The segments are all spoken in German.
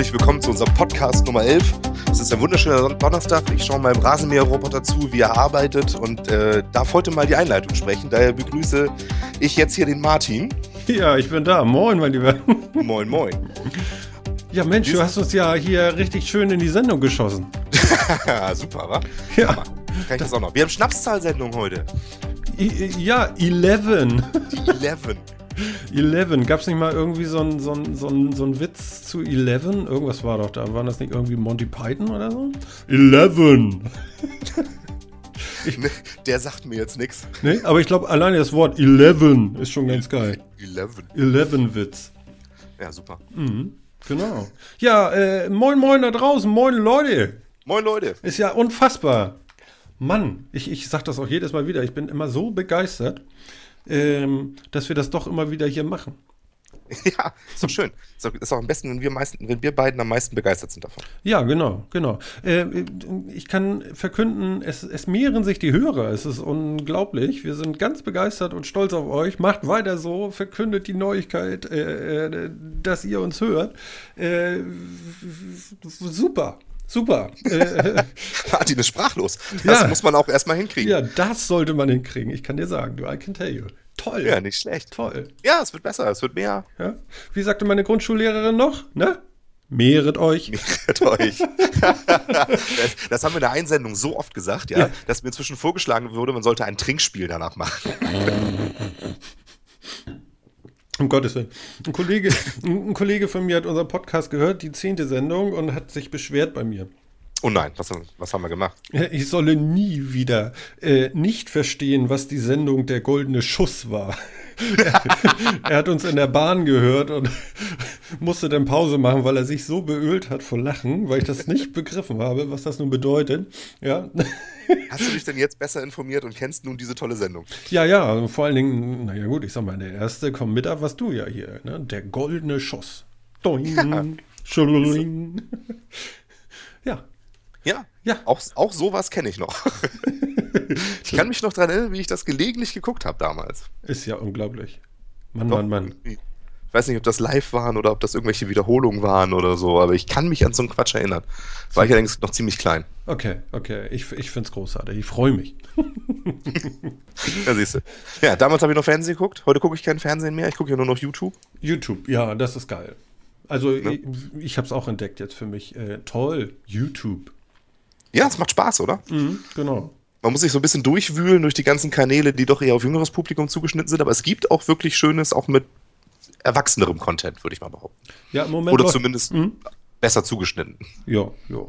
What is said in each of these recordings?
herzlich willkommen zu unserem Podcast Nummer 11. Es ist ein wunderschöner Donnerstag. Ich schaue meinem Rasenmäherroboter zu, wie er arbeitet und äh, darf heute mal die Einleitung sprechen. Daher begrüße ich jetzt hier den Martin. Ja, ich bin da. Moin, mein Lieber. Moin, moin. Ja, Mensch, du hast uns ja hier richtig schön in die Sendung geschossen. Super, wa? Ja. Kann ich das auch noch? Wir haben Schnapszahlsendung heute. I, ja, 11. Die 11. 11. Gab es nicht mal irgendwie so einen so ein, so ein, so ein Witz zu 11? Irgendwas war doch da. Waren das nicht irgendwie Monty Python oder so? 11. Ne, Der sagt mir jetzt nichts. Nee, aber ich glaube, alleine das Wort 11 ist schon ganz geil. 11. 11 Witz. Ja, super. Genau. Ja, äh, moin, moin da draußen. Moin, Leute. Moin, Leute. Ist ja unfassbar. Mann, ich, ich sag das auch jedes Mal wieder. Ich bin immer so begeistert, ähm, dass wir das doch immer wieder hier machen. Ja, ist doch schön. Ist doch, ist doch am besten, wenn wir, meisten, wenn wir beiden am meisten begeistert sind davon. Ja, genau, genau. Äh, ich kann verkünden, es, es mehren sich die Hörer. Es ist unglaublich. Wir sind ganz begeistert und stolz auf euch. Macht weiter so, verkündet die Neuigkeit, äh, äh, dass ihr uns hört. Äh, super, super. Äh, Martin ist sprachlos. Das Ja. muss man auch erstmal hinkriegen. ja, das sollte man hinkriegen. Ich kann dir sagen, du, I can tell you. Toll. Ja, nicht schlecht. Toll. Ja, es wird besser, es wird mehr. Ja? Wie sagte meine Grundschullehrerin noch? Ne? Mehret euch. Mehret euch. das, das haben wir in der Einsendung so oft gesagt, ja, Ja. dass mir inzwischen vorgeschlagen wurde, man sollte ein Trinkspiel danach machen. Um Gottes Willen. Ein Kollege, ein Kollege von mir hat unseren Podcast gehört, die zehnte Sendung, und hat sich beschwert bei mir. Oh nein, was, was haben wir gemacht? Ich solle nie wieder äh, nicht verstehen, was die Sendung Der goldene Schuss war. er hat uns in der Bahn gehört und musste dann Pause machen, weil er sich so beölt hat vor Lachen, weil ich das nicht begriffen habe, was das nun bedeutet. Ja, Hast du dich denn jetzt besser informiert und kennst nun diese tolle Sendung? ja, ja also vor allen Dingen, naja gut, ich sag mal, der erste komm mit ab, was du ja hier, ne? Der goldene Schuss. Doing, schuling. Ja, Ja, Ja. Auch, auch sowas kenne ich noch. ich kann mich noch daran erinnern, wie ich das gelegentlich geguckt habe damals. ist ja unglaublich. Mann, Doch, Mann, Mann. Ich weiß nicht, ob das live waren oder ob das irgendwelche Wiederholungen waren oder so, aber ich kann mich an so einen Quatsch erinnern. War ich allerdings noch ziemlich klein. Okay, okay. Ich, ich finde es großartig. Ich freue mich. Ja, siehst du. Ja, damals habe ich noch Fernsehen geguckt. Heute gucke ich kein Fernsehen mehr. Ich gucke ja nur noch YouTube. YouTube, ja, das ist geil. Also ich, ich habe es auch entdeckt jetzt für mich. Äh, toll, YouTube. Ja, es macht Spaß, oder? Mhm, genau. Man muss sich so ein bisschen durchwühlen durch die ganzen Kanäle, die doch eher auf jüngeres Publikum zugeschnitten sind. Aber es gibt auch wirklich Schönes, auch mit erwachsenerem Content, würde ich mal behaupten. Ja, im Moment. Oder zumindest Mhm. besser zugeschnitten. Ja, ja.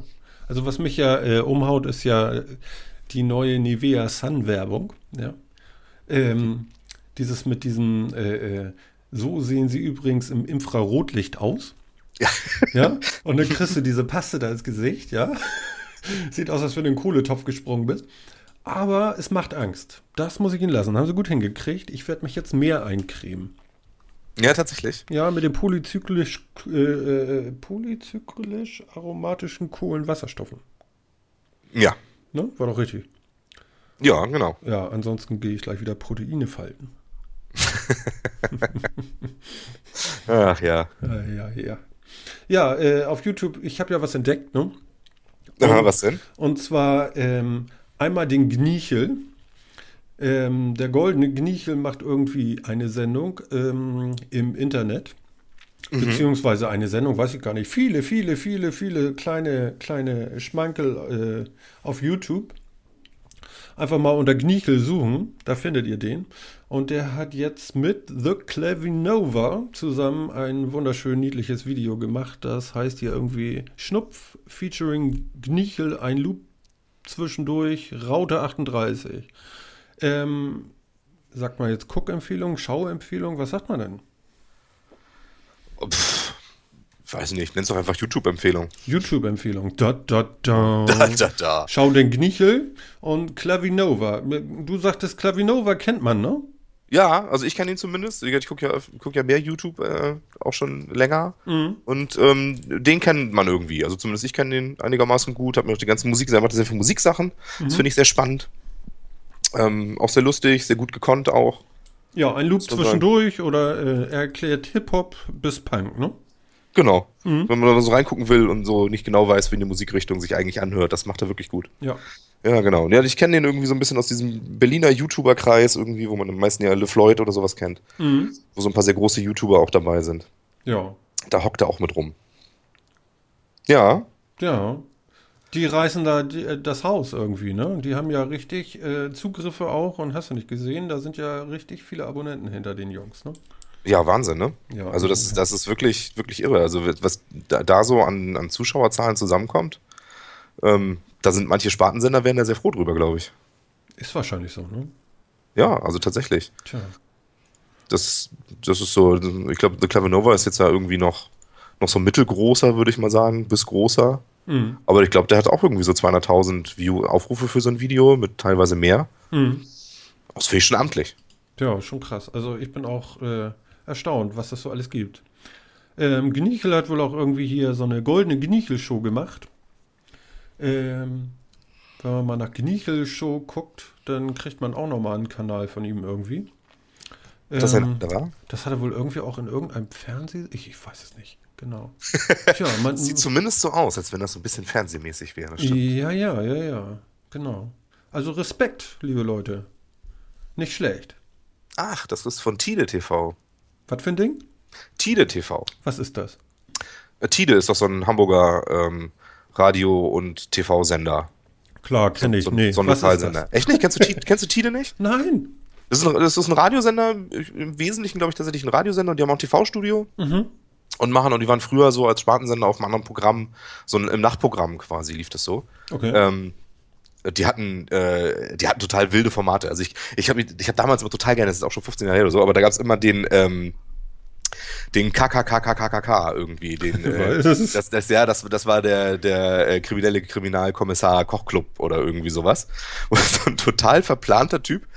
Also was mich ja äh, umhaut, ist ja die neue Nivea Sun Werbung. Ja. Ähm, dieses mit diesem, äh, äh, so sehen sie übrigens im Infrarotlicht aus. Ja. Ja. Und dann kriegst du diese Paste da ins Gesicht, ja. Sieht aus, als wenn du in den Kohletopf gesprungen bist. Aber es macht Angst. Das muss ich ihnen lassen. Haben sie gut hingekriegt. Ich werde mich jetzt mehr eincremen. Ja, tatsächlich. Ja, mit dem polyzyklisch, äh, äh, polyzyklisch aromatischen Kohlenwasserstoffen. Ja. Ne? War doch richtig. Ja, genau. Ja, ansonsten gehe ich gleich wieder Proteine falten. Ach ja. Ja, ja, ja. Ja, äh, auf YouTube, ich habe ja was entdeckt, ne? Aha, Und- was denn? Und zwar ähm, einmal den Gnichel. Ähm, der goldene Gnichel macht irgendwie eine Sendung ähm, im Internet. Beziehungsweise eine Sendung, weiß ich gar nicht. Viele, viele, viele, viele kleine, kleine Schmankel äh, auf YouTube. Einfach mal unter Gnichel suchen, da findet ihr den. Und der hat jetzt mit The Clavinova zusammen ein wunderschön niedliches Video gemacht. Das heißt hier irgendwie Schnupf featuring Gnichel, ein Loop zwischendurch, Raute 38. Ähm, sagt man jetzt Guckempfehlung, Schauempfehlung, was sagt man denn? Pff, weiß nicht, nenn's doch einfach YouTube-Empfehlung. YouTube-Empfehlung. Da, da, da. Da, da, da. Schau den Gnichel und Clavinova. Du sagtest, Clavinova kennt man, ne? Ja, also ich kenne ihn zumindest. Ich gucke ja, guck ja mehr YouTube äh, auch schon länger. Mhm. Und ähm, den kennt man irgendwie. Also zumindest ich kenne den einigermaßen gut. Habe mir auch die ganze Musik, er macht sehr viele Musiksachen. Mhm. Das finde ich sehr spannend. Ähm, auch sehr lustig, sehr gut gekonnt auch. Ja, ein Loop zwischendurch oder äh, er erklärt Hip-Hop bis Punk, ne? Genau. Mhm. Wenn man da so reingucken will und so nicht genau weiß, wie eine Musikrichtung sich eigentlich anhört, das macht er wirklich gut. Ja. Ja, genau. Ja, ich kenne den irgendwie so ein bisschen aus diesem Berliner YouTuber-Kreis, irgendwie, wo man am meisten ja Le Floyd oder sowas kennt. Mhm. Wo so ein paar sehr große YouTuber auch dabei sind. Ja. Da hockt er auch mit rum. Ja. Ja. Die reißen da die, äh, das Haus irgendwie, ne? Die haben ja richtig äh, Zugriffe auch und hast du nicht gesehen, da sind ja richtig viele Abonnenten hinter den Jungs, ne? Ja, Wahnsinn, ne? Ja, also das ist, das ist wirklich, wirklich irre. Also was da, da so an, an Zuschauerzahlen zusammenkommt, ähm, da sind manche Spartensender werden da sehr froh drüber, glaube ich. Ist wahrscheinlich so, ne? Ja, also tatsächlich. Tja. Das, das ist so, ich glaube, The Clever Nova ist jetzt ja irgendwie noch, noch so mittelgroßer, würde ich mal sagen, bis großer. Mhm. Aber ich glaube, der hat auch irgendwie so 200.000 View Aufrufe für so ein Video, mit teilweise mehr. Mhm. Das finde ich schon amtlich. Ja, schon krass. Also ich bin auch äh, erstaunt, was das so alles gibt. Ähm, Gnichel hat wohl auch irgendwie hier so eine goldene Gnichel-Show gemacht. Ähm, wenn man mal nach Gnichel-Show guckt, dann kriegt man auch nochmal einen Kanal von ihm irgendwie. Ähm, das, war? das hat er wohl irgendwie auch in irgendeinem Fernseh. Ich, ich weiß es nicht. Genau. Tja, man, Sieht zumindest so aus, als wenn das so ein bisschen fernsehmäßig wäre. Ja, ja, ja, ja. Genau. Also Respekt, liebe Leute. Nicht schlecht. Ach, das ist von Tide TV. Was für ein Ding? Tide TV. Was ist das? Äh, Tide ist doch so ein Hamburger ähm, Radio- und TV-Sender. Klar, kenne ich. So, nee. So ein Lokalsender. Echt nicht? Kennst du, Tide, kennst du Tide nicht? Nein. Das ist, ein, das ist ein Radiosender, im Wesentlichen glaube ich tatsächlich ein Radiosender und die haben auch ein TV-Studio. Mhm. Und machen, und die waren früher so als Spartensender auf einem anderen Programm, so ein, im Nachtprogramm quasi lief das so. Okay. Ähm, die hatten, äh, die hatten total wilde Formate. Also ich, ich habe ich hab damals immer total gerne, das ist auch schon 15 Jahre her oder so, aber da gab es immer den, ähm, den KKKKKK irgendwie, den äh, das, das ja das das war der der äh, kriminelle Kriminalkommissar Kochclub oder irgendwie sowas, wo so ein total verplanter Typ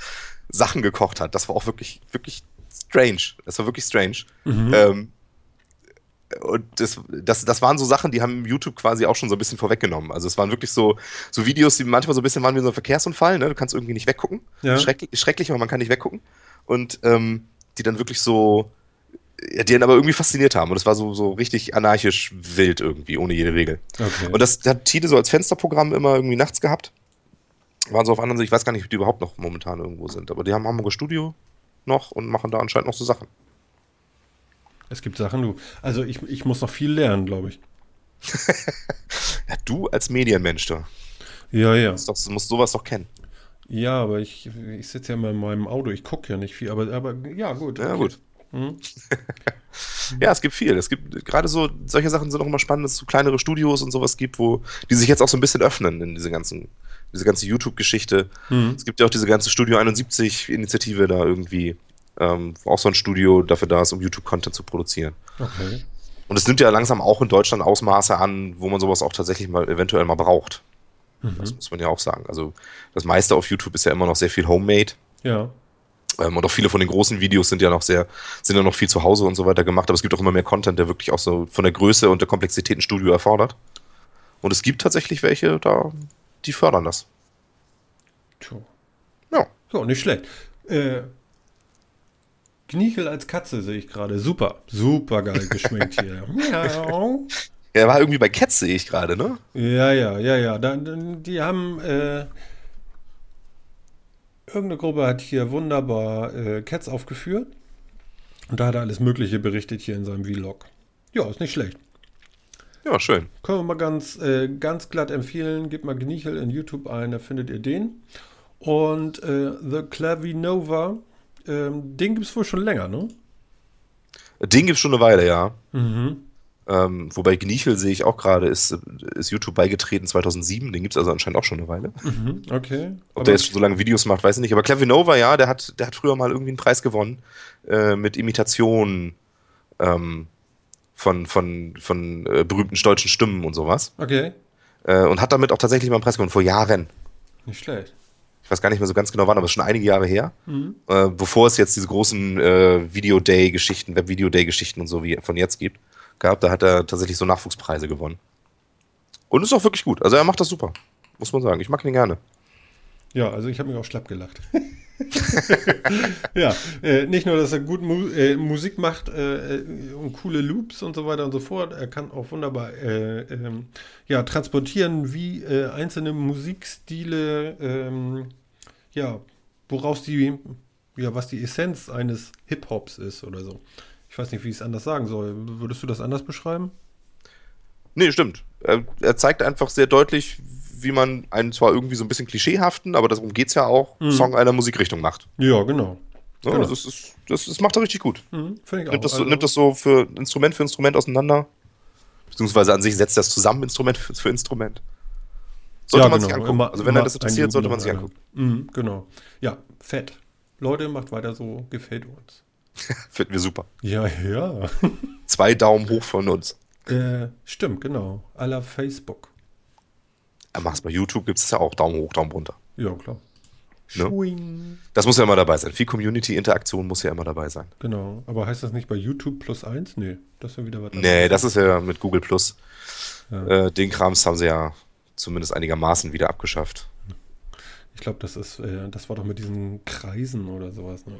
Sachen gekocht hat. Das war auch wirklich wirklich strange. Das war wirklich strange. Mhm. Ähm, und das, das, das waren so Sachen, die haben YouTube quasi auch schon so ein bisschen vorweggenommen. Also es waren wirklich so, so Videos, die manchmal so ein bisschen waren wie so ein Verkehrsunfall, ne? Du kannst irgendwie nicht weggucken. Ja. Schrecklich, schrecklich, aber man kann nicht weggucken. Und ähm, die dann wirklich so ja, die dann aber irgendwie fasziniert haben. Und es war so, so richtig anarchisch wild irgendwie, ohne jede Regel. Okay. Und das hat Tide so als Fensterprogramm immer irgendwie nachts gehabt. Waren so auf anderen ich weiß gar nicht, ob die überhaupt noch momentan irgendwo sind, aber die haben Hamburger Studio noch und machen da anscheinend noch so Sachen. Es gibt Sachen, du. Also ich, ich muss noch viel lernen, glaube ich. ja, du als Medienmensch, du. Ja, ja. Du musst, musst sowas doch kennen. Ja, aber ich, ich sitze ja mal in meinem Auto, ich gucke ja nicht viel, aber, aber ja, gut. Okay. Ja, gut. Mhm. ja, es gibt viel. Es gibt gerade so, solche Sachen sind auch immer spannend, dass es so kleinere Studios und sowas gibt, wo die sich jetzt auch so ein bisschen öffnen in diese ganzen, diese ganze YouTube-Geschichte. Mhm. Es gibt ja auch diese ganze Studio 71-Initiative da irgendwie, ähm, auch so ein Studio dafür da ist, um YouTube-Content zu produzieren. Okay. Und es nimmt ja langsam auch in Deutschland Ausmaße an, wo man sowas auch tatsächlich mal eventuell mal braucht. Mhm. Das muss man ja auch sagen. Also das meiste auf YouTube ist ja immer noch sehr viel Homemade. Ja. Ähm, und auch viele von den großen Videos sind ja noch sehr, sind ja noch viel zu Hause und so weiter gemacht, aber es gibt auch immer mehr Content, der wirklich auch so von der Größe und der Komplexität ein Studio erfordert. Und es gibt tatsächlich welche, da, die fördern das. Tja. Ja. So, nicht schlecht. Äh, Kniechel als Katze sehe ich gerade. Super, super geil geschminkt hier. Miau. Er war irgendwie bei Cats, sehe ich gerade, ne? Ja, ja, ja, ja. Da, die haben äh, irgendeine Gruppe hat hier wunderbar äh, Cats aufgeführt. Und da hat er alles Mögliche berichtet hier in seinem Vlog. Ja, ist nicht schlecht. Ja, schön. Können wir mal ganz, äh, ganz glatt empfehlen. Gebt mal Gnichel in YouTube ein, da findet ihr den. Und äh, The Clavinova, ähm, den gibt es wohl schon länger, ne? Den gibt es schon eine Weile, ja. Mhm. Ähm, wobei Gnichel sehe ich auch gerade, ist, ist YouTube beigetreten 2007. Den gibt es also anscheinend auch schon eine Weile. Mhm, okay. Ob Aber der jetzt so lange Videos macht, weiß ich nicht. Aber Clavinova, ja, der hat, der hat früher mal irgendwie einen Preis gewonnen äh, mit Imitationen ähm, von, von, von äh, berühmten deutschen Stimmen und sowas. Okay. Äh, und hat damit auch tatsächlich mal einen Preis gewonnen, vor Jahren. Nicht schlecht. Ich weiß gar nicht mehr so ganz genau wann, aber es ist schon einige Jahre her. Mhm. Äh, bevor es jetzt diese großen äh, Video-Day-Geschichten, Web-Video-Day-Geschichten und so wie von jetzt gibt gehabt. Da hat er tatsächlich so Nachwuchspreise gewonnen. Und ist auch wirklich gut. Also er macht das super, muss man sagen. Ich mag ihn gerne. Ja, also ich habe mich auch schlapp gelacht. ja, äh, nicht nur, dass er gut Mu äh, Musik macht äh, und coole Loops und so weiter und so fort, er kann auch wunderbar äh, ähm, ja, transportieren, wie äh, einzelne Musikstile, ähm, ja, woraus die, ja, was die Essenz eines Hip-Hops ist oder so. Ich weiß nicht, wie ich es anders sagen soll. Würdest du das anders beschreiben? Nee, stimmt. Er, er zeigt einfach sehr deutlich, wie man einen zwar irgendwie so ein bisschen klischeehaften, aber darum geht es ja auch, Mhm. Song einer Musikrichtung macht. Ja, genau. Ja, Genau. das, ist, das, das macht er richtig gut. Mhm, ich auch. Nimmt das, so, Also- nimmt das so für Instrument für Instrument auseinander. Beziehungsweise an sich setzt das zusammen Instrument für, für Instrument. Sollte ja, man genau. sich angucken. Immer- also wenn er das interessiert, sollte man sich angucken. Mhm, genau. Ja, fett. Leute, macht weiter so, gefällt uns. Finden wir super. Ja, ja. Zwei Daumen hoch von uns. äh, stimmt, genau. La Facebook. Er macht's bei YouTube, gibt es ja auch Daumen hoch, Daumen runter. Ja, klar. Ne? Das muss ja immer dabei sein. Viel Community-Interaktion muss ja immer dabei sein. Genau. Aber heißt das nicht bei YouTube plus eins? Nee, das ist ja wieder was Nee, das ist ja mit Google Plus. Ja. Äh, den Krams haben sie ja zumindest einigermaßen wieder abgeschafft. Ich glaube, das ist, äh, das war doch mit diesen Kreisen oder sowas. Ne?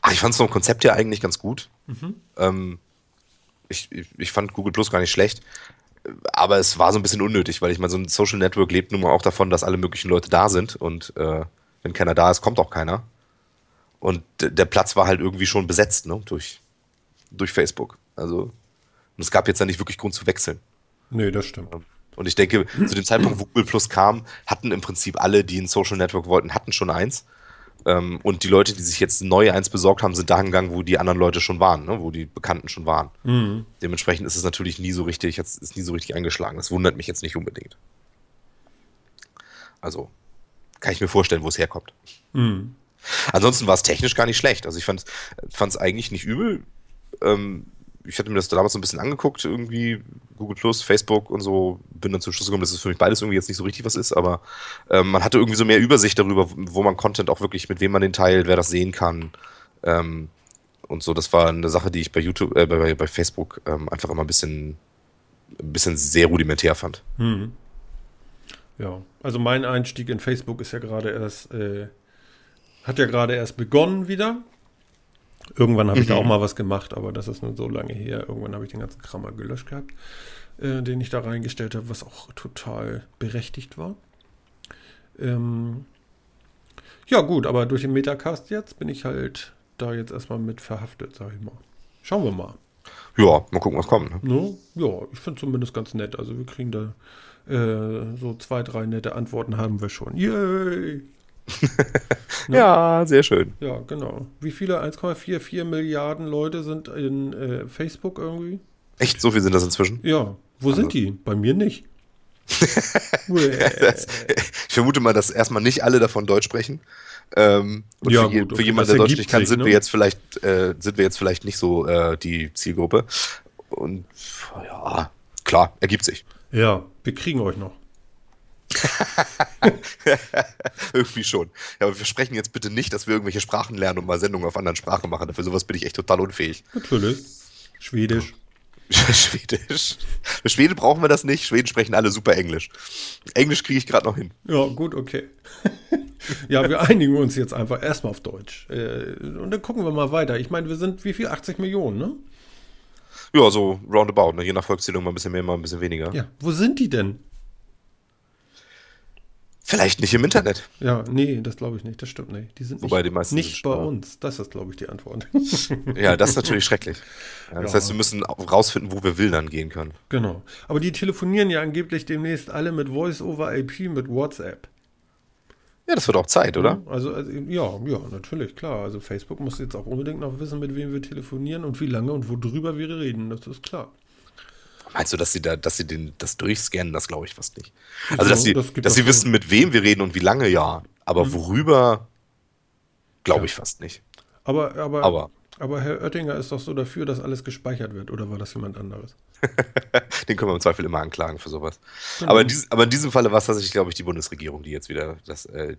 Ach, ich fand es vom Konzept her eigentlich ganz gut. Mhm. Ähm, ich, ich, ich fand Google Plus gar nicht schlecht. Aber es war so ein bisschen unnötig, weil ich meine, so ein Social Network lebt nun mal auch davon, dass alle möglichen Leute da sind. Und äh, wenn keiner da ist, kommt auch keiner. Und der Platz war halt irgendwie schon besetzt, ne? Durch, durch Facebook. Also, und es gab jetzt ja nicht wirklich Grund zu wechseln. Nee, das stimmt. Und ich denke, zu dem Zeitpunkt, wo Google Plus kam, hatten im Prinzip alle, die ein Social Network wollten, hatten schon eins. Ähm, und die Leute, die sich jetzt neu eins besorgt haben, sind dahin gegangen, wo die anderen Leute schon waren, ne? wo die Bekannten schon waren. Mhm. Dementsprechend ist es natürlich nie so richtig, jetzt ist nie so richtig eingeschlagen. Das wundert mich jetzt nicht unbedingt. Also, kann ich mir vorstellen, wo es herkommt. Mhm. Ansonsten war es technisch gar nicht schlecht. Also ich fand es eigentlich nicht übel. Ähm, ich hatte mir das damals so ein bisschen angeguckt, irgendwie Google Plus, Facebook und so. Bin dann zum Schluss gekommen, dass es für mich beides irgendwie jetzt nicht so richtig was ist, aber ähm, man hatte irgendwie so mehr Übersicht darüber, wo man Content auch wirklich, mit wem man den teilt, wer das sehen kann. Ähm, und so, das war eine Sache, die ich bei YouTube, äh, bei, bei Facebook ähm, einfach immer ein bisschen, ein bisschen sehr rudimentär fand. Mhm. Ja, also mein Einstieg in Facebook ist ja gerade erst, äh, hat ja gerade erst begonnen wieder. Irgendwann habe ich da Mhm. auch mal was gemacht, aber das ist nur so lange her. Irgendwann habe ich den ganzen Kram mal gelöscht gehabt, äh, den ich da reingestellt habe, was auch total berechtigt war. Ähm, ja, gut, aber durch den Metacast jetzt bin ich halt da jetzt erstmal mit verhaftet, sag ich mal. Schauen wir mal. Ja, mal gucken, was kommt. Ne? Ne? Ja, ich finde zumindest ganz nett. Also wir kriegen da äh, so zwei, drei nette Antworten haben wir schon. Yay! Ne? Ja, sehr schön. Ja, genau. Wie viele? 1,44 Milliarden Leute sind in äh, Facebook irgendwie? Echt, so viel sind das inzwischen? Ja. Wo Also- sind die? Bei mir nicht. Das, ich vermute mal, dass erstmal nicht alle davon Deutsch sprechen. Ähm, und Ja, für, je, gut, für jemanden, der Deutsch nicht kann, sich, sind ne? wir jetzt vielleicht, äh, sind wir jetzt vielleicht nicht so äh, die Zielgruppe. Und ja, klar, ergibt sich. ja, wir kriegen euch noch. Irgendwie schon. Ja, aber wir sprechen jetzt bitte nicht, dass wir irgendwelche Sprachen lernen und mal Sendungen auf anderen Sprachen machen. Für sowas bin ich echt total unfähig. Natürlich. Schwedisch. Schwedisch. Für Schweden brauchen wir das nicht. Schweden sprechen alle super Englisch. Englisch kriege ich gerade noch hin. Ja, gut, okay. ja, wir einigen uns jetzt einfach erstmal auf Deutsch. Äh, und dann gucken wir mal weiter. Ich meine, wir sind wie viel? 80 Millionen, ne? Ja, so roundabout. Ne? Je nach Volkszählung mal ein bisschen mehr, mal ein bisschen weniger. Ja. Wo sind die denn? Vielleicht nicht im Internet. Ja, nee, das glaube ich nicht. Das stimmt nicht. Die sind Wobei nicht, die meisten nicht bei uns. Das ist, glaube ich, die Antwort. Ja, das ist natürlich schrecklich. Ja, das Ja. heißt, wir müssen rausfinden, wo wir wildern gehen können. genau. Aber die telefonieren ja angeblich demnächst alle mit Voice-over-IP mit WhatsApp. Ja, das wird auch Zeit, oder? Also, also, ja, ja, natürlich, klar. Also Facebook muss jetzt auch unbedingt noch wissen, mit wem wir telefonieren und wie lange und worüber wir reden. Das ist klar. Meinst du, dass sie da, dass sie den, das durchscannen? Das glaube ich fast nicht. Also, dass sie, das dass das sie schon. wissen, mit wem wir reden und wie lange, ja. Aber worüber, glaube Ja. ich fast nicht. Aber, aber, Aber. aber Herr Oettinger ist doch so dafür, dass alles gespeichert wird. Oder war das jemand anderes? Den können wir im Zweifel immer anklagen für sowas. Genau. Aber, in dies, aber in diesem Falle war es tatsächlich, glaube ich, die Bundesregierung, die jetzt wieder das, äh,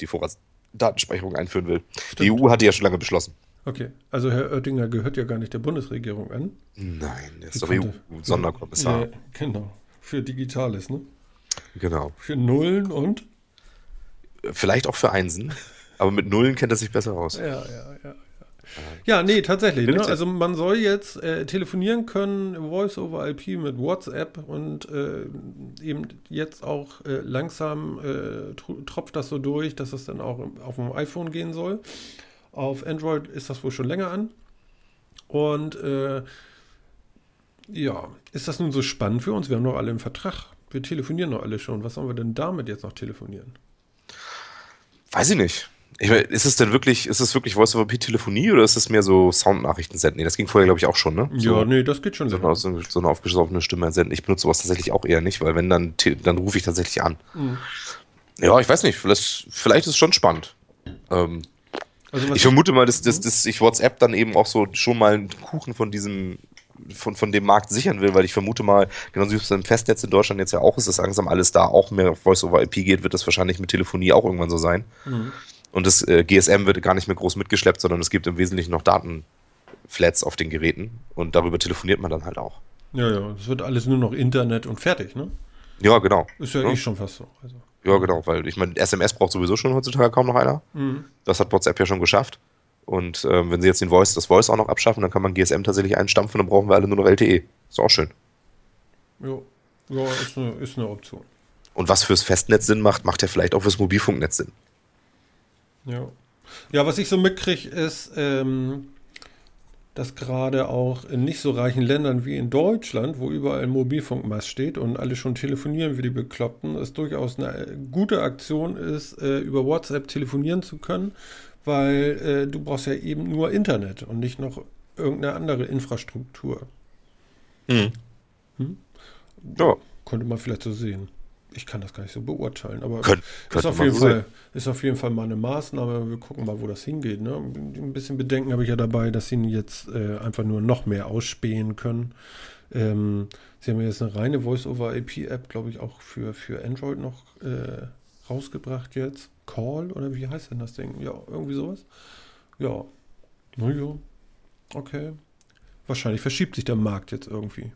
die Vorratsdatenspeicherung einführen will. Die Stimmt. EU hat die ja schon lange beschlossen. Okay, also Herr Oettinger gehört ja gar nicht der Bundesregierung an. Nein, der ist doch EU-Sonderkommissar. Nee, genau. Für Digitales, ne? Genau. Für Nullen und. Vielleicht auch für Einsen. Aber mit Nullen kennt er sich besser aus. Ja, ja, ja. Ja, nee, tatsächlich. Ne? Also man soll jetzt äh, telefonieren können, Voice over IP mit WhatsApp und äh, eben jetzt auch äh, langsam äh, tropft das so durch, dass es dann auch auf dem iPhone gehen soll. Auf Android ist das wohl schon länger an. Und äh, ja, ist das nun so spannend für uns? Wir haben doch alle einen Vertrag. Wir telefonieren doch alle schon. Was sollen wir denn damit jetzt noch telefonieren? Weiß ich nicht. Ich meine, ist es denn wirklich, ist es wirklich Voice over Telefonie oder ist es mehr so Soundnachrichten senden? Nee, das ging vorher, glaube ich, auch schon, ne? So, ja, nee, das geht schon. So, eine, so eine aufgeschraubene Stimme senden. Ich benutze sowas tatsächlich auch eher nicht, weil wenn dann, dann rufe ich tatsächlich an. Mhm. Ja, ich weiß nicht, vielleicht, vielleicht ist es schon spannend. Ähm, also ich vermute mal, dass, dass, mhm. dass ich WhatsApp dann eben auch so schon mal einen Kuchen von diesem von, von dem Markt sichern will, weil ich vermute mal, genauso wie es im Festnetz in Deutschland jetzt ja auch ist, dass langsam alles da auch mehr auf Voice over IP geht, wird das wahrscheinlich mit Telefonie auch irgendwann so sein. Mhm. Und das äh, GSM wird gar nicht mehr groß mitgeschleppt, sondern es gibt im Wesentlichen noch Datenflats auf den Geräten und darüber telefoniert man dann halt auch. Ja, ja, es wird alles nur noch Internet und fertig, ne? Ja, genau. Ist ja, ja. eh schon fast so. Also. Ja, genau, weil ich meine, SMS braucht sowieso schon heutzutage kaum noch einer. Mhm. Das hat WhatsApp ja schon geschafft. Und ähm, wenn sie jetzt den Voice, das Voice auch noch abschaffen, dann kann man GSM tatsächlich einstampfen, dann brauchen wir alle nur noch LTE. Ist auch schön. Ja, ja ist, eine, ist eine Option. Und was fürs Festnetz Sinn macht, macht ja vielleicht auch fürs Mobilfunknetz Sinn. Ja. Ja, was ich so mitkriege, ist, ähm, dass gerade auch in nicht so reichen Ländern wie in Deutschland, wo überall ein Mobilfunkmast steht und alle schon telefonieren wie die Bekloppten, es durchaus eine gute Aktion ist, äh, über WhatsApp telefonieren zu können, weil äh, du brauchst ja eben nur Internet und nicht noch irgendeine andere Infrastruktur. Hm. Hm? Ja. Könnte man vielleicht so sehen ich kann das gar nicht so beurteilen, aber Könnt, ist, auf jeden Fall, ist auf jeden Fall mal eine Maßnahme. Wir gucken mal, wo das hingeht. Ne? Ein bisschen Bedenken habe ich ja dabei, dass sie jetzt äh, einfach nur noch mehr ausspähen können. Ähm, sie haben ja jetzt eine reine Voice-over-IP-App, glaube ich, auch für, für Android noch äh, rausgebracht jetzt. Call oder wie heißt denn das Ding? Ja, irgendwie sowas. Ja. Naja. Okay. Wahrscheinlich verschiebt sich der Markt jetzt irgendwie.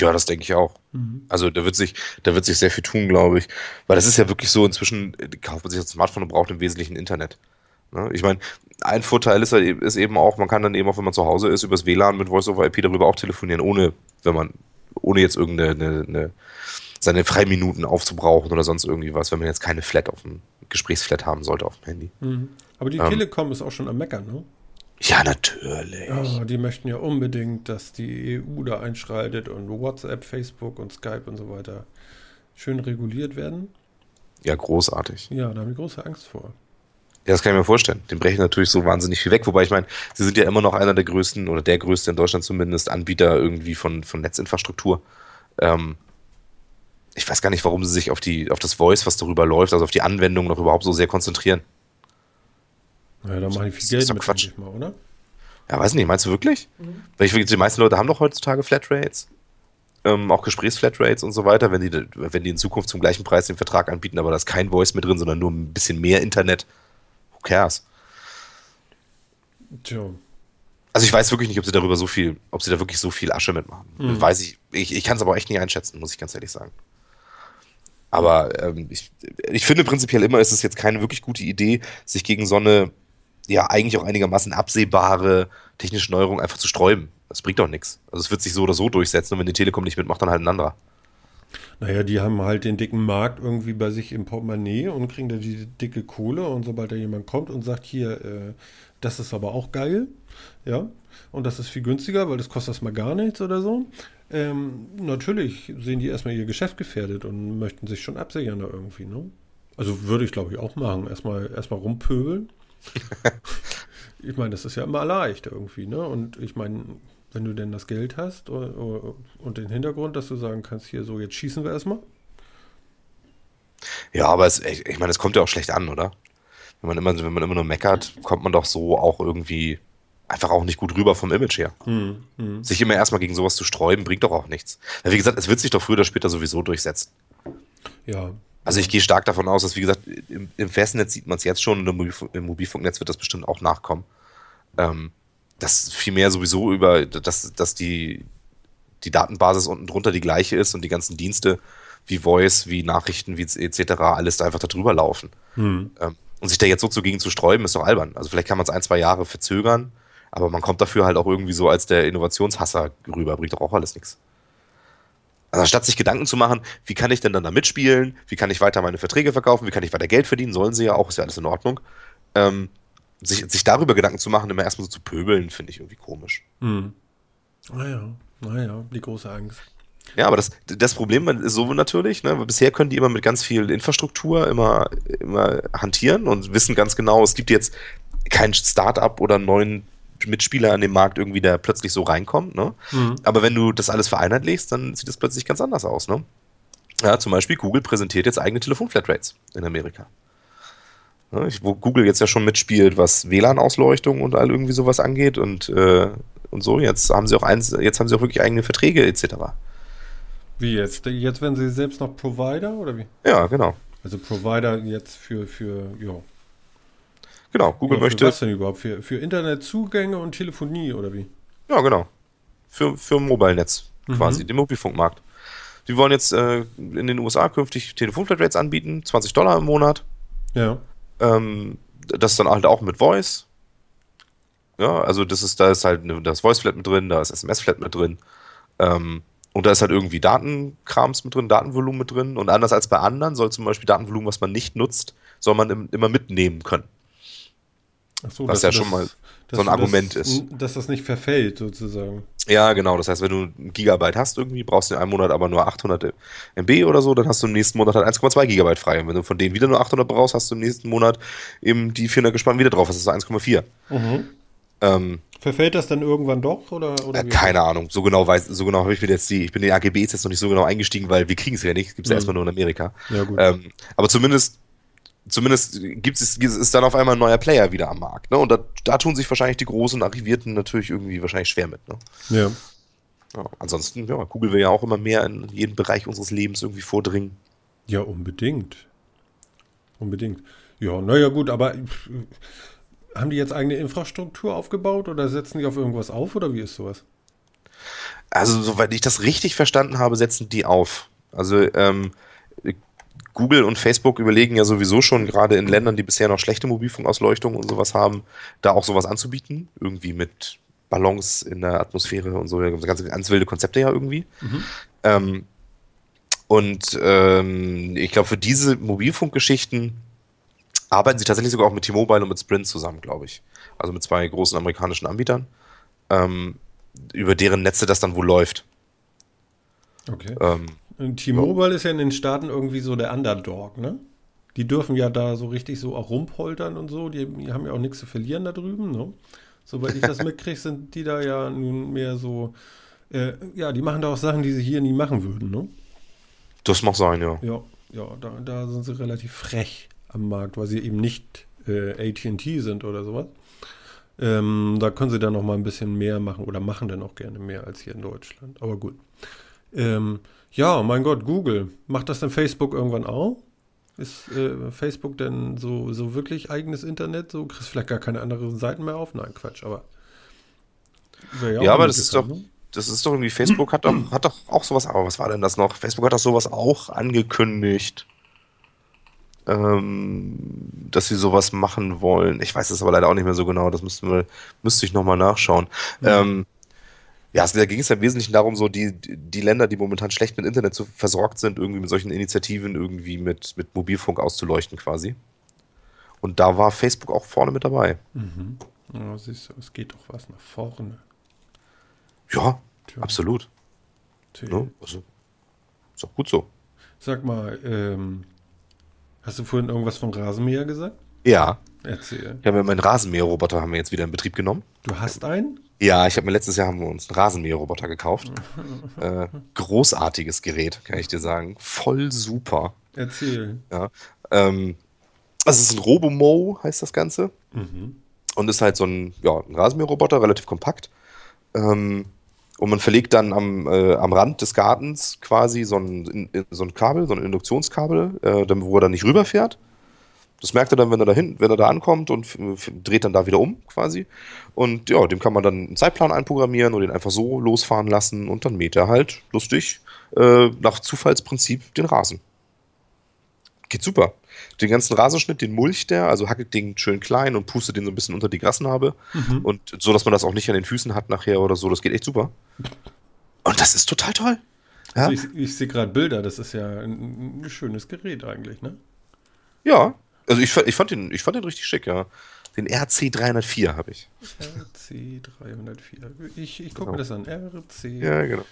Ja, das denke ich auch. Mhm. Also da wird sich, da wird sich sehr viel tun, glaube ich. Weil das ist ja wirklich so, inzwischen äh, kauft man sich ein Smartphone und braucht im Wesentlichen Internet. Ne? Ich meine, ein Vorteil ist, ist eben auch, man kann dann eben auch, wenn man zu Hause ist, übers WLAN mit Voice over IP darüber auch telefonieren, ohne, wenn man, ohne jetzt irgendeine eine, eine, seine Freiminuten aufzubrauchen oder sonst irgendwie was, wenn man jetzt keine Flat auf dem Gesprächsflat haben sollte auf dem Handy. Mhm. Aber die ähm, Telekom ist auch schon am Meckern, ne? Ja, natürlich. Oh, die möchten ja unbedingt, dass die EU da einschreitet und WhatsApp, Facebook und Skype und so weiter schön reguliert werden. Ja, großartig. Ja, da habe ich große Angst vor. Ja, das kann ich mir vorstellen. Den brechen natürlich so wahnsinnig viel weg. Wobei ich meine, sie sind ja immer noch einer der größten oder der größte in Deutschland zumindest Anbieter irgendwie von, von Netzinfrastruktur. Ähm, ich weiß gar nicht, warum sie sich auf, die, auf das Voice, was darüber läuft, also auf die Anwendung noch überhaupt so sehr konzentrieren. Ja, da mache ich viel Geld ist mit, Quatsch. mal, oder? Ja, weiß nicht, meinst du wirklich? Mhm. Ich, die meisten Leute haben doch heutzutage Flatrates. Ähm, auch Gesprächsflatrates und so weiter, wenn die, wenn die in Zukunft zum gleichen Preis den Vertrag anbieten, aber da ist kein Voice mit drin, sondern nur ein bisschen mehr Internet. Who cares? Tja. Also ich weiß wirklich nicht, ob sie darüber so viel, ob sie da wirklich so viel Asche mitmachen. Mhm. Weiß ich, ich, ich kann es aber echt nicht einschätzen, muss ich ganz ehrlich sagen. Aber ähm, ich, ich finde prinzipiell immer, ist es jetzt keine wirklich gute Idee, sich gegen so eine ja eigentlich auch einigermaßen absehbare technische Neuerung einfach zu sträuben. Das bringt doch nichts. Also es wird sich so oder so durchsetzen und wenn die Telekom nicht mitmacht, dann halt ein anderer. Naja, die haben halt den dicken Markt irgendwie bei sich im Portemonnaie und kriegen da die dicke Kohle und sobald da jemand kommt und sagt, hier, äh, das ist aber auch geil, ja, und das ist viel günstiger, weil das kostet erstmal gar nichts oder so, ähm, natürlich sehen die erstmal ihr Geschäft gefährdet und möchten sich schon absichern da irgendwie, ne? Also würde ich glaube ich auch machen, erstmal erstmal rumpöbeln ich meine, das ist ja immer leicht irgendwie, ne? Und ich meine, wenn du denn das Geld hast und den Hintergrund, dass du sagen kannst, hier so, jetzt schießen wir erstmal. Ja, aber es, ich meine, es kommt ja auch schlecht an, oder? Wenn man immer, wenn man immer nur meckert, kommt man doch so auch irgendwie einfach auch nicht gut rüber vom Image her. Hm, hm. Sich immer erstmal gegen sowas zu sträuben, bringt doch auch nichts. Weil, wie gesagt, es wird sich doch früher oder später sowieso durchsetzen. Ja, also ich gehe stark davon aus, dass, wie gesagt, im, im Festnetz sieht man es jetzt schon und im, Mobilfunknetz wird das bestimmt auch nachkommen. Ähm, dass vielmehr sowieso über, dass, dass die, die Datenbasis unten drunter die gleiche ist und die ganzen Dienste wie Voice, wie Nachrichten, wie etc. alles da einfach darüber laufen. Hm. Ähm, Und sich da jetzt so zugegen zu sträuben, ist doch albern. Also vielleicht kann man es ein, zwei Jahre verzögern, aber man kommt dafür halt auch irgendwie so als der Innovationshasser rüber, bringt doch auch alles nichts. Also statt sich Gedanken zu machen, wie kann ich denn dann da mitspielen, wie kann ich weiter meine Verträge verkaufen, wie kann ich weiter Geld verdienen, sollen sie ja auch, ist ja alles in Ordnung. Ähm, sich, sich darüber Gedanken zu machen, immer erstmal so zu pöbeln, finde ich irgendwie komisch. Hm. Naja, naja, die große Angst. Ja, aber das, das Problem ist so natürlich, ne, bisher können die immer mit ganz viel Infrastruktur immer, immer hantieren und wissen ganz genau, es gibt jetzt kein Start-up oder einen neuen Mitspieler an dem Markt irgendwie, der plötzlich so reinkommt. Ne? Mhm. Aber wenn du das alles vereinheitlichst, dann sieht es plötzlich ganz anders aus. Ne? Ja, zum Beispiel Google präsentiert jetzt eigene Telefonflatrates in Amerika. Ja, wo Google jetzt ja schon mitspielt, was WLAN-Ausleuchtung und all irgendwie sowas angeht und, äh, und so. Jetzt haben sie auch eins, jetzt haben sie auch wirklich eigene Verträge etc. Wie jetzt? Jetzt werden sie selbst noch Provider oder wie? Ja, genau. Also Provider jetzt für, für, ja. Genau, Google ja, möchte. Was denn überhaupt? Für, für Internetzugänge und Telefonie oder wie? Ja, genau. Für, für Mobile-Netz mhm. quasi, den Mobilfunkmarkt. Die wollen jetzt äh, in den USA künftig Telefonflatrates anbieten, 20 Dollar im Monat. Ja. Ähm, das ist dann halt auch mit Voice. Ja, also das ist, da ist halt eine, das Voice-Flat mit drin, da ist SMS-Flat mit drin. Ähm, und da ist halt irgendwie Datenkrams mit drin, Datenvolumen mit drin. Und anders als bei anderen soll zum Beispiel Datenvolumen, was man nicht nutzt, soll man im, immer mitnehmen können. So, was ja schon mal so ein Argument das, ist. Dass das nicht verfällt, sozusagen. Ja, genau. Das heißt, wenn du ein Gigabyte hast irgendwie, brauchst du in einem Monat aber nur 800 MB oder so, dann hast du im nächsten Monat halt 1,2 Gigabyte frei. Und wenn du von denen wieder nur 800 brauchst, hast du im nächsten Monat eben die 400 gespannt wieder drauf. Das ist 1,4. Mhm. Ähm, Verfällt das dann irgendwann doch? Oder, oder äh, keine Ahnung. So genau weiß, so genau habe ich mir jetzt die, ich bin in die AGBs jetzt noch nicht so genau eingestiegen, weil wir kriegen es ja nicht. Gibt es mhm. ja erstmal nur in Amerika. Ja. Ähm, aber zumindest, zumindest gibt es, ist dann auf einmal ein neuer Player wieder am Markt. Ne? Und da, da tun sich wahrscheinlich die großen Arrivierten natürlich irgendwie wahrscheinlich schwer mit. Ne? Ja. ja. Ansonsten, ja, Google will ja auch immer mehr in jeden Bereich unseres Lebens irgendwie vordringen. Ja, unbedingt. Unbedingt. Ja, naja, gut, aber haben die jetzt eigene Infrastruktur aufgebaut oder setzen die auf irgendwas auf oder wie ist sowas? Also, soweit ich das richtig verstanden habe, setzen die auf. Also, ähm, Google und Facebook überlegen ja sowieso schon, gerade in Ländern, die bisher noch schlechte Mobilfunkausleuchtung und sowas haben, da auch sowas anzubieten. Irgendwie mit Ballons in der Atmosphäre und so. Ganz, ganz wilde Konzepte ja irgendwie. Mhm. Ähm, und ähm, ich glaube, für diese Mobilfunkgeschichten arbeiten sie tatsächlich sogar auch mit T-Mobile und mit Sprint zusammen, glaube ich. Also mit zwei großen amerikanischen Anbietern, ähm, über deren Netze das dann wohl läuft. Okay. Ähm, T-Mobile ja. ist ja in den Staaten irgendwie so der Underdog, ne? Die dürfen ja da so richtig so auch rumpoltern und so. Die, die haben ja auch nichts zu verlieren da drüben, ne? Soweit ich das mitkriege, sind die da ja nun mehr so, äh, ja, die machen da auch Sachen, die sie hier nie machen würden, ne? Das mag sein, ja. Ja, ja, da, da sind sie relativ frech am Markt, weil sie eben nicht äh, ATT sind oder sowas. Ähm, da können sie dann noch mal ein bisschen mehr machen oder machen dann auch gerne mehr als hier in Deutschland. Aber gut. Ähm, ja, mein Gott, Google. Macht das denn Facebook irgendwann auch? Ist äh, Facebook denn so, so wirklich eigenes Internet? So kriegst du vielleicht gar keine anderen Seiten mehr auf? Nein, Quatsch, aber. Ja, ja aber das ist doch. Ne? Das ist doch irgendwie, Facebook hat doch, hat doch auch sowas, aber was war denn das noch? Facebook hat doch sowas auch angekündigt ähm, dass sie sowas machen wollen. Ich weiß es aber leider auch nicht mehr so genau. Das müssten wir, müsste ich nochmal nachschauen. Mhm. Ähm, ja, da ging es ja im Wesentlichen darum, so die, die Länder, die momentan schlecht mit Internet zu, versorgt sind, irgendwie mit solchen Initiativen irgendwie mit, mit Mobilfunk auszuleuchten quasi. Und da war Facebook auch vorne mit dabei. Mhm. Ja, siehst du, es geht doch was nach vorne. Ja, Tja. absolut. Ne? Also, ist auch gut so. Sag mal, ähm, Hast du vorhin irgendwas vom Rasenmäher gesagt? Ja. Erzähl. Ja, meinen Rasenmäherroboter haben wir jetzt wieder in Betrieb genommen. Du hast einen? Ja, ich habe mir letztes Jahr haben wir uns einen Rasenmäherroboter gekauft. äh, großartiges Gerät, kann ich dir sagen. Voll super. Erzähl. Ja. Ähm, also es ist ein Robomo, heißt das Ganze. Mhm. Und ist halt so ein, ja, ein Rasenmäherroboter, relativ kompakt. Ähm, und man verlegt dann am, äh, am Rand des Gartens quasi so ein, in, so ein Kabel, so ein Induktionskabel, äh, wo er dann nicht rüberfährt. Das merkt er dann, wenn er da hin, wenn er da ankommt und dreht dann da wieder um quasi. Und ja, dem kann man dann einen Zeitplan einprogrammieren und den einfach so losfahren lassen und dann mäht er halt lustig äh, nach Zufallsprinzip den Rasen. Geht super. Den ganzen Rasenschnitt, den mulcht der, also hackelt den schön klein und pustet den so ein bisschen unter die Grasnarbe. Mhm. Und so, dass man das auch nicht an den Füßen hat nachher oder so. Das geht echt super. Und das ist total toll. Ja? Also ich, ich sehe gerade Bilder, das ist ja ein, ein, schönes Gerät eigentlich, ne? Ja, also ich, ich, fand den, ich fand den richtig schick, ja. Den RC 304 habe ich. RC 304. Ich, ich gucke genau. mir das an. RC ja, genau.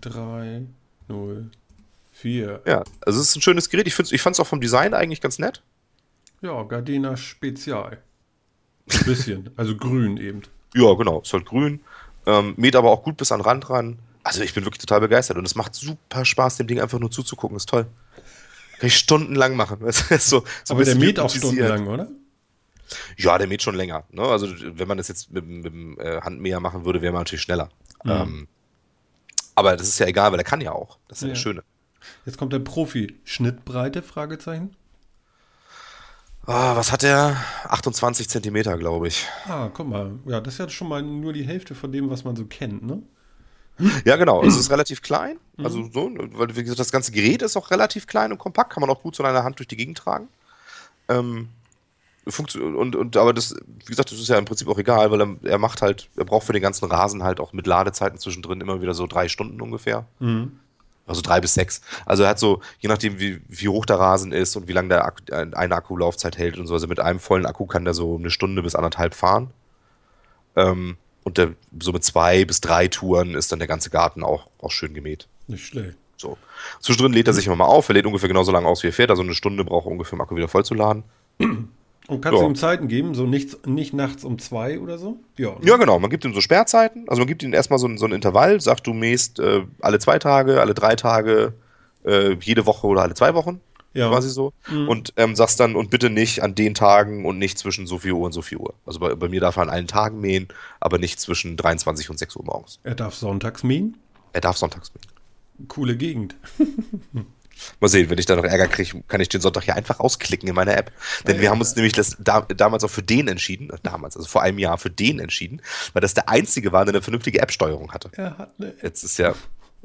304. Ja, also es ist ein schönes Gerät. Ich, ich fand es auch vom Design eigentlich ganz nett. Ja, Gardena Spezial. Ein bisschen. also grün eben. Ja, genau. Ist halt grün. Ähm, mäht aber auch gut bis an den Rand ran. Also ich bin wirklich total begeistert und es macht super Spaß, dem Ding einfach nur zuzugucken. Ist toll. Kann ich stundenlang machen. so, so aber der mäht auch stundenlang, oder? Ja, der mäht schon länger. Ne? Also wenn man das jetzt mit, mit dem äh, Handmäher machen würde, wäre man natürlich schneller. Mhm. Ähm, aber das ist ja egal, weil der kann ja auch. Das ist ja, ja das Schöne. Jetzt kommt der Profi. Schnittbreite? Fragezeichen. Ah, was hat der? 28 Zentimeter, glaube ich. Ah, guck mal. Ja, das ist ja schon mal nur die Hälfte von dem, was man so kennt, ne? Ja, genau. Es ist relativ klein. Also mhm. so, weil wie gesagt, das ganze Gerät ist auch relativ klein und kompakt, kann man auch gut so in einer Hand durch die Gegend tragen. Ähm, und, und aber das, wie gesagt, das ist ja im Prinzip auch egal, weil er, er, macht halt, er braucht für den ganzen Rasen halt auch mit Ladezeiten zwischendrin immer wieder so drei Stunden ungefähr. Mhm. Also drei bis sechs. Also er hat so, je nachdem, wie, wie hoch der Rasen ist und wie lange der Akku, eine Akkulaufzeit hält und so, also mit einem vollen Akku kann der so eine Stunde bis anderthalb fahren. Ähm, und der, so mit zwei bis drei Touren ist dann der ganze Garten auch, auch schön gemäht. Nicht schlecht. So. Zwischendrin lädt er sich immer mal auf. Er lädt ungefähr genauso lange aus, wie er fährt. Also eine Stunde braucht er ungefähr, um Akku wieder voll zu laden. Und kannst ja. du ihm Zeiten geben, so nicht, nicht nachts um zwei oder so? Ja, ja, genau. Man gibt ihm so Sperrzeiten. Also man gibt ihm erstmal so ein, so ein Intervall, sagt, du mähst äh, alle zwei Tage, alle drei Tage, äh, jede Woche oder alle zwei Wochen. Ja. Quasi so. Mhm. Und ähm, sagst dann, und bitte nicht an den Tagen und nicht zwischen so viel Uhr und so viel Uhr. Also bei, bei mir darf er an allen Tagen mähen, aber nicht zwischen 23 und 6 Uhr morgens. Er darf sonntags mähen? Er darf sonntags mähen. Coole Gegend. Mal sehen, wenn ich da noch Ärger kriege, kann ich den Sonntag hier einfach rausklicken in meiner App. Denn ja, wir haben uns nämlich das, da, damals auch für den entschieden, äh, damals, also vor einem Jahr für den entschieden, weil das der einzige war, der eine vernünftige App-Steuerung hatte. Er hat eine App. Jetzt ist ja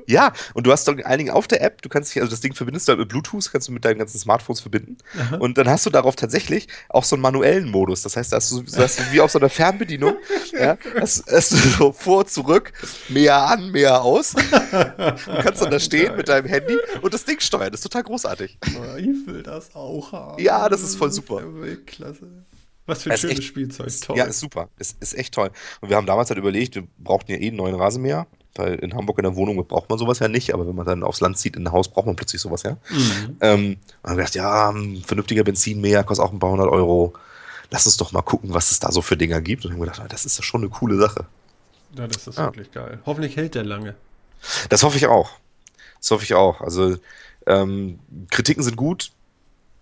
ja, und du hast doch allen Dingen auf der App, du kannst dich, also das Ding verbindest du halt mit Bluetooth, kannst du mit deinen ganzen Smartphones verbinden. Aha. Und dann hast du darauf tatsächlich auch so einen manuellen Modus. Das heißt, da hast du, hast du wie auf so einer Fernbedienung, ja, hast, hast, du so vor, zurück, mehr an, mehr aus. Du kannst dann da stehen mit deinem Handy und das Ding steuern. Das ist total großartig. Ich will das auch haben. Ja, das ist voll super. Klasse. Was für ein schönes echt, Spielzeug. Toll. Ja, ist super. Ist, ist echt toll. Und wir haben damals halt überlegt, wir brauchten ja eh einen neuen Rasenmäher. Weil in Hamburg in der Wohnung braucht man sowas ja nicht, aber wenn man dann aufs Land zieht, in ein Haus, braucht man plötzlich sowas ja. Mhm. Ähm, und dann gedacht, ja, ein vernünftiger Benzinmäher kostet auch ein paar hundert Euro. Lass uns doch mal gucken, was es da so für Dinger gibt. Und dann haben wir gedacht, das ist ja schon eine coole Sache. Ja, das ist ja. wirklich geil. Hoffentlich hält der lange. Das hoffe ich auch. Das hoffe ich auch. Also ähm, Kritiken sind gut,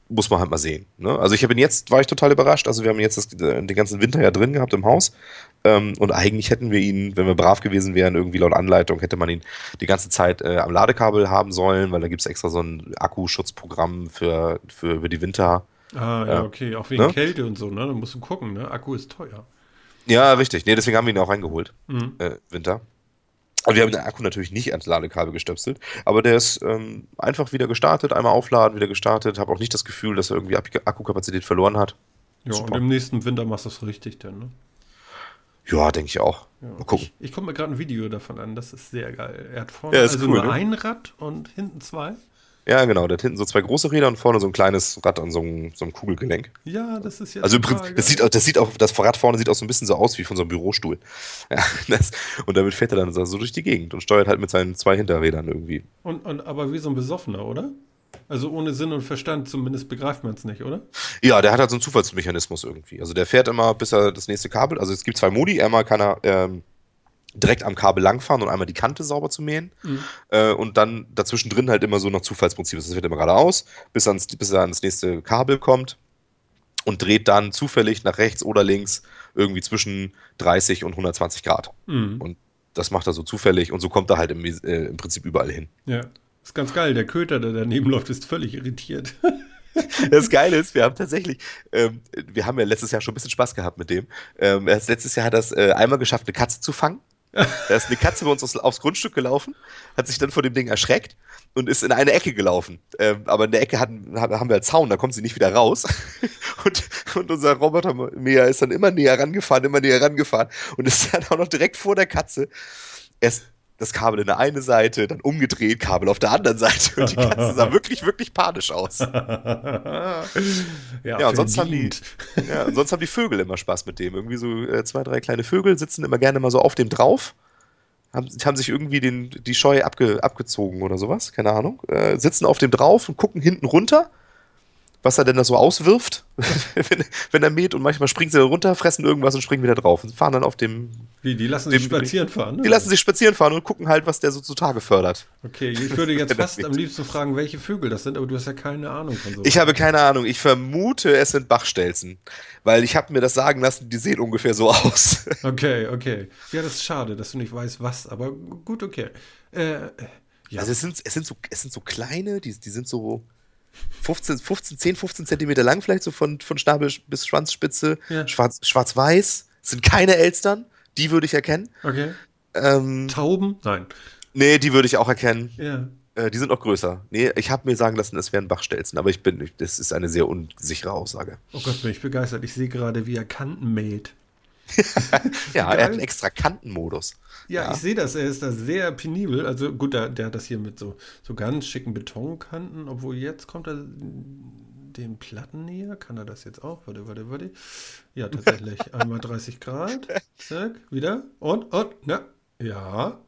muss man halt mal sehen. Ne? Also ich habe ihn jetzt, war ich total überrascht. Also wir haben jetzt das, den ganzen Winter ja drin gehabt im Haus. Ähm, und eigentlich hätten wir ihn, wenn wir brav gewesen wären, irgendwie laut Anleitung, hätte man ihn die ganze Zeit äh, am Ladekabel haben sollen, weil da gibt es extra so ein Akkuschutzprogramm für, für über die Winter. Ah, ja, okay. Auch wegen ne? Kälte und so, ne? Da musst du gucken, ne? Akku ist teuer. Ja, richtig. Nee, deswegen haben wir ihn auch reingeholt. Mhm. Äh, Winter. Also wir haben den Akku natürlich nicht ans Ladekabel gestöpselt, aber der ist ähm, einfach wieder gestartet, einmal aufladen, wieder gestartet. Habe auch nicht das Gefühl, dass er irgendwie Akkukapazität verloren hat. Ja, Super. und im nächsten Winter machst du es richtig dann, ne? Ja, denke ich auch. Ja, Mal gucken. Ich, ich gucke mir gerade ein Video davon an, das ist sehr geil. Er hat vorne ja, also cool, nur ne? ein Rad und hinten zwei. Ja, genau. Der hat hinten so zwei große Räder und vorne so ein kleines Rad an so einem, so einem Kugelgelenk. Ja, das ist jetzt. Also das sieht, das sieht auch, das Rad vorne sieht auch so ein bisschen so aus wie von so einem Bürostuhl. Ja, das, und damit fährt er dann so durch die Gegend und steuert halt mit seinen zwei Hinterrädern irgendwie. Und, und aber wie so ein Besoffener, oder? Also ohne Sinn und Verstand, zumindest begreift man es nicht, oder? Ja, der hat halt so einen Zufallsmechanismus irgendwie. Also der fährt immer, bis er das nächste Kabel. Also es gibt zwei Modi. Einmal kann er ähm, direkt am Kabel langfahren und einmal die Kante sauber zu mähen. Mhm. Äh, und dann dazwischen drin halt immer so noch Zufallsprinzip. Das wird immer geradeaus, bis, ans, bis er ans nächste Kabel kommt und dreht dann zufällig nach rechts oder links irgendwie zwischen 30 und 120 Grad. Mhm. Und das macht er so zufällig und so kommt er halt im, äh, im Prinzip überall hin. Ja, ist ganz geil. Der Köter, der daneben läuft, ist völlig irritiert. Das Geile ist, wir haben tatsächlich, ähm, wir haben ja letztes Jahr schon ein bisschen Spaß gehabt mit dem. Ähm, letztes Jahr hat er es äh, einmal geschafft, eine Katze zu fangen. Da ist eine Katze bei uns aufs, aufs Grundstück gelaufen, hat sich dann vor dem Ding erschreckt und ist in eine Ecke gelaufen. Ähm, aber in der Ecke hatten, haben wir einen Zaun, da kommt sie nicht wieder raus. und, und unser Roboter ist dann immer näher rangefahren, immer näher rangefahren und ist dann auch noch direkt vor der Katze. Erst das Kabel in der eine Seite, dann umgedreht, Kabel auf der anderen Seite. Und die Katze sah wirklich, wirklich panisch aus. ja, ja und sonst haben, die, ja, sonst haben die Vögel immer Spaß mit dem. Irgendwie so äh, zwei, drei kleine Vögel sitzen immer gerne mal so auf dem drauf haben, haben sich irgendwie den, die Scheu abge, abgezogen oder sowas, keine Ahnung, äh, sitzen auf dem drauf und gucken hinten runter, was er denn da so auswirft, wenn, wenn er mäht und manchmal springen sie runter, fressen irgendwas und springen wieder drauf und fahren dann auf dem. Wie, die lassen sich spazieren fahren? Ne? Die lassen sich spazieren fahren und gucken halt, was der so zutage fördert. Okay, ich würde jetzt fast am liebsten fragen, welche Vögel das sind, aber du hast ja keine Ahnung von so. Ich habe keine Ahnung. Ich vermute, es sind Bachstelzen. Weil ich habe mir das sagen lassen, die sehen ungefähr so aus. Okay, okay. Ja, das ist schade, dass du nicht weißt, was, aber gut, okay. Äh, ja. Also es sind, es sind so, es sind so kleine, die, die sind so 15, 15, 10, 15 Zentimeter lang, vielleicht so von, von Schnabel bis Schwanzspitze. Ja. Schwarz, schwarz-weiß. Sind keine Elstern. Die würde ich erkennen. Okay. Ähm, Tauben? Nein. Nee, die würde ich auch erkennen. Ja. Äh, die sind noch größer. Nee, ich habe mir sagen lassen, es wären Bachstelzen, aber ich bin, das ist eine sehr unsichere Aussage. Oh Gott, bin ich begeistert. Ich sehe gerade, wie er Kanten mäht. Ja, er hat einen extra Kantenmodus. Ja, ja, ich sehe das. Er ist da sehr penibel. Also gut, der, der hat das hier mit so, so ganz schicken Betonkanten, obwohl jetzt kommt er den Platten näher. Kann er das jetzt auch? Warte, warte, warte. Ja, tatsächlich. Einmal 30 Grad. Zack, wieder. Und, und, na. Ja.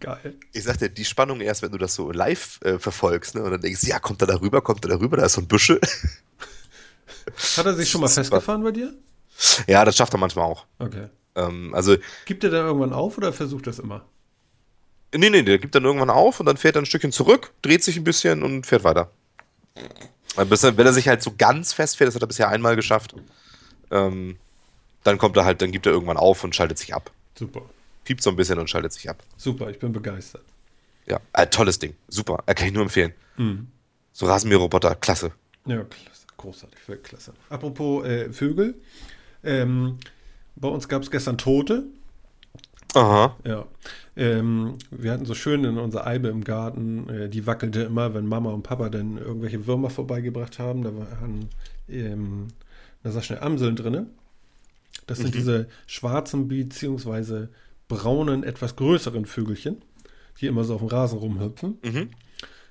Geil. Ich sag dir, die Spannung erst, wenn du das so live äh, verfolgst, ne? Und dann denkst, ja, kommt er da rüber, kommt er da rüber, da ist so ein Büschel. Hat er sich schon mal festgefahren bei dir? Ja, das schafft er manchmal auch. Okay. Ähm, also, gibt er dann irgendwann auf oder versucht das immer? Nee, nee, der gibt dann irgendwann auf und dann fährt er ein Stückchen zurück, dreht sich ein bisschen und fährt weiter. Wenn er sich halt so ganz festfährt, das hat er bisher einmal geschafft, ähm, dann kommt er halt, dann gibt er irgendwann auf und schaltet sich ab. Super. Piept so ein bisschen und schaltet sich ab. Super, ich bin begeistert. Ja, äh, tolles Ding. Super. Äh, kann ich nur empfehlen. Mhm. So Rasenmäherroboter, klasse. Ja, klasse. Großartig, klasse. Apropos äh, Vögel. Ähm, bei uns gab es gestern Tote. Aha. Ja. Ähm, wir hatten so schön in unserer Eibe im Garten, äh, die wackelte immer, wenn Mama und Papa dann irgendwelche Würmer vorbeigebracht haben. Da waren, ähm, da sag schnell Amseln drin. Das sind mhm. diese schwarzen beziehungsweise braunen, etwas größeren Vögelchen, die immer so auf dem Rasen rumhüpfen. Mhm.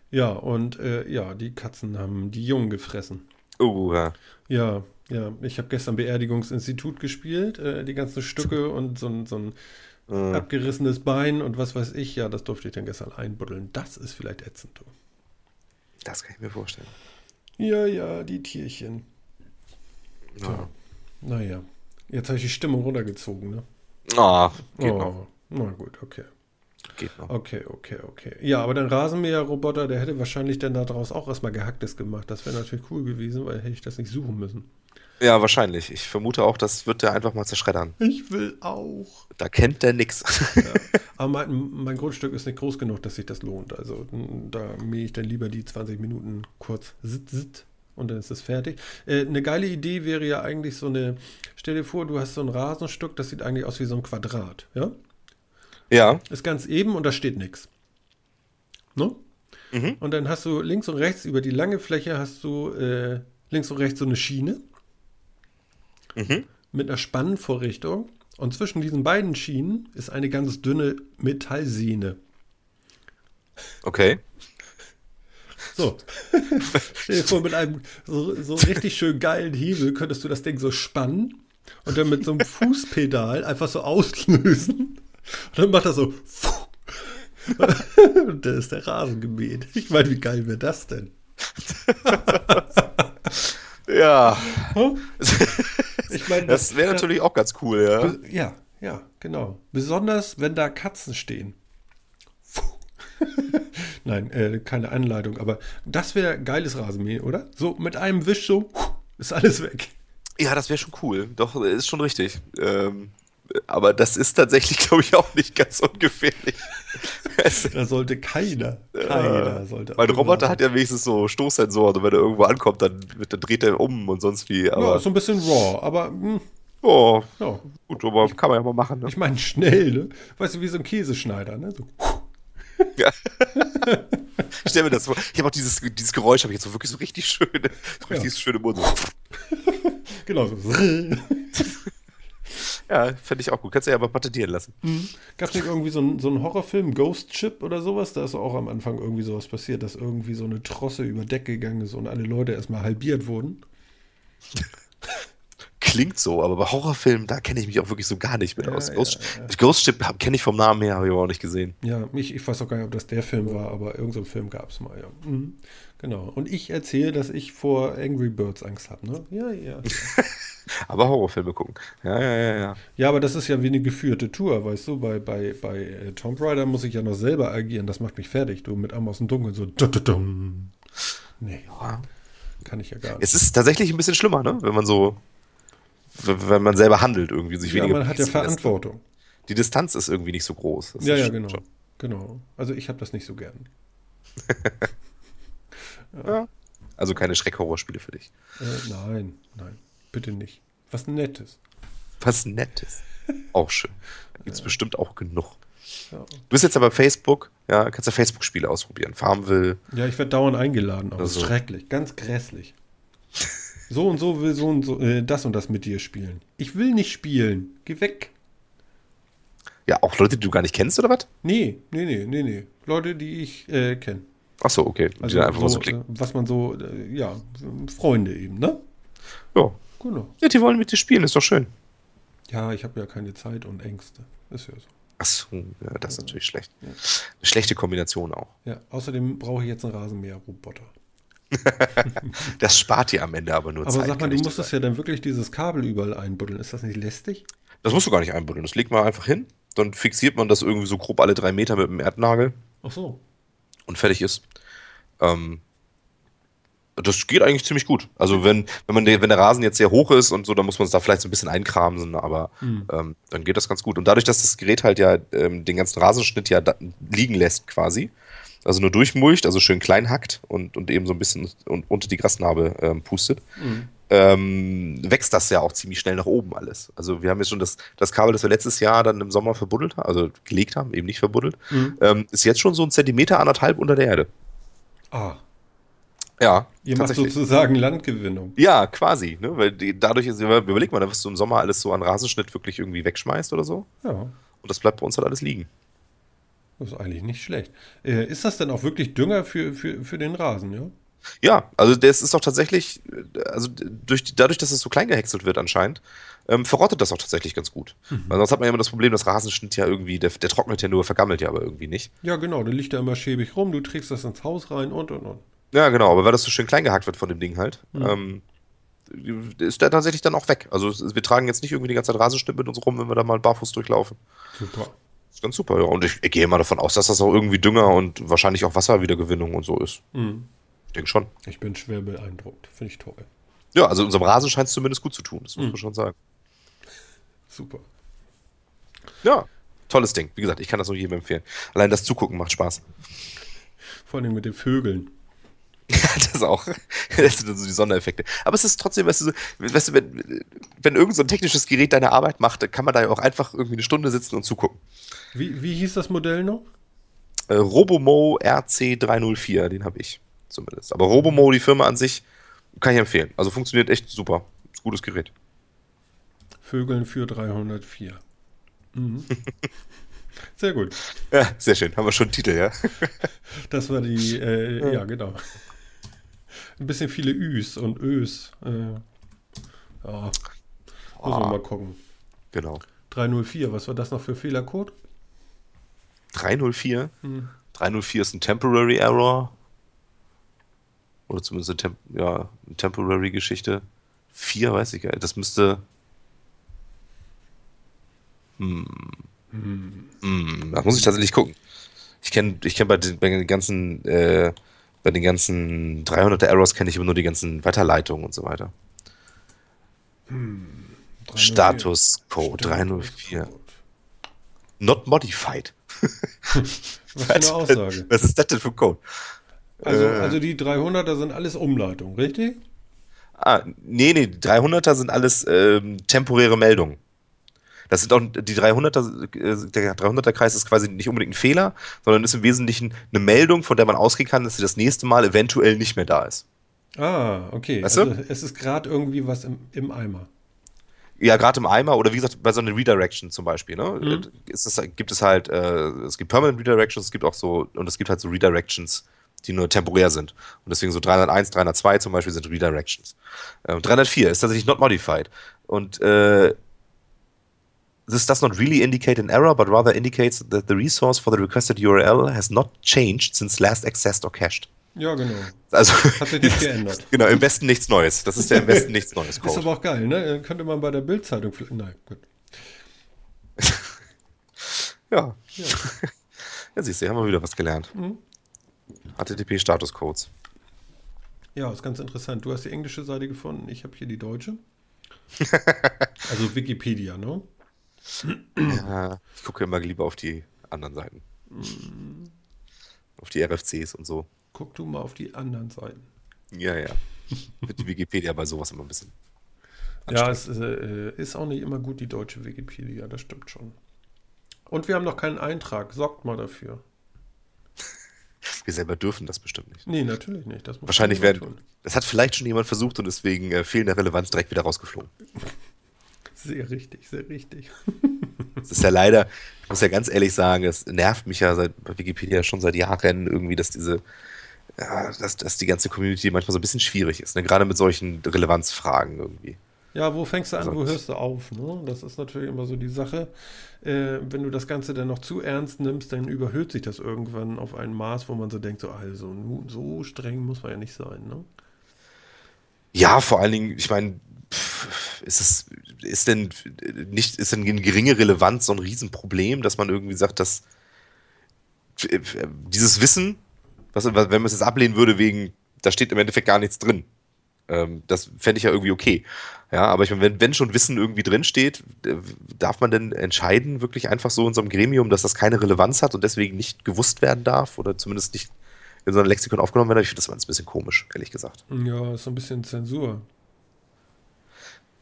Ja, und äh, ja, die Katzen haben die Jungen gefressen. Oh, ja. Ja, ja, ich habe gestern Beerdigungsinstitut gespielt, äh, die ganzen Stücke und so, ein, so ein äh. abgerissenes Bein und was weiß ich. Ja, das durfte ich dann gestern einbuddeln. Das ist vielleicht ätzend. Du. Das kann ich mir vorstellen. Ja, ja, die Tierchen. Ja. Naja, jetzt habe ich die Stimmung runtergezogen, ne? Ah, geht oh, noch. Na gut, okay. Geht noch. Okay, okay, okay. Ja, aber dein Rasenmäher-Roboter, der hätte wahrscheinlich dann daraus auch erstmal Gehacktes gemacht. Das wäre natürlich cool gewesen, weil hätte ich das nicht suchen müssen. Ja, wahrscheinlich. Ich vermute auch, das wird der einfach mal zerschreddern. Ich will auch. Da kennt der nix. Ja. Aber mein, mein, Grundstück ist nicht groß genug, dass sich das lohnt. Also da mähe ich dann lieber die 20 Minuten kurz sit, sit und dann ist es fertig. Äh, eine geile Idee wäre ja eigentlich so eine, stell dir vor, du hast so ein Rasenstück, das sieht eigentlich aus wie so ein Quadrat, ja? Ja. Ist ganz eben und da steht nichts. Ne? Mhm. Und dann hast du links und rechts über die lange Fläche hast du äh, links und rechts so eine Schiene mhm. mit einer Spannvorrichtung. Und zwischen diesen beiden Schienen ist eine ganz dünne Metallsehne. Okay. So. Stell dir vor, mit einem so, so richtig schön geilen Hebel könntest du das Ding so spannen und dann mit so einem Fußpedal einfach so auslösen. Und dann macht er so. und dann ist der Rasen gemäht. Ich meine, wie geil wäre das denn? ja. Ich meine, das, das wäre natürlich auch ganz cool, ja. Ja, ja, genau. Besonders, wenn da Katzen stehen. Nein, äh, keine Anleitung, aber das wäre geiles Rasenmähen, oder? So mit einem Wisch so ist alles weg. Ja, das wäre schon cool. Doch, ist schon richtig. Ähm, aber das ist tatsächlich, glaube ich, auch nicht ganz ungefährlich. da sollte keiner, keiner äh, sollte. Mein Roboter hat ja wenigstens so Stoßsensoren und wenn er irgendwo ankommt, dann, dann dreht er um und sonst wie. Aber, ja, so ein bisschen raw, aber. Mh. Hm. Oh, ja. gut, aber kann man ja mal machen. Ne? Ich meine, schnell, ne? Weißt du, wie so ein Käseschneider, ne? So. Ja. Stell mir das vor. Ich habe auch dieses, dieses Geräusch, habe ich jetzt so wirklich so richtig schön, so richtig Ja. schöne Mund. Genau so. Ja, fände ich auch gut. Kannst du ja aber patentieren lassen. Gab es nicht irgendwie so einen so Horrorfilm, Ghost Ship oder sowas? Da ist auch am Anfang irgendwie sowas passiert, dass irgendwie so eine Trosse über Deck gegangen ist und alle Leute erstmal halbiert wurden. Klingt so, aber bei Horrorfilmen, da kenne ich mich auch wirklich so gar nicht mit Ja, aus. ja, Ghost, ja. Ghost Ship kenne ich vom Namen her, habe ich aber auch nicht gesehen. Ja, ich, ich weiß auch gar nicht, ob das der Film war, aber irgendein so Film gab es mal, ja. Mhm. Genau. Und ich erzähle, dass ich vor Angry Birds Angst habe, ne? Ja, ja. Aber Horrorfilme gucken. Ja, ja, ja, ja. Ja, aber das ist ja wie eine geführte Tour, weißt du? Bei, bei, bei äh, Tomb Raider muss ich ja noch selber agieren. Das macht mich fertig. Du mit Arm aus dem Dunkeln so. dududum. Nee, ja. kann ich ja gar nicht. Es ist tatsächlich ein bisschen schlimmer, ne? Wenn man so, wenn man selber handelt irgendwie, sich Ja, weniger man hat ja beißen lässt. Verantwortung. Die Distanz ist irgendwie nicht so groß. Das Ja, ja, genau. schon. Genau. Also ich habe das nicht so gern. Ja. Also keine Schreckhorrorspiele für dich. Äh, nein, nein, bitte nicht. Was Nettes. Was Nettes. Auch schön. Gibt es bestimmt auch genug. Ja, Du bist jetzt aber Facebook, ja, kannst ja Facebook-Spiele ausprobieren. Farmville. ja ich werde dauernd eingeladen, aber das ist Also. schrecklich, ganz grässlich. So und so will so und so äh, das und das mit dir spielen. Ich will nicht spielen. Geh weg. Ja, auch Leute, die du gar nicht kennst, oder was? Nee, nee, nee, nee, nee. Leute, die ich äh, kenne. Achso, okay. Die Also dann einfach so so, klicken. äh, was man so, äh, ja, Freunde eben, ne? Ja. Genau. ja, die wollen mit dir spielen, ist doch schön. Ja, ich habe ja keine Zeit und Ängste. Ist ja so. Achso, ja, das ist natürlich schlecht. Eine schlechte Kombination auch. Ja, außerdem brauche ich jetzt einen Rasenmäher-Roboter. Das spart dir am Ende aber nur Aber Zeit. sag mal, du musstest sagen. ja dann wirklich dieses Kabel überall einbuddeln. Ist das nicht lästig? Das musst du gar nicht einbuddeln. Das legt man einfach hin. Dann fixiert man das irgendwie so grob alle drei Meter mit dem Erdnagel Ach so. Und fertig ist. Ähm, das geht eigentlich ziemlich gut. Also wenn, wenn man der, wenn der Rasen jetzt sehr hoch ist und so, dann muss man es da vielleicht so ein bisschen einkramsen, aber Hm. ähm, dann geht das ganz gut. Und dadurch, dass das Gerät halt ja ähm, den ganzen Rasenschnitt ja da, liegen lässt quasi, also nur durchmulcht, also schön klein hackt und, und eben so ein bisschen un, unter die Grasnarbe ähm, pustet, Mhm. Ähm, wächst das ja auch ziemlich schnell nach oben alles. Also wir haben jetzt schon das, das Kabel, das wir letztes Jahr dann im Sommer verbuddelt haben, also gelegt haben, eben nicht verbuddelt, Mhm. ähm, ist jetzt schon so ein Zentimeter, anderthalb unter der Erde. Ah, Ja, ihr macht sozusagen Landgewinnung. Ja, quasi, ne? Weil die, dadurch ist, überleg mal, was du im Sommer alles so an Rasenschnitt wirklich irgendwie wegschmeißt oder so. Ja, Und das bleibt bei uns halt alles liegen. das ist eigentlich nicht schlecht. Äh, ist das denn auch wirklich Dünger für, für, für den Rasen, ja? Ja, also das ist doch tatsächlich, also durch, dadurch, dass es so klein gehäckselt wird anscheinend, ähm, verrottet das auch tatsächlich ganz gut. Weil sonst hat man ja immer das Problem, dass Rasenschnitt ja irgendwie, der, der trocknet ja nur, vergammelt ja aber irgendwie nicht. Ja, genau, der liegt da immer schäbig rum, du trägst das ins Haus rein und und und. Ja, genau, aber weil das so schön klein gehackt wird von dem Ding halt, ähm, ist der tatsächlich dann auch weg. Also wir tragen jetzt nicht irgendwie die ganze Zeit Rasenschnitt mit uns rum, wenn wir da mal barfuß durchlaufen. Super. ist ganz super, ja. Und ich, ich gehe mal davon aus, dass das auch irgendwie Dünger und wahrscheinlich auch Wasserwiedergewinnung und so ist. Mhm. Ich denke schon. Ich bin schwer beeindruckt. Finde ich toll. Ja, also unserem Rasen scheint es zumindest gut zu tun, das muss Mhm. man schon sagen. Super. Ja, tolles Ding. Wie gesagt, ich kann das nur jedem empfehlen. Allein das Zugucken macht Spaß. Vor allem mit den Vögeln. Ja, das auch. Das sind so die Sondereffekte. Aber es ist trotzdem, weißt du, weißt du wenn, wenn irgend so ein technisches Gerät deine Arbeit macht, dann kann man da ja auch einfach irgendwie eine Stunde sitzen und zugucken. Wie, wie hieß das Modell noch? Äh, Robomo RC304, den habe ich zumindest. Aber Robomo, die Firma an sich, kann ich empfehlen. Also funktioniert echt super. Ist ein gutes Gerät. Vögeln für 304. Mhm. Sehr gut. Ja, sehr schön. Haben wir schon einen Titel, ja? Das war die, äh, ja. genau. Ein bisschen viele Üs und Ös. Äh, ja, muss man mal gucken. Genau. 304, was war das noch für Fehlercode? 304. Hm. 304 ist ein Temporary Error. Oder zumindest eine, Tem ja, eine Temporary Geschichte. 4 weiß ich gar nicht. Das müsste. Hm. Hm. Da muss ich tatsächlich gucken. Ich kenne ich kenn bei, den, bei den ganzen. Äh, bei den ganzen 300er Errors kenne ich immer nur die ganzen Weiterleitungen und so weiter. 304. Statuscode 304. Not modified. Was für eine Aussage. Was ist das denn für ein Code? Also, Äh. also die 300er sind alles Umleitungen, richtig? Ah, nee, nee, die 300er sind alles ähm, temporäre Meldungen. Das sind auch die 300er, äh, der 300er Kreis ist quasi nicht unbedingt ein Fehler, sondern ist im Wesentlichen eine Meldung, von der man ausgehen kann, dass sie das nächste Mal eventuell nicht mehr da ist. Ah, okay. Weißt also du? es ist gerade irgendwie was im, im Eimer. Ja, gerade im Eimer oder wie gesagt, bei so einer Redirection zum Beispiel, ne? Mhm. Ist es, gibt es halt, äh, es gibt Permanent Redirections, es gibt auch so, und es gibt halt so Redirections, die nur temporär sind. Und deswegen so 301, 302 zum Beispiel sind Redirections. Ähm, 304 ist tatsächlich not modified. Und äh, this does not really indicate an error, but rather indicates that the resource for the requested URL has not changed since last accessed or cached. Ja, genau. Also, Hat sich nicht geändert. genau, im Besten nichts Neues. Das ist der im Besten nichts Neues Ist Code. aber auch geil, ne? Könnte man bei der Bildzeitung vielleicht. Nein, gut. Ja. Ja. Ja, siehst du, haben wir wieder was gelernt. Mhm. HTTP-Statuscodes. Ja, ist ganz interessant. Du hast die englische Seite gefunden, ich habe hier die deutsche. also Wikipedia, ne? Ja, ich gucke immer lieber auf die anderen Seiten. Mhm. Auf die RFCs und so. Guck du mal auf die anderen Seiten. Ja, ja. Wird die Wikipedia bei sowas immer ein bisschen. Ja, es äh, ist auch nicht immer gut, die deutsche Wikipedia, das stimmt schon. Und wir haben noch keinen Eintrag. Sorgt mal dafür. Wir selber dürfen das bestimmt nicht. Nee, natürlich nicht. Das muss Wahrscheinlich werden. tun. Das hat vielleicht schon jemand versucht und deswegen äh, fehlende Relevanz direkt wieder rausgeflogen. Sehr richtig, sehr richtig. Das ist ja leider, ich muss ja ganz ehrlich sagen, es nervt mich ja seit bei Wikipedia schon seit Jahren irgendwie, dass diese, ja, dass, dass die ganze Community manchmal so ein bisschen schwierig ist, ne? gerade mit solchen Relevanzfragen irgendwie. Ja, wo fängst du an, wo Also- hörst du auf? Ne? Das ist natürlich immer so die Sache. Äh, wenn du das Ganze dann noch zu ernst nimmst, dann überhöht sich das irgendwann auf ein Maß, wo man so denkt, so, also so streng muss man ja nicht sein. Ne? Ja, vor allen Dingen, ich meine, ist es, ist denn nicht, ist denn eine geringe Relevanz so ein Riesenproblem, dass man irgendwie sagt, dass äh, dieses Wissen, was, wenn man es jetzt ablehnen würde, wegen, da steht im Endeffekt gar nichts drin. Ähm, das fände ich ja irgendwie okay. Ja, aber ich meine, wenn, wenn schon Wissen irgendwie drin steht, äh, darf man denn entscheiden, wirklich einfach so in so einem Gremium, dass das keine Relevanz hat und deswegen nicht gewusst werden darf oder zumindest nicht in so ein Lexikon aufgenommen werden? Ich finde das mal ein bisschen komisch, ehrlich gesagt. Ja, ist so ein bisschen Zensur.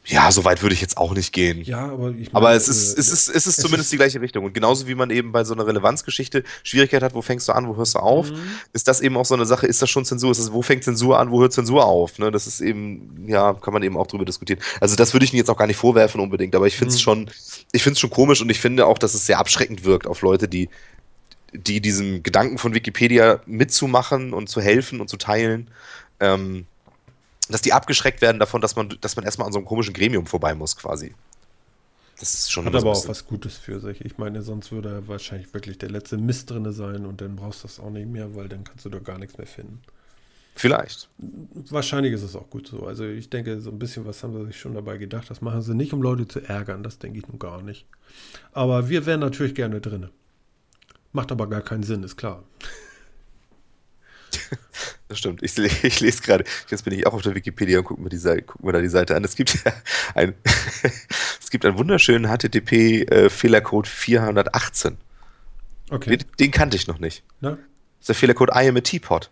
Ja, so weit würde ich jetzt auch nicht gehen. Ja, aber ich Aber meine, es ist, äh, es ist, es ist es zumindest ist- die gleiche Richtung. Und genauso wie man eben bei so einer Relevanzgeschichte Schwierigkeit hat, wo fängst du an, wo hörst du auf, Mhm. ist das eben auch so eine Sache, ist das schon Zensur? Ist das, wo fängt Zensur an, wo hört Zensur auf? Ne? Das ist eben, ja, kann man eben auch drüber diskutieren. Also das würde ich Ihnen jetzt auch gar nicht vorwerfen unbedingt, aber ich finde es Mhm. schon, ich finde es schon komisch und ich finde auch, dass es sehr abschreckend wirkt auf Leute, die, die diesem Gedanken von Wikipedia mitzumachen und zu helfen und zu teilen. Ähm, dass die abgeschreckt werden davon, dass man, dass man erstmal an so einem komischen Gremium vorbei muss, quasi. Das ist schon Hat aber auch was Gutes für sich. Ich meine, sonst würde er wahrscheinlich wirklich der letzte Mist drinne sein und dann brauchst du das auch nicht mehr, weil dann kannst du doch gar nichts mehr finden. Vielleicht. Wahrscheinlich ist es auch gut so. Also ich denke, so ein bisschen was haben sie sich schon dabei gedacht. Das machen sie nicht, um Leute zu ärgern. Das denke ich nun gar nicht. Aber wir wären natürlich gerne drinne. Macht aber gar keinen Sinn, ist klar. Das stimmt. Ich, ich lese gerade, jetzt bin ich auch auf der Wikipedia und gucke mir, die Seite- guck mir da die Seite an. Es gibt ja ein, es gibt einen wunderschönen HTTP-Fehlercode 418. Okay. Den, den kannte ich noch nicht. Na? Das ist der Fehlercode I am a teapot.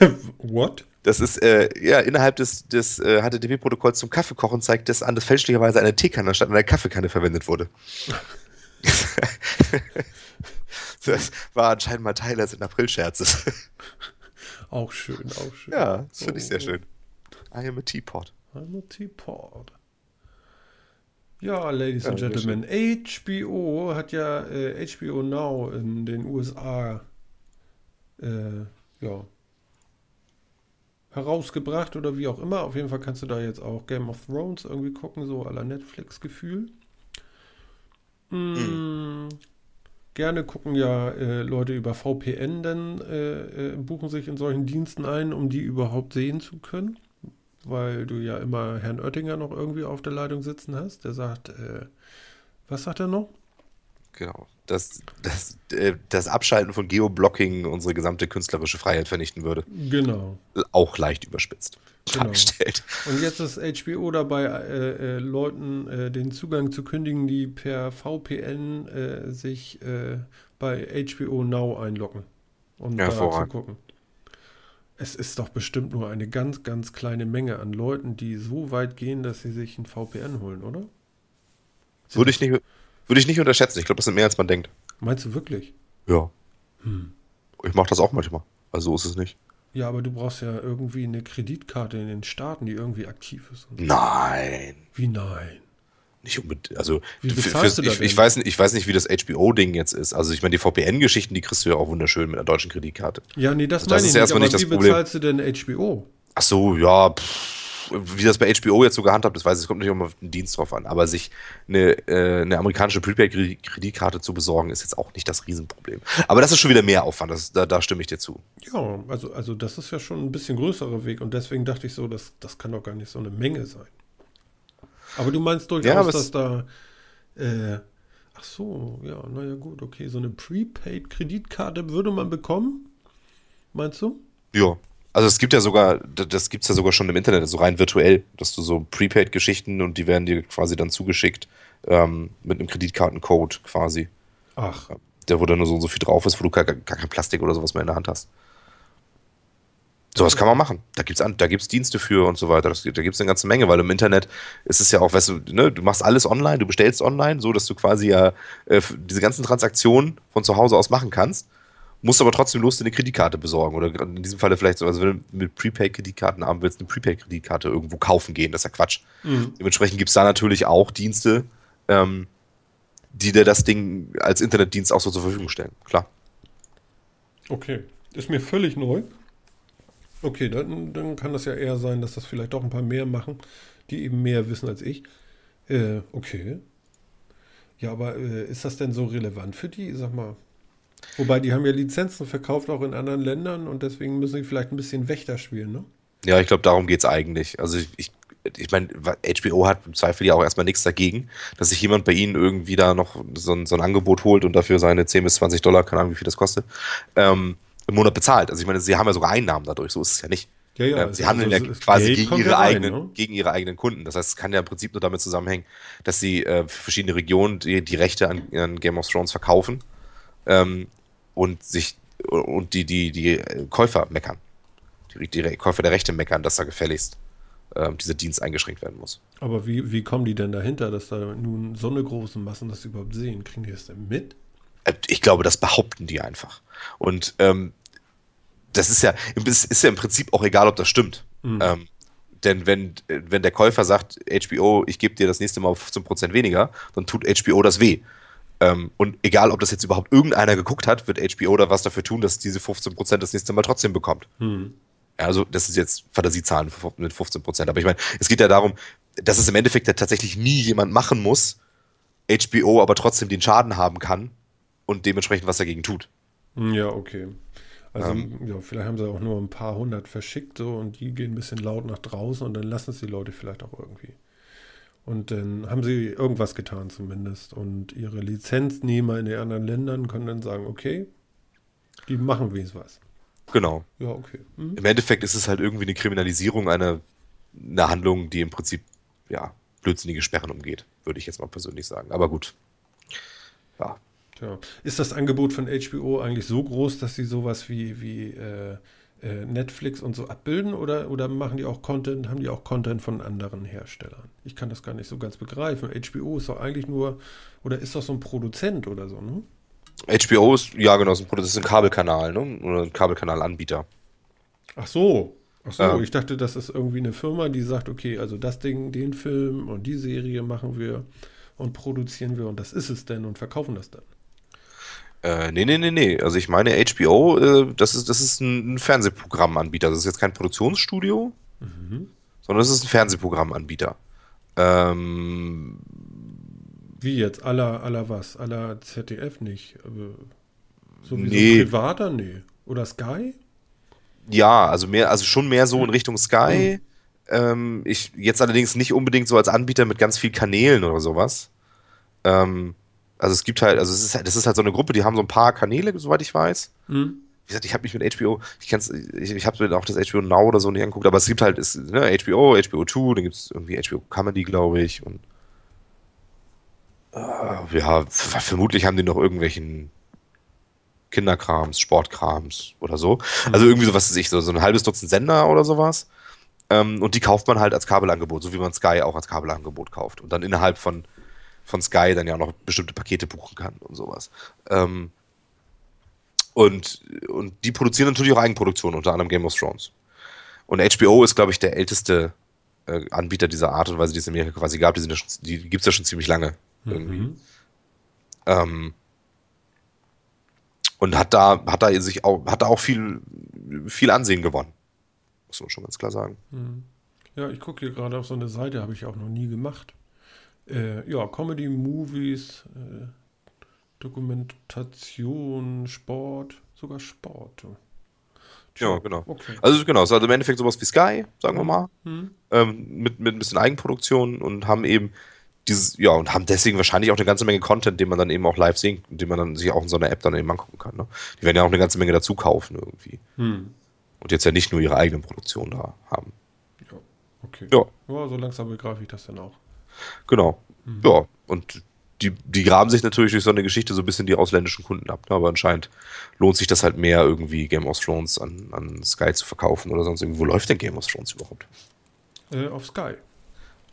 What? Das ist, äh, ja, innerhalb des, des äh, HTTP-Protokolls zum Kaffeekochen zeigt das an, dass fälschlicherweise eine Teekanne statt einer Kaffeekanne verwendet wurde. Das war anscheinend mal Teil eines Aprilscherzes. Auch schön, auch schön. ja, das finde ich sehr Oh. schön. I am a teapot. I'm a teapot. Ja, Ladies Ja, and Gentlemen, HBO hat ja äh, HBO Now in den USA äh, ja, herausgebracht oder wie auch immer. Auf jeden Fall kannst du da jetzt auch Game of Thrones irgendwie gucken, so aller Netflix-Gefühl. Mm, Gerne gucken ja äh, Leute über VPN, dann äh, äh, buchen sich in solchen Diensten ein, um die überhaupt sehen zu können weil du ja immer Herrn Oettinger noch irgendwie auf der Leitung sitzen hast. Der sagt, äh, was sagt er noch? Genau. Das, das, äh, das Abschalten von Geoblocking unsere gesamte künstlerische Freiheit vernichten würde. Genau. Auch leicht überspitzt Genau. dargestellt. Und jetzt ist HBO dabei, äh, äh, Leuten äh, den Zugang zu kündigen, die per VPN äh, sich äh, bei HBO Now einloggen, um da zu gucken. Es ist doch bestimmt nur eine ganz, ganz kleine Menge an Leuten, die so weit gehen, dass sie sich ein VPN holen, oder? Würde ich, nicht, würde ich nicht unterschätzen. Ich glaube, das sind mehr, als man denkt. Meinst du wirklich? Ja. Hm. Ich mache das auch manchmal. Also ist es nicht. Ja, aber du brauchst ja irgendwie eine Kreditkarte in den Staaten, die irgendwie aktiv ist. Nein. Wie nein? Nicht unbedingt. Also Wie für, für, ich, ich, weiß nicht, ich weiß nicht, wie das HBO-Ding jetzt ist. Also ich meine, die VPN-Geschichten, die kriegst du ja auch wunderschön mit einer deutschen Kreditkarte. Ja, nee, das Das meine ist ich nicht. erstmal Aber nicht das wie Problem. bezahlst du denn HBO? Ach so, ja, pff, wie das bei HBO jetzt so gehandhabt ist, weiß ich, es kommt nicht immer auf den Dienst drauf an. Aber sich eine, äh, eine amerikanische Prepaid-Kreditkarte zu besorgen, ist jetzt auch nicht das Riesenproblem. Aber das ist schon wieder mehr Aufwand, das, da, da stimme ich dir zu. Ja, also, also das ist ja schon ein bisschen größerer Weg und deswegen dachte ich so, das, das kann doch gar nicht so eine Menge sein. Aber du meinst durchaus, Ja, dass da. Äh, ach so, ja, naja, gut, okay. So eine Prepaid-Kreditkarte würde man bekommen? Meinst du? Ja. Also es gibt ja sogar, das gibt's ja sogar schon im Internet, so rein virtuell, dass du so Prepaid-Geschichten und die werden dir quasi dann zugeschickt ähm, mit einem Kreditkartencode quasi. Ach, Der, wo dann nur so und so viel drauf ist, wo du gar, gar kein Plastik oder sowas mehr in der Hand hast. Sowas kann man machen. Da gibt's an, da gibt's Dienste für und so weiter. Das, da gibt's eine ganze Menge, weil im Internet ist es ja auch, weißt du, ne, du machst alles online, du bestellst online, so dass du quasi ja äh, diese ganzen Transaktionen von zu Hause aus machen kannst, musst aber trotzdem los eine Kreditkarte besorgen. Oder in diesem Falle vielleicht so, also wenn du mit Prepaid-Kreditkarten haben willst, eine Prepaid-Kreditkarte irgendwo kaufen gehen, das ist ja Quatsch. Mhm. Dementsprechend gibt's da natürlich auch Dienste, ähm, die dir das Ding als Internetdienst auch so zur Verfügung stellen. Klar. okay. Ist mir völlig neu. Okay, dann, dann kann das ja eher sein, dass das vielleicht doch ein paar mehr machen, die eben mehr wissen als ich. Äh, okay. Ja, aber äh, ist das denn so relevant für die? Sag mal. Wobei, die haben ja Lizenzen verkauft auch in anderen Ländern und deswegen müssen sie vielleicht ein bisschen Wächter spielen, ne? Ja, ich glaube, darum geht's eigentlich. Also ich, ich, ich meine, HBO hat im Zweifel ja auch erstmal nichts dagegen, dass sich jemand bei ihnen irgendwie da noch so ein, so ein Angebot holt und dafür seine 10 bis 20 Dollar, keine Ahnung, wie viel das kostet, ähm, im Monat bezahlt. Also ich meine, sie haben ja sogar Einnahmen dadurch, so ist es ja nicht. Ja, ja, Ähm, sie also- handeln also ja quasi gegen ihre, rein, eigenen, ne? gegen ihre eigenen Kunden. Das heißt, es kann ja im Prinzip nur damit zusammenhängen, dass sie äh, für verschiedene Regionen die, die Rechte an, an Game of Thrones verkaufen ähm, und sich und die, die, die Käufer meckern. Die, die Käufer der Rechte meckern, dass da gefälligst ähm, dieser Dienst eingeschränkt werden muss. Aber wie, wie kommen die denn dahinter, dass da nun so eine große Massen das überhaupt sehen? Kriegen die das denn mit? Äh, Ich glaube, das behaupten die einfach. Und ähm, das ist ja, ist ja im Prinzip auch egal, ob das stimmt. Ähm, denn wenn, wenn der Käufer sagt, HBO, ich gebe dir das nächste Mal 15% weniger, dann tut HBO das weh. Ähm, und egal, ob das jetzt überhaupt irgendeiner geguckt hat, wird HBO da was dafür tun, dass diese 15% das nächste Mal trotzdem bekommt. Hm. Ja, Also, das ist jetzt Fantasiezahlen mit 15%. Aber ich meine, es geht ja darum, dass es im Endeffekt ja tatsächlich nie jemand machen muss, HBO aber trotzdem den Schaden haben kann und dementsprechend was dagegen tut. Ja, okay. Also, Ähm. ja, vielleicht haben sie auch nur ein paar hundert verschickt so und die gehen ein bisschen laut nach draußen und dann lassen es die Leute vielleicht auch irgendwie. Und dann haben sie irgendwas getan zumindest. Und ihre Lizenznehmer in den anderen Ländern können dann sagen, okay, die machen wenigstens was. Genau. Ja, okay. Hm? Im Endeffekt ist es halt irgendwie eine Kriminalisierung einer, einer Handlung, die im Prinzip, ja, blödsinnige Sperren umgeht, würde ich jetzt mal persönlich sagen. Aber gut. Ja. Tja. Ist das Angebot von HBO eigentlich so groß, dass sie sowas wie, wie äh, Netflix und so abbilden oder, oder machen die auch Content, haben die auch Content von anderen Herstellern? Ich kann das gar nicht so ganz begreifen. HBO ist doch eigentlich nur, oder ist doch so ein Produzent oder so, ne? HBO ist, ja genau, ist ein, das ist ein Kabelkanal, ne? Oder ein Kabelkanalanbieter. Ach so. Ach so, Ja. ich dachte, das ist irgendwie eine Firma, die sagt, okay, also das Ding, den Film und die Serie machen wir und produzieren wir und das ist es denn und verkaufen das dann. Äh, nee, nee, nee, nee. Also ich meine, HBO, äh, das ist, das ist ein, Fernsehprogrammanbieter. Das ist jetzt kein Produktionsstudio, sondern das ist ein Fernsehprogrammanbieter. Ähm, Wie jetzt? Aller, aller was? Aller ZDF nicht. So wie Nee. so ein privater? Nee. Oder Sky? Ja, also mehr, also schon mehr so in Richtung Sky. Ähm, ich jetzt allerdings nicht unbedingt so als Anbieter mit ganz viel Kanälen oder sowas. Ähm, also es gibt halt, also es ist halt, das ist halt so eine Gruppe, die haben so ein paar Kanäle, soweit ich weiß. Hm? Wie gesagt, ich habe mich mit HBO, ich kenn's, ich, ich habe mir auch das HBO Now oder so nicht angeguckt, aber es gibt halt ist, ne, HBO, HBO 2, dann gibt es irgendwie HBO Comedy, glaube ich, und äh, ja, vermutlich haben die noch irgendwelchen Kinderkrams, Sportkrams oder so. Also irgendwie so, was weiß ich, so, so ein halbes Dutzend Sender oder sowas. Ähm, und die kauft man halt als Kabelangebot, so wie man Sky auch als Kabelangebot kauft. Und dann innerhalb von von Sky dann ja auch noch bestimmte Pakete buchen kann und sowas. Ähm, und, und die produzieren natürlich auch Eigenproduktionen, unter anderem Game of Thrones. Und HBO ist, glaube ich, der älteste äh, Anbieter dieser Art und Weise, die es in Amerika quasi gab. Die, sind ja schon, die gibt es ja schon ziemlich lange. Mhm. Ähm, und hat da, hat da sich auch, hat da auch viel, viel Ansehen gewonnen. Muss man schon ganz klar sagen. Mhm. Ja, ich gucke hier gerade auf so eine Seite, habe ich auch noch nie gemacht. Äh, ja, Comedy, Movies, äh, Dokumentation, Sport, sogar Sport. Ja, genau. Okay. Also genau, es ist also im Endeffekt sowas wie Sky, sagen wir mal, Mhm. ähm, mit, mit ein bisschen Eigenproduktion und haben eben dieses, ja, und haben deswegen wahrscheinlich auch eine ganze Menge Content, den man dann eben auch live sehen, den man dann sich auch in so einer App dann eben angucken kann. Ne? Die werden ja auch eine ganze Menge dazu kaufen irgendwie. Hm. Und jetzt ja nicht nur ihre eigenen Produktionen da haben. Ja, okay. Ja, Ja, so langsam begreife ich das dann auch. Genau. Ja, und die, die graben sich natürlich durch so eine Geschichte so ein bisschen die ausländischen Kunden ab. Ne? Aber anscheinend lohnt sich das halt mehr, irgendwie Game of Thrones an, an Sky zu verkaufen oder sonst irgendwo. Wo läuft denn Game of Thrones überhaupt? Äh, auf Sky.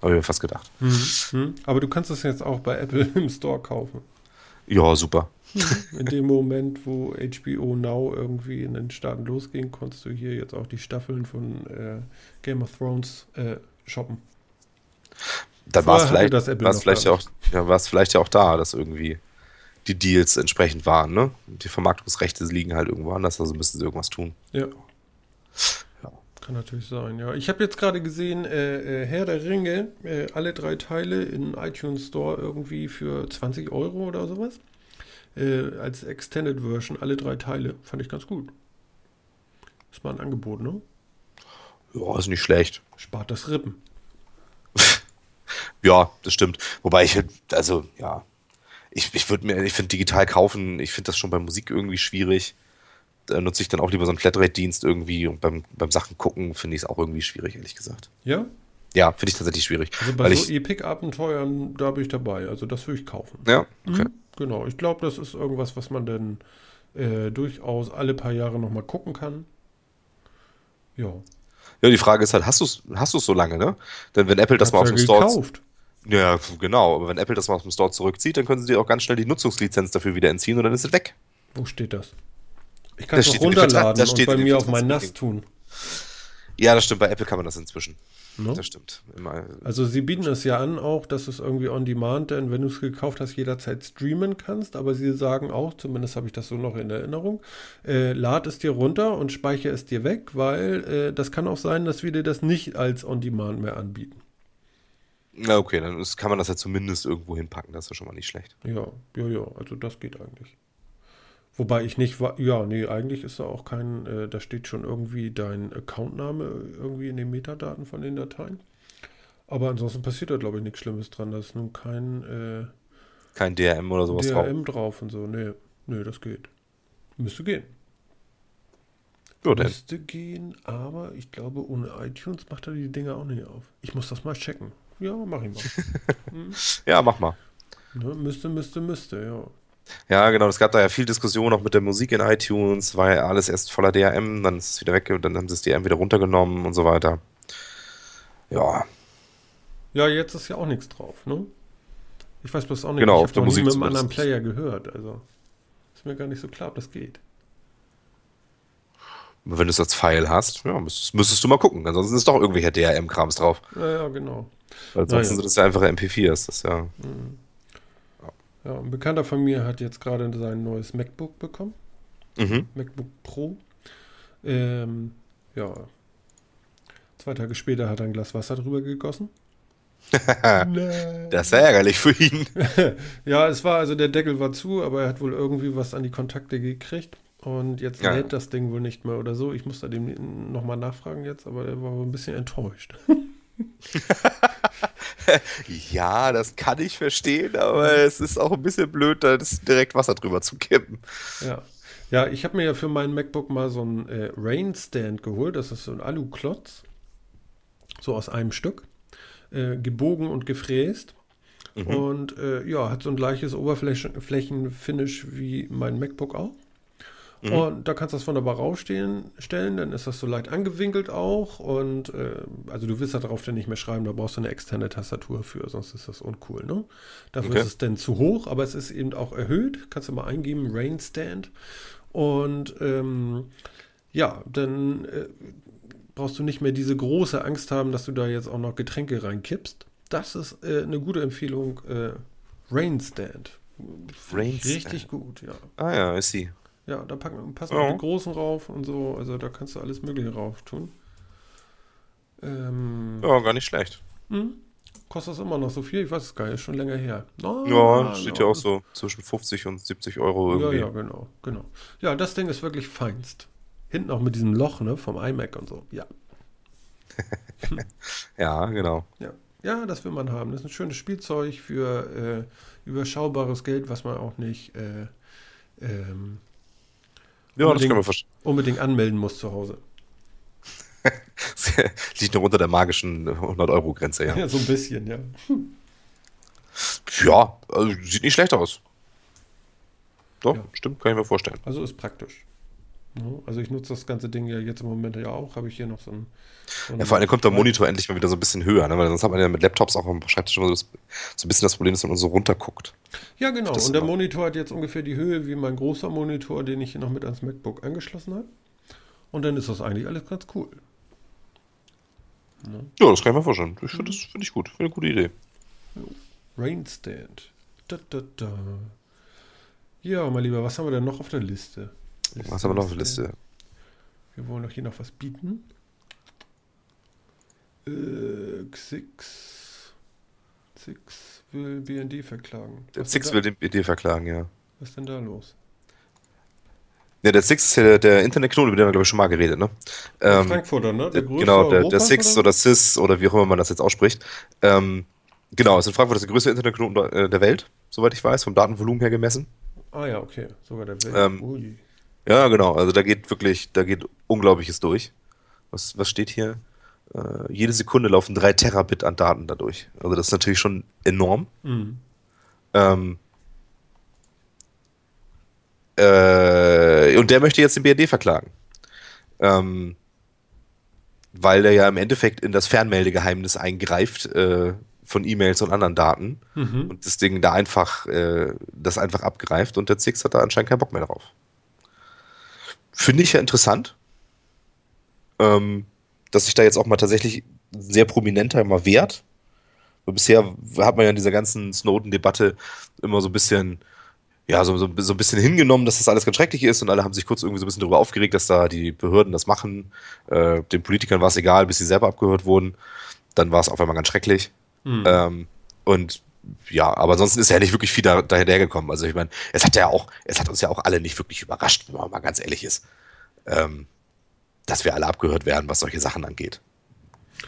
Habe ich mir fast gedacht. Mhm. Aber du kannst es jetzt auch bei Apple im Store kaufen. Ja, super. In dem Moment, wo HBO Now irgendwie in den Staaten losging, konntest du hier jetzt auch die Staffeln von äh, Game of Thrones äh, shoppen. Dann war es vielleicht, war's vielleicht, ja auch, ja, war's vielleicht ja auch da, dass irgendwie die Deals entsprechend waren. Ne? Die Vermarktungsrechte liegen halt irgendwo anders, also müssen sie irgendwas tun. Ja. Ja. Kann natürlich sein, ja. Ich habe jetzt gerade gesehen, äh, äh, Herr der Ringe, äh, alle drei Teile in iTunes Store irgendwie für 20 Euro oder sowas. Äh, als Extended Version, alle drei Teile. Fand ich ganz gut. Ist mal ein Angebot, ne? Ja, ist nicht schlecht. Spart das Rippen. Ja, das stimmt. Wobei ich, also, ja, ich, ich würde mir, ich finde digital kaufen, ich finde das schon bei Musik irgendwie schwierig. Da nutze ich dann auch lieber so einen Flatrate-Dienst irgendwie und beim, beim Sachen gucken finde ich es auch irgendwie schwierig, ehrlich gesagt. Ja? Ja, finde ich tatsächlich schwierig. Also bei so Epic-Abenteuern, da bin ich dabei. Also das würde ich kaufen. ja, okay. Mhm, Genau, ich glaube, das ist irgendwas, was man dann äh, durchaus alle paar Jahre nochmal gucken kann. Ja. Ja, die Frage ist halt, hast du es hast du's so lange, ne? Denn wenn Apple das mal aus Hat's dem ja Store. Ja, genau, aber wenn Apple das mal aus dem Store zurückzieht, dann können sie dir auch ganz schnell die Nutzungslizenz dafür wieder entziehen und dann ist es weg. Wo steht das? Ich kann es steht doch in den Vertrag- runterladen das und steht bei mir auf mein NAS tun. Ja, das stimmt, bei Apple kann man das inzwischen. Ne? Das stimmt. Immer, Also sie bieten es ja an auch, dass es irgendwie on demand, denn wenn du es gekauft hast, jederzeit streamen kannst. Aber sie sagen auch, zumindest habe ich das so noch in Erinnerung, äh, lad es dir runter und speichere es dir weg, weil äh, das kann auch sein, dass wir dir das nicht als on demand mehr anbieten. Na okay, dann ist, kann man das ja zumindest irgendwo hinpacken, das ist ja schon mal nicht schlecht. Ja, ja, ja, also das geht eigentlich. Wobei ich nicht, ja, nee, eigentlich ist da auch kein, äh, da steht schon irgendwie dein Accountname irgendwie in den Metadaten von den Dateien. Aber ansonsten passiert da, glaube ich, nichts Schlimmes dran. Da ist nun kein äh, Kein DRM oder sowas drauf. DRM drauf und so. Nee, nee, das geht. Müsste gehen. Ja. Müsste gehen, aber ich glaube, ohne iTunes macht er die Dinge auch nicht auf. Ich muss das mal checken. Ja, mach ich mal. ja, mach mal. ne, müsste, müsste, müsste, ja. Ja, genau, es gab da ja viel Diskussion auch mit der Musik in iTunes, war ja alles erst voller DRM, dann ist es wieder weg und dann haben sie das DRM wieder runtergenommen und so weiter. Ja, Ja, jetzt ist ja auch nichts drauf, ne? Ich weiß bloß auch nicht, Genau, ich habe noch nie Musik mit einem anderen Player gehört. Also ist mir gar nicht so klar, ob das geht. wenn du es als File hast, ja, müsstest, müsstest du mal gucken. Ansonsten ist doch irgendwelcher DRM-Krams drauf. Ja, ja, genau. Weil ansonsten ja. sind das ja einfache MP4s. Das ist ja. Ja, ein Bekannter von mir hat jetzt gerade sein neues MacBook bekommen. Mhm. MacBook Pro. Ähm, ja. Zwei Tage später hat er ein Glas Wasser drüber gegossen. Das ist ärgerlich für ihn. Ja, es war, also der Deckel war zu, aber er hat wohl irgendwie was an die Kontakte gekriegt. Und jetzt Ja, lädt das Ding wohl nicht mehr oder so. Ich muss da dem nochmal nachfragen jetzt, aber er war wohl ein bisschen enttäuscht. Ja, das kann ich verstehen, aber es ist auch ein bisschen blöd, da direkt Wasser drüber zu kippen. Ja. Ja, ich habe mir ja für meinen MacBook mal so einen äh, Rain Stand geholt. Das ist so ein Alu-Klotz. So aus einem Stück. Äh, gebogen und gefräst. Mhm. Und äh, ja, hat so ein gleiches Oberflächenfinish wie mein MacBook auch. Mhm. Und da kannst du das wunderbar rausstellen, stellen, dann ist das so leicht angewinkelt auch. Und äh, also du willst da drauf dann nicht mehr schreiben, da brauchst du eine externe Tastatur für, sonst ist das uncool. Ne? Dafür okay. ist es dann zu hoch, aber es ist eben auch erhöht. Kannst du mal eingeben, Rain Stand. Und ähm, ja, dann äh, brauchst du nicht mehr diese große Angst haben, dass du da jetzt auch noch Getränke reinkippst. Das ist äh, eine gute Empfehlung. Äh, Rain Stand. Rain Richtig gut, ja. Ah ja, ist sie. Ja, da packen, passen auch die großen rauf und so. Also da kannst du alles Mögliche rauf tun. Ähm, ja, gar nicht schlecht. Hm? Kostet das immer noch so viel? Ich weiß es gar nicht, ist schon länger her. Oh, ja, steht ja auch so zwischen 50 und 70 Euro irgendwie. Ja, ja, genau, genau. Ja, das Ding ist wirklich feinst. Hinten auch mit diesem Loch, ne, vom iMac und so. Ja. ja, genau. Ja. ja, das will man haben. Das ist ein schönes Spielzeug für äh, überschaubares Geld, was man auch nicht äh, ähm, ja, das können wir verstehen. Unbedingt anmelden muss zu Hause. Liegt noch unter der magischen 100-Euro-Grenze, ja. Ja, so ein bisschen, ja. Ja, also sieht nicht schlecht aus. Doch, ja. stimmt, kann ich mir vorstellen. Also ist praktisch. Also ich nutze das ganze Ding ja jetzt im Moment ja auch. Habe ich hier noch so ein. So ja, vor allem kommt der Monitor endlich mal wieder so ein bisschen höher, ne? weil sonst hat man ja mit Laptops auch am Schreibtisch immer so, das, so ein bisschen das Problem, dass man so runterguckt. Ja, genau. Und der Monitor hat jetzt ungefähr die Höhe wie mein großer Monitor, den ich hier noch mit ans MacBook angeschlossen habe. Und dann ist das eigentlich alles ganz cool. Ne? Ja, das kann ich mir vorstellen. Ich finde das find ich gut. Finde eine gute Idee. Rainstand. Da, da, da. Ja, mein Lieber, was haben wir denn noch auf der Liste? Liste was haben wir noch auf der Liste? Wir wollen doch hier noch was bieten. Äh, Xix. Xix will BND verklagen. Der Xix will den BND verklagen, ja. Was ist denn da los? Ja, der Six ist ja der, der Internetknoten, über den wir, glaube ich, schon mal geredet, ne? Ähm, Frankfurter, ne? Der genau, der, der Six oder? oder Cis oder wie auch immer man das jetzt ausspricht. Ähm, genau, ist in Frankfurt das der größte Internetknoten äh, der Welt, soweit ich weiß, vom Datenvolumen her gemessen. Ah ja, okay, sogar der Welt. Ähm, ja, genau, also da geht wirklich, da geht Unglaubliches durch. Was, was steht hier? Äh, jede Sekunde laufen drei Terabit an Daten dadurch. Also das ist natürlich schon enorm. Mhm. Ähm, äh, und der möchte jetzt den BRD verklagen. Ähm, weil der ja im Endeffekt in das Fernmeldegeheimnis eingreift äh, von E-Mails und anderen Daten mhm. und das Ding da einfach, äh, das einfach abgreift und der Zix hat da anscheinend keinen Bock mehr drauf. Finde ich ja interessant, ähm, dass sich da jetzt auch mal tatsächlich sehr prominenter mal wehrt. Bisher hat man ja in dieser ganzen Snowden-Debatte immer so ein bisschen ja, so, so, so ein bisschen hingenommen, dass das alles ganz schrecklich ist und alle haben sich kurz irgendwie so ein bisschen darüber aufgeregt, dass da die Behörden das machen. Äh, den Politikern war es egal, bis sie selber abgehört wurden. Dann war es auf einmal ganz schrecklich. Mhm. Ähm, und ja, aber ansonsten ist ja nicht wirklich viel da, dahintergekommen. Also ich meine, es hat ja auch, es hat uns ja auch alle nicht wirklich überrascht, wenn man mal ganz ehrlich ist, ähm, dass wir alle abgehört werden, was solche Sachen angeht.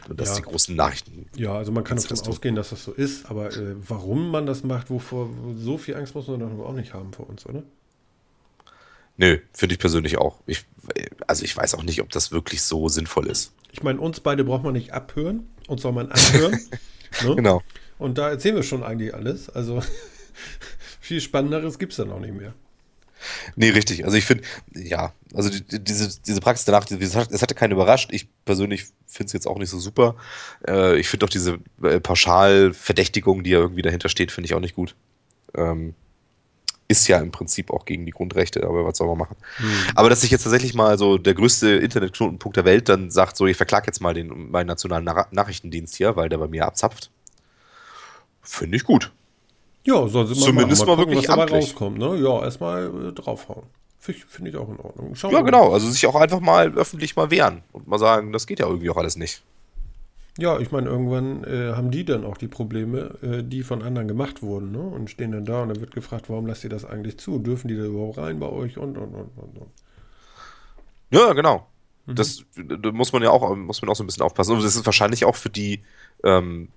Und das ja. die großen Nachrichten. Ja, also man kann davon ausgehen, dass das so ist, aber äh, warum man das macht, wovor so viel Angst muss man doch auch nicht haben vor uns, oder? Nö, finde ich persönlich auch. Ich, also ich weiß auch nicht, ob das wirklich so sinnvoll ist. Ich meine, uns beide braucht man nicht abhören, uns soll man anhören. ne? Genau. Und da erzählen wir schon eigentlich alles. Also viel Spannenderes gibt es dann auch nicht mehr. Nee, richtig. Also ich finde, ja, also die, diese, diese Praxis danach, es hatte keinen überrascht. Ich persönlich finde es jetzt auch nicht so super. Äh, ich finde auch diese äh, Pauschalverdächtigung, die ja irgendwie dahinter steht, finde ich auch nicht gut. Ähm, ist ja im Prinzip auch gegen die Grundrechte, aber was soll man machen? Hm. Aber dass sich jetzt tatsächlich mal so der größte Internetknotenpunkt der Welt dann sagt, so, ich verklag jetzt mal den, meinen nationalen Na Nachrichtendienst hier, weil der bei mir abzapft, finde ich gut. Ja, soll sie mal Zumindest mal, mal gucken, wirklich was dabei rauskommt. Ne? Ja, erstmal äh, draufhauen. Finde find ich auch in Ordnung. Schauen ja, genau. Also sich auch einfach mal öffentlich mal wehren und mal sagen, das geht ja irgendwie auch alles nicht. Ja, ich meine, irgendwann äh, haben die dann auch die Probleme, äh, die von anderen gemacht wurden, ne? Und stehen dann da und dann wird gefragt, warum lasst ihr das eigentlich zu? Dürfen die da überhaupt rein bei euch und und und und. und. Ja, genau. Mhm. Das da muss man ja auch, muss man auch so ein bisschen aufpassen. Und das ist wahrscheinlich auch für die ähm,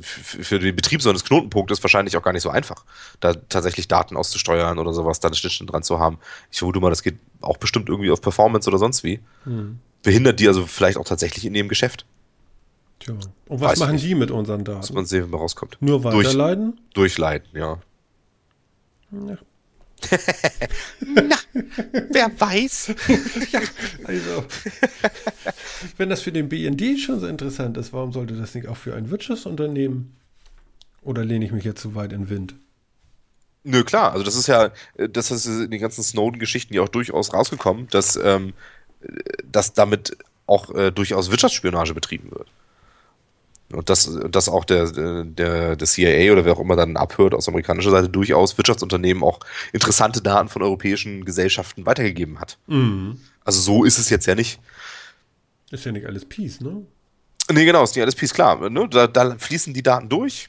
für den Betrieb so eines Knotenpunktes wahrscheinlich auch gar nicht so einfach, da tatsächlich Daten auszusteuern oder sowas, da eine Schnittstelle dran zu haben. Ich vermute mal, das geht auch bestimmt irgendwie auf Performance oder sonst wie. Hm. Behindert die also vielleicht auch tatsächlich in ihrem Geschäft. Tja. Und was Weiß machen die mit unseren Daten? Muss man sehen, wenn man rauskommt. Nur weiterleiten? Durch, durchleiten, ja. ja. Na, wer weiß? ja, also, wenn das für den BND schon so interessant ist, warum sollte das nicht auch für ein Wirtschaftsunternehmen? Oder lehne ich mich jetzt zu weit in den Wind? Nö, klar. Also das ist ja, das ist in den ganzen Snowden-Geschichten ja auch durchaus rausgekommen, dass, ähm, dass damit auch äh, durchaus Wirtschaftsspionage betrieben wird. Und dass, dass auch der, der, der CIA oder wer auch immer dann abhört aus amerikanischer Seite durchaus Wirtschaftsunternehmen auch interessante Daten von europäischen Gesellschaften weitergegeben hat. Mhm. Also so ist es jetzt ja nicht. Ist ja nicht alles Peace, ne? Nee, genau, ist nicht alles Peace, klar. Ne? Da, da fließen die Daten durch.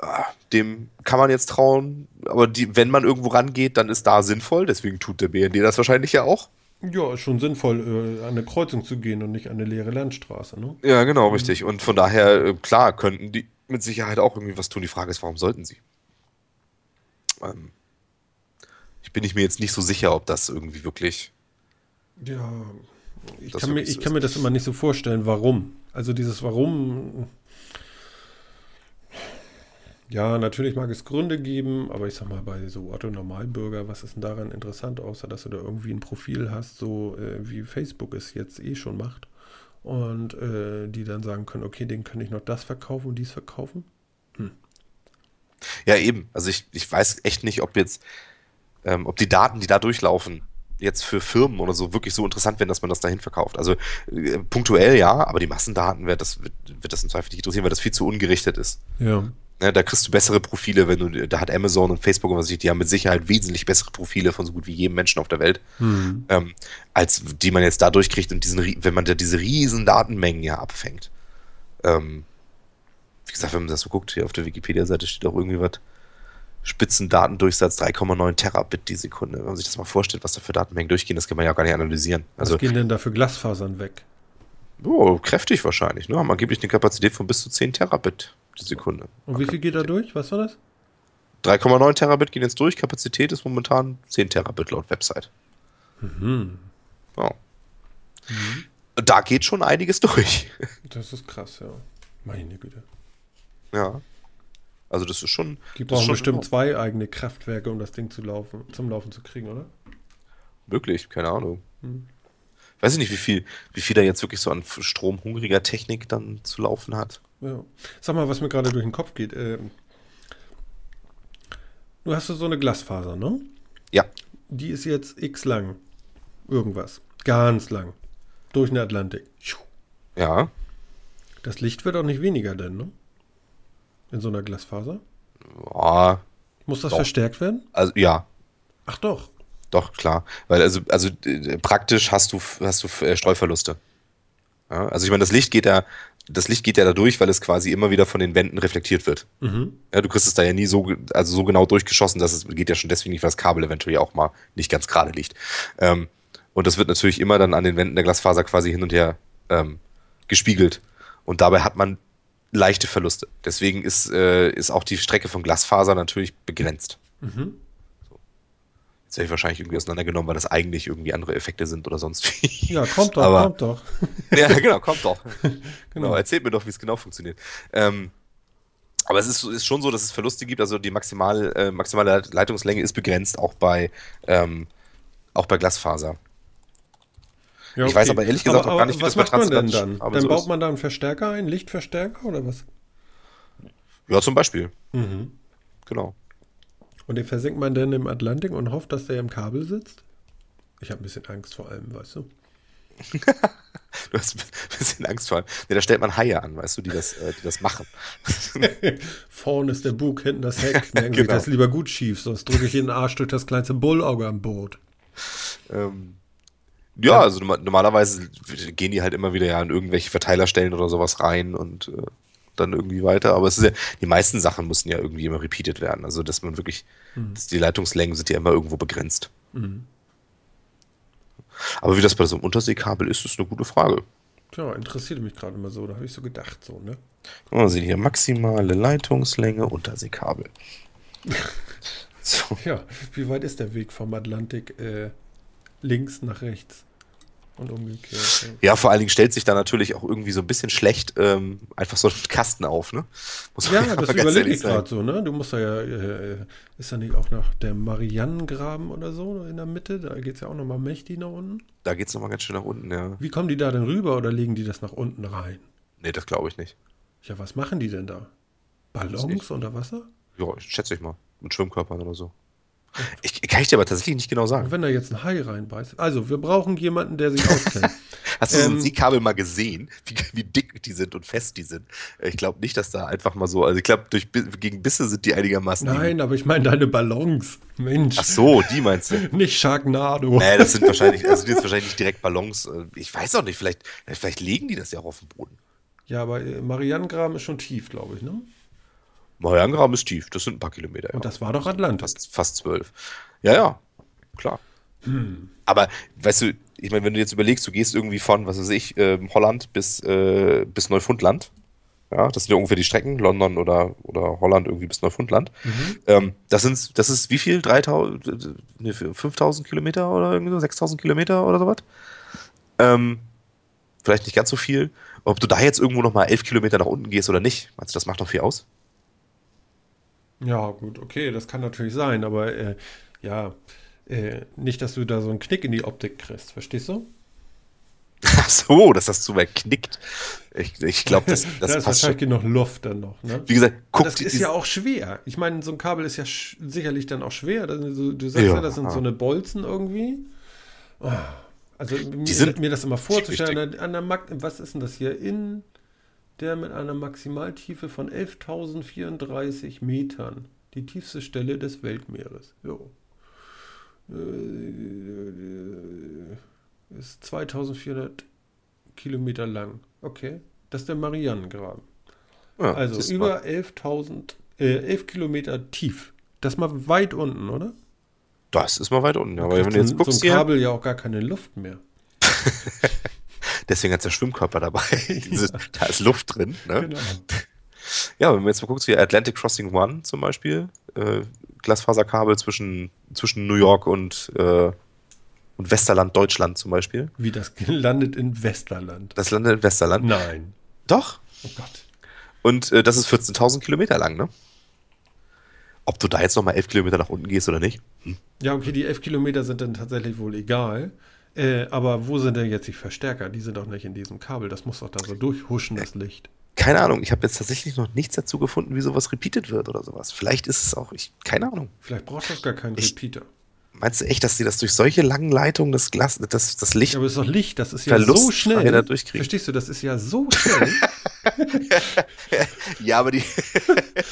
Ah, dem kann man jetzt trauen, aber die, wenn man irgendwo rangeht, dann ist da sinnvoll, deswegen tut der BND das wahrscheinlich ja auch. Ja, ist schon sinnvoll, äh, an eine Kreuzung zu gehen und nicht an eine leere Landstraße, ne? Ja, genau, richtig. Und von daher, äh, klar, könnten die mit Sicherheit auch irgendwie was tun. Die Frage ist, warum sollten sie? Ähm, ich bin ich mir jetzt nicht so sicher, ob das irgendwie wirklich. Ja, ich, kann mir, ich kann mir das immer nicht so vorstellen, warum. Also dieses Warum. Ja, natürlich mag es Gründe geben, aber ich sag mal, bei so Otto Normalbürger, was ist denn daran interessant, außer dass du da irgendwie ein Profil hast, so äh, wie Facebook es jetzt eh schon macht. Und äh, die dann sagen können, okay, den kann ich noch das verkaufen und dies verkaufen. Hm. Ja, eben. Also ich, ich weiß echt nicht, ob jetzt, ähm, ob die Daten, die da durchlaufen, jetzt für Firmen oder so wirklich so interessant werden, dass man das dahin verkauft. Also äh, punktuell ja, aber die Massendaten wird das, wird, wird das im Zweifel nicht interessieren, weil das viel zu ungerichtet ist. Ja. Ja, da kriegst du bessere Profile, wenn du, da hat Amazon und Facebook und was ich, die haben mit Sicherheit wesentlich bessere Profile von so gut wie jedem Menschen auf der Welt, Hm. ähm, als die man jetzt da durchkriegt und diesen, wenn man da diese riesen Datenmengen ja abfängt. Ähm, wie gesagt, wenn man das so guckt, hier auf der Wikipedia-Seite steht auch irgendwie was. Spitzendatendurchsatz 3,9 Terabit die Sekunde. Wenn man sich das mal vorstellt, was da für Datenmengen durchgehen, das kann man ja auch gar nicht analysieren. Was Also, gehen denn da für Glasfasern weg? oh, kräftig wahrscheinlich, ne? Haben angeblich eine Kapazität von bis zu 10 Terabit die Sekunde. Und wie viel geht da durch? Was war das? 3,9 Terabit gehen jetzt durch. Kapazität ist momentan 10 Terabit laut Website. Mhm. Ja. Da geht schon einiges durch. Das ist krass, ja. Meine Güte. ja. Also das ist schon. Die brauchen schon bestimmt zwei eigene Kraftwerke, um das Ding zu laufen, zum Laufen zu kriegen, oder? Möglich, keine Ahnung. Hm. Weiß ich nicht, wie viel, wie viel da jetzt wirklich so an stromhungriger Technik dann zu laufen hat. Ja. Sag mal, was mir gerade durch den Kopf geht. Ähm, du hast so eine Glasfaser, ne? Ja. Die ist jetzt x lang. Irgendwas. Ganz lang. Durch den Atlantik. Ja. Das Licht wird auch nicht weniger denn, ne? In so einer Glasfaser. Ja. Muss das Doch. verstärkt werden? Also ja. Ach doch. Doch, klar. Weil also, also äh, praktisch hast du, hast du äh, Streuverluste. Ja, also ich meine, das Licht geht ja, das Licht geht ja da durch, weil es quasi immer wieder von den Wänden reflektiert wird. Mhm. Ja, du kriegst es da ja nie so, also so genau durchgeschossen, dass es geht ja schon deswegen nicht, weil das Kabel eventuell auch mal nicht ganz gerade liegt. Ähm, und das wird natürlich immer dann an den Wänden der Glasfaser quasi hin und her ähm, gespiegelt. Und dabei hat man leichte Verluste. Deswegen ist, äh, ist auch die Strecke von Glasfaser natürlich begrenzt. Mhm. Jetzt werde ich wahrscheinlich irgendwie auseinandergenommen, weil das eigentlich irgendwie andere Effekte sind oder sonst wie. Ja, kommt doch, Aber- kommt doch. ja, genau, kommt doch. Genau. Genau, erzählt mir doch, wie es genau funktioniert. Ähm, aber es ist, ist schon so, dass es Verluste gibt. Also die maximale, äh, maximale Leitungslänge ist begrenzt, auch bei, ähm, auch bei Glasfaser. Ja, Ich weiß aber ehrlich gesagt auch gar nicht, wie was das macht man denn dann? aber Dann so baut man da einen Verstärker ein, Lichtverstärker oder was? Ja, zum Beispiel. Mhm. Genau. Und den versenkt man dann im Atlantik und hofft, dass der im Kabel sitzt? Ich habe ein bisschen Angst vor allem, weißt du? Du hast ein bisschen Angst vor allem. Nee, da stellt man Haie an, weißt du, die das, äh, die das machen. Vorne ist der Bug, hinten das Heck. Sie Genau. das lieber gut schief, sonst drücke ich in den Arsch durch das kleinste Bullauge am Boot. Ähm, ja, also norma- normalerweise gehen die halt immer wieder ja in irgendwelche Verteilerstellen oder sowas rein und äh, dann irgendwie weiter. Aber es ist ja, die meisten Sachen müssen ja irgendwie immer repeated werden. Also dass man wirklich, dass die Leitungslängen sind ja immer irgendwo begrenzt. Mhm. Aber wie das bei so einem Unterseekabel ist, ist eine gute Frage. Tja, interessierte mich gerade mal so, da habe ich so gedacht, so, ne? Mal sehen hier maximale Leitungslänge Unterseekabel. so. Ja, wie weit ist der Weg vom Atlantik äh, links nach rechts? Und umgekehrt. Ja, vor allen Dingen stellt sich da natürlich auch irgendwie so ein bisschen schlecht ähm, einfach so ein Kasten auf, ne? Muss ja, das überlege ich gerade so, ne? Du musst da ja, äh, ist da nicht auch nach der Mariannengraben oder so in der Mitte? Da geht es ja auch nochmal mächtig nach unten. Da geht es nochmal ganz schön nach unten, ja. Wie kommen die da denn rüber oder legen die das nach unten rein? Nee, das glaube ich nicht. Ja, was machen die denn da? Ballons unter Wasser? Ja, schätze ich mal. Mit Schwimmkörpern oder so. Ich, kann ich dir aber tatsächlich nicht genau sagen. Wenn da jetzt ein Hai reinbeißt. Also, wir brauchen jemanden, der sich auskennt. Hast du ähm, so ein Seekabel mal gesehen, wie, wie, dick die sind und fest die sind? Ich glaube nicht, dass da einfach mal so, also ich glaube, gegen Bisse sind die einigermaßen. Nein, aber ich meine deine Ballons. Mensch. Ach so, die meinst du? nicht Sharknado. Nee, das sind wahrscheinlich, also die sind wahrscheinlich nicht direkt Ballons. Ich weiß auch nicht, vielleicht, vielleicht legen die das ja auch auf dem Boden. Ja, aber Marianengraben ist schon tief, glaube ich, ne? Marianengraben ist tief, das sind ein paar Kilometer. Und ja. das war doch Atlantis. Fast, fast zwölf. Ja, ja, klar. Hm. Aber, weißt du, ich meine, wenn du jetzt überlegst, du gehst irgendwie von, was weiß ich, äh, Holland bis, äh, bis Neufundland. Ja, das sind ja ungefähr die Strecken, London oder, oder Holland irgendwie bis Neufundland. Mhm. Ähm, das, sind, das ist wie viel? 3000, nee, 5000 Kilometer oder irgendwie so, 6000 Kilometer oder sowas? Ähm, vielleicht nicht ganz so viel. Ob du da jetzt irgendwo nochmal 11 Kilometer nach unten gehst oder nicht, meinst du, das macht noch viel aus? Ja, gut, okay, das kann natürlich sein, aber äh, ja, äh, nicht, dass du da so einen Knick in die Optik kriegst, verstehst du? Ach so, dass das zu weit knickt. Ich, ich glaube, das, das da ist wahrscheinlich genug Luft dann noch. Ne? Wie gesagt, guck Das ist ja auch schwer. Ich meine, so ein Kabel ist ja sicherlich dann auch schwer. Du, du sagst ja, ja, das sind so eine Bolzen irgendwie. Oh. Also mir, mir, das immer vorzustellen, an der, an der was ist denn das hier? In der mit einer Maximaltiefe von 11.034 Metern. Die tiefste Stelle des Weltmeeres. Jo. Äh, ist 2400 Kilometer lang. Okay. Das ist der Marianengraben. Ja, also über 11.000, äh, 11 Kilometer tief. Das ist mal weit unten, oder? Das ist mal weit unten. Aber wenn du jetzt guckst, so ein Kabel ja auch gar keine Luft mehr. Deswegen hat der Schwimmkörper dabei. da ist Luft drin. Ne? Genau. Ja, wenn man jetzt mal guckt, wie Atlantic Crossing One zum Beispiel, äh, Glasfaserkabel zwischen, zwischen New York und, äh, und Westerland, Deutschland zum Beispiel. Wie das landet in Westerland? Das landet in Westerland? Nein. Doch. Oh Gott. Und äh, das ist 14.000 Kilometer lang, ne? Ob du da jetzt nochmal 11 Kilometer nach unten gehst oder nicht? Hm. Ja, okay, die 11 Kilometer sind dann tatsächlich wohl egal. Äh, aber wo sind denn jetzt die Verstärker? Die sind doch nicht in diesem Kabel. Das muss doch da so durchhuschen, das Licht. Keine Ahnung. Ich habe jetzt tatsächlich noch nichts dazu gefunden, wie sowas repeated wird oder sowas. Vielleicht ist es auch, ich, keine Ahnung. Vielleicht braucht das gar keinen ich, Repeater. Meinst du echt, dass sie das durch solche langen Leitungen, das Glas, das, das Licht. Ja, aber es ist doch Licht, das ist ja Verlust so schnell. Da Verstehst du, das ist ja so schnell. ja, aber die,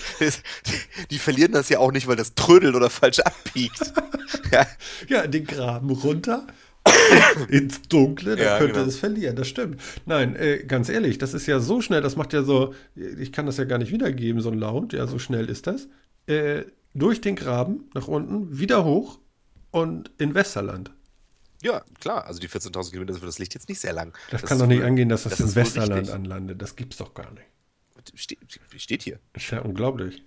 die verlieren das ja auch nicht, weil das trödelt oder falsch abbiegt. ja. ja, den Graben runter, ins Dunkle, dann ja, könnte genau. es verlieren. Das stimmt. Nein, äh, ganz ehrlich, das ist ja so schnell, das macht ja so, ich kann das ja gar nicht wiedergeben, so ein Laut, ja, so schnell ist das. Äh, durch den Graben nach unten, wieder hoch und in Westerland. Ja, klar. Also die 14.000 Kilometer sind für das Licht jetzt nicht sehr lang. Das, das kann doch nicht angehen, dass das, das in Westerland anlandet. Das gibt's doch gar nicht. Steht, steht hier. Ist ja unglaublich.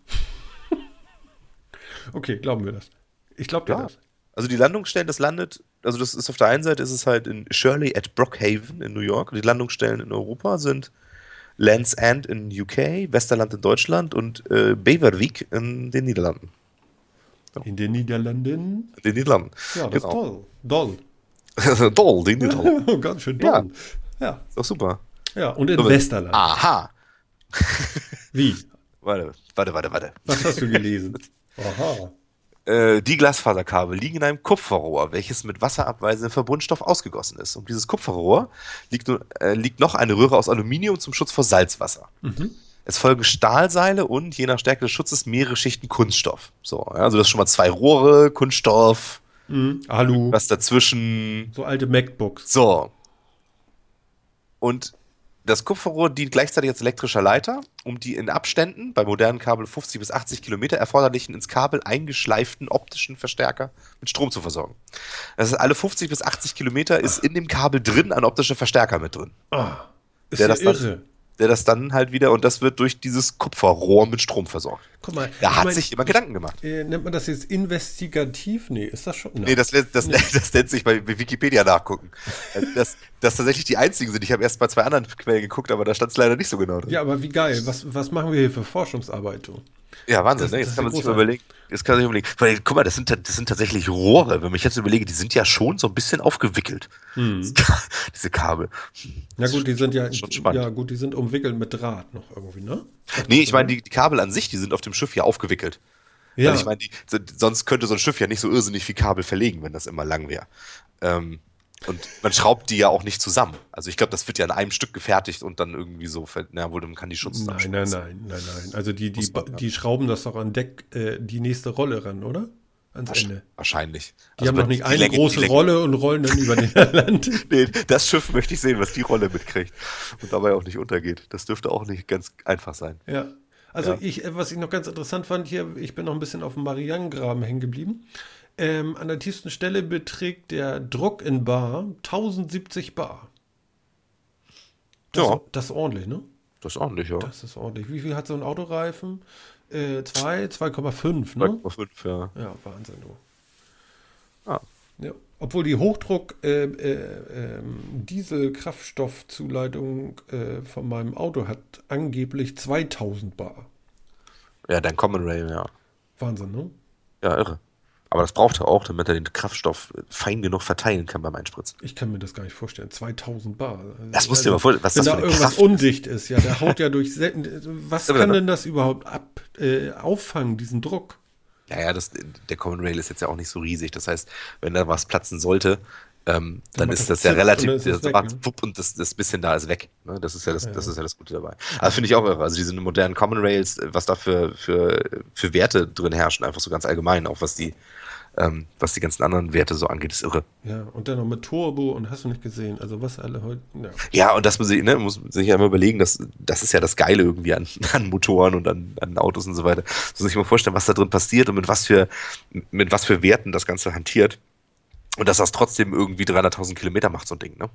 okay, glauben wir das. Ich glaube dir ja. das. Also die Landungsstellen, das landet, also das ist auf der einen Seite ist es halt in Shirley at Brookhaven in New York. Die Landungsstellen in Europa sind Land's End in UK, Westerland in Deutschland und äh, Beverwijk in den Niederlanden. Ja. In den Niederlanden? In den Niederlanden. Ja, das genau. ist toll. Doll. doll, die Niederlanden. Ganz schön doll. Ja. ja. Ist doch super. Ja, und in Westerland. Aha. Wie? Warte, warte, warte, warte. Was hast du gelesen? Aha. Äh, die Glasfaserkabel liegen in einem Kupferrohr, welches mit wasserabweisendem Verbundstoff ausgegossen ist. Um dieses Kupferrohr liegt, äh, liegt noch eine Röhre aus Aluminium zum Schutz vor Salzwasser. Mhm. Es folgen Stahlseile und je nach Stärke des Schutzes mehrere Schichten Kunststoff. So, ja, also das ist schon mal zwei Rohre, Kunststoff, mhm. Alu, was dazwischen. So alte MacBooks. So. Und das Kupferrohr dient gleichzeitig als elektrischer Leiter, um die in Abständen bei modernen Kabel 50 bis 80 Kilometer erforderlichen ins Kabel eingeschleiften optischen Verstärker mit Strom zu versorgen. Das heißt, alle 50 bis 80 Kilometer ist in dem Kabel drin ein optischer Verstärker mit drin. Ah, ist der ja das irre. Der das dann halt wieder, und das wird durch dieses Kupferrohr mit Strom versorgt. Guck mal, Da hat mein, sich jemand Gedanken gemacht. Äh, nennt man das jetzt investigativ? Nee, ist das schon? Nee, das, das, das, das nennt sich bei Wikipedia nachgucken. Das, das tatsächlich die einzigen sind. Ich habe erst bei zwei anderen Quellen geguckt, aber da stand es leider nicht so genau drin. ja, aber wie geil. Was, was machen wir hier für Forschungsarbeit? Du? Ja, Wahnsinn, Das- ne? Jetzt kann ja man sich mal überlegen. Jetzt kann man sich überlegen. Weil, guck mal, das sind, das sind tatsächlich Rohre. Wenn ich jetzt überlege, die sind ja schon so ein bisschen aufgewickelt. Diese Kabel. Na gut, die sind ja, ja gut, die sind umwickelt mit Draht noch irgendwie, ne? Nee, ich meine, die, die Kabel an sich, die sind auf dem Schiff ja aufgewickelt. Ja, Also ich meine, sonst könnte so ein Schiff ja nicht so irrsinnig viel Kabel verlegen, wenn das immer lang wäre. Ähm, und man schraubt die ja auch nicht zusammen. Also ich glaube, das wird ja in einem Stück gefertigt und dann irgendwie so, na wohl, man kann die Schutz nein, nein, nein, nein, nein. Also die, die, man, ja. die schrauben das doch an Deck, äh, die nächste Rolle ran, oder? Ans Ende. Wahrscheinlich. Die haben wenn noch nicht eine Länge- große Rolle und rollen dann über den Atlantik. Nee, das Schiff möchte ich sehen, was die Rolle mitkriegt und dabei auch nicht untergeht. Das dürfte auch nicht ganz einfach sein. Ja. Also Ja. ich, äh, was ich noch ganz interessant fand hier, ich bin noch ein bisschen auf dem Marianengraben hängen geblieben. Ähm, an der tiefsten Stelle beträgt der Druck in Bar 1070 Bar. Das, Ja. das ist ordentlich, ne? Das ist ordentlich, ja. Das ist ordentlich. Wie viel hat so ein Autoreifen? Äh, 2, 2,5, ne? 2,5, ja. Ja, Wahnsinn, du. Ah. Ja. Obwohl die Hochdruck äh, äh, ähm, Diesel-Kraftstoffzuleitung äh, von meinem Auto hat angeblich 2000 Bar. Ja, dein Common Rail, ja. Wahnsinn, ne? Ja, irre. Aber das braucht er auch, damit er den Kraftstoff fein genug verteilen kann beim Einspritzen. Ich kann mir das gar nicht vorstellen. 2000 Bar. Das musst du dir mal vorstellen, was Wenn das da für eine irgendwas Kraft ist. undicht ist, ja, der haut ja durch. Was Ja, kann aber- denn das überhaupt ab, äh, auffangen, diesen Druck? Ja, ja, das, der Common Rail ist jetzt ja auch nicht so riesig. Das heißt, wenn da was platzen sollte, ähm, dann ist das das ja relativ, das weg, ne? und das, das bisschen da ist weg. Ne? Das ist ja das, das ist ja das Gute dabei. Also finde ich auch irre. Also diese modernen Common Rails, was da für, für, für Werte drin herrschen, einfach so ganz allgemein, auch was die, ähm, was die ganzen anderen Werte so angeht, ist irre. Ja, und dann noch mit Turbo und hast du nicht gesehen. Also was alle heute. Ja. Ja, und das muss ich, ne, muss sich ja immer überlegen, dass, das ist ja das Geile irgendwie an, an Motoren und an, an Autos und so weiter. Muss sich mal vorstellen, was da drin passiert und mit was für, mit was für Werten das Ganze hantiert. Und dass das trotzdem irgendwie 300.000 Kilometer macht, so ein Ding, ne?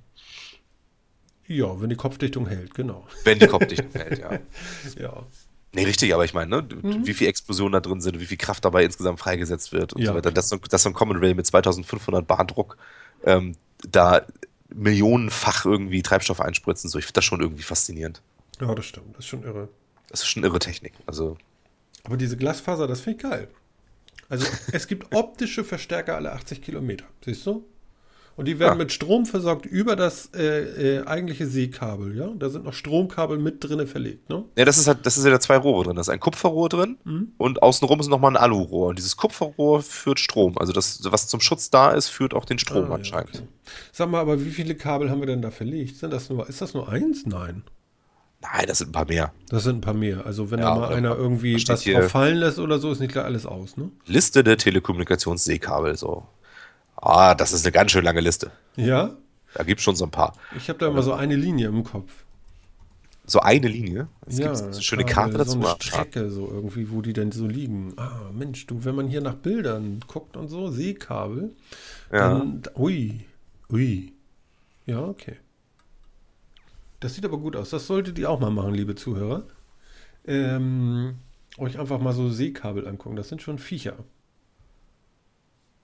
ja, wenn die Kopfdichtung hält, genau. Wenn die Kopfdichtung hält, ja. Ja. Nee, richtig, aber ich meine, ne, wie viel Explosionen da drin sind, wie viel Kraft dabei insgesamt freigesetzt wird und Ja. so weiter. Dass so, dass so ein Common Rail mit 2500 Bar Druck ähm, da millionenfach irgendwie Treibstoff einspritzen, so, ich finde das schon irgendwie faszinierend. ja, das stimmt. Das ist schon irre. Das ist schon irre Technik. Also, Aber diese Glasfaser, das finde ich geil. Also es gibt optische Verstärker alle 80 Kilometer. Siehst du? Und die werden Ja. mit Strom versorgt über das äh, äh, eigentliche Seekabel, ja? Da sind noch Stromkabel mit drinne verlegt, ne? Ja, das ist halt, das ist ja da zwei Rohre drin. Da ist ein Kupferrohr drin und außenrum ist nochmal ein Alurohr. Und dieses Kupferrohr führt Strom. Also das, was zum Schutz da ist, führt auch den Strom Ah, ja, anscheinend. okay. Sag mal, aber wie viele Kabel haben wir denn da verlegt? Sind das nur, ist das nur eins? Nein. Nein, das sind ein paar mehr. Das sind ein paar mehr. Also wenn Ja, da mal einer irgendwie was drauf fallen lässt oder so, ist nicht gleich alles aus, ne? Liste der Telekommunikationsseekabel. So. Ah, das ist eine ganz schön lange Liste. Ja? Da gibt es schon so ein paar. Ich habe da immer so eine Linie im Kopf. So eine Linie. Es ja, gibt so eine schöne Karte dazu. So eine mal. Strecke, so irgendwie, wo die denn so liegen. Ah, Mensch, du, wenn man hier nach Bildern guckt und so, Seekabel, Ja. dann, ui, ui. Ja, okay. Das sieht aber gut aus. Das solltet ihr auch mal machen, liebe Zuhörer. Ähm, euch einfach mal so Seekabel angucken. Das sind schon Viecher.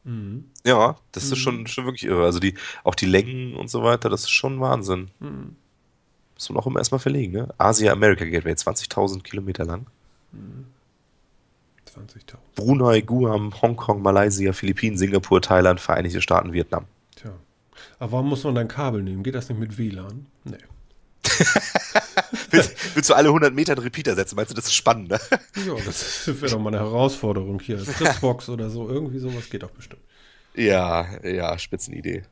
Mhm. Ja, das ist schon, schon wirklich irre. Also die, auch die Längen und so weiter, das ist schon Wahnsinn. Mhm. Muss man auch immer erstmal verlegen, ne? Asia-America Gateway, 20.000 Kilometer lang. 20.000. Brunei, Guam, Hongkong, Malaysia, Philippinen, Singapur, Thailand, Vereinigte Staaten, Vietnam. Tja. Aber warum muss man dann Kabel nehmen? Geht das nicht mit WLAN? Nee. Willst, willst du alle 100 Meter einen Repeater setzen? Meinst du, das ist spannend, ne? Ja, das wäre doch mal eine Herausforderung hier. Fritzbox oder so, irgendwie sowas geht doch bestimmt. Ja, ja, Spitzenidee.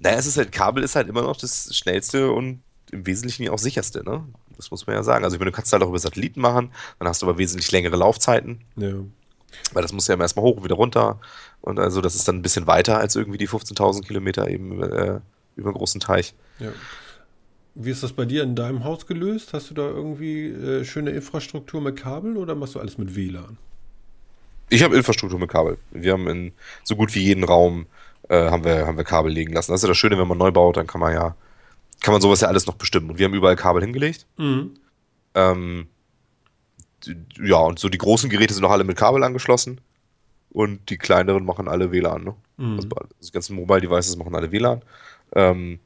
naja, es ist halt, Kabel ist halt immer noch das schnellste und im Wesentlichen auch sicherste, ne? Das muss man ja sagen. Also, ich meine, du kannst es halt auch über Satelliten machen, dann hast du aber wesentlich längere Laufzeiten, Ja. weil das muss ja immer erstmal hoch und wieder runter. Und also, das ist dann ein bisschen weiter als irgendwie die 15.000 Kilometer eben äh, über einen großen Teich. ja. Wie ist das bei dir in deinem Haus gelöst? Hast du da irgendwie äh, schöne Infrastruktur mit Kabel oder machst du alles mit WLAN? Ich habe Infrastruktur mit Kabel. Wir haben in so gut wie jeden Raum äh, haben, wir, haben wir Kabel legen lassen. Das ist ja das Schöne, wenn man neu baut, dann kann man ja kann man sowas ja alles noch bestimmen. Und wir haben überall Kabel hingelegt. Mhm. Ähm, ja, und so die großen Geräte sind noch alle mit Kabel angeschlossen. Und die kleineren machen alle WLAN. Ne? Mhm. Also die ganzen Mobile Devices machen alle WLAN. Ähm,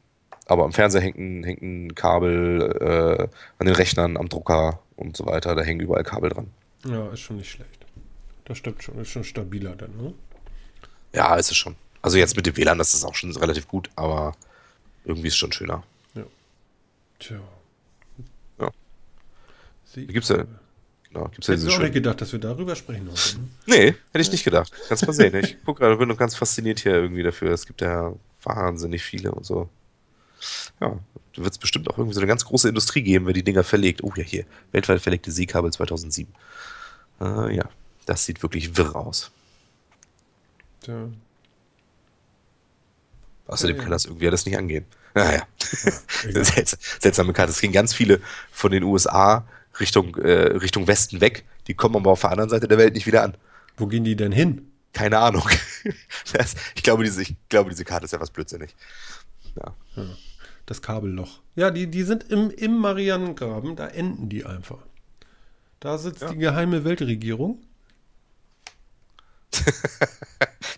aber am Fernseher hängt ein, hängt ein Kabel, äh, an den Rechnern, am Drucker und so weiter. Da hängen überall Kabel dran. Ja, ist schon nicht schlecht. Das stimmt schon, ist schon stabiler dann, ne? Ja, ist es schon. Also jetzt mit dem WLAN, das ist auch schon relativ gut, aber irgendwie ist es schon schöner. Tja. Ja. Sie gibt's ja- Genau, gibt's ja Hättest diese du auch nicht gedacht, dass wir darüber sprechen heute. Ne? Nee, hätte ich nicht gedacht. Kannst mal sehen. Ich guck gerade, bin noch ganz fasziniert hier irgendwie dafür. Es gibt ja wahnsinnig viele und so. Ja, da wird es bestimmt auch irgendwie so eine ganz große Industrie geben, wenn die Dinger verlegt. Oh ja, hier. Weltweit verlegte Seekabel 2007. Ah, ja, das sieht wirklich wirr aus. Tja. Außerdem Ja, ja. kann das irgendwie alles nicht angehen. Naja, egal. Selts seltsame Karte. Es gehen ganz viele von den USA Richtung, äh, Richtung Westen weg. Die kommen aber auf der anderen Seite der Welt nicht wieder an. Wo gehen die denn hin? Keine Ahnung. Das, ich, glaube, diese, ich glaube, diese Karte ist etwas blödsinnig. Ja. Das Kabelloch. Ja, die, die sind im, im Marianengraben, da enden die einfach. Da sitzt Ja. die geheime Weltregierung.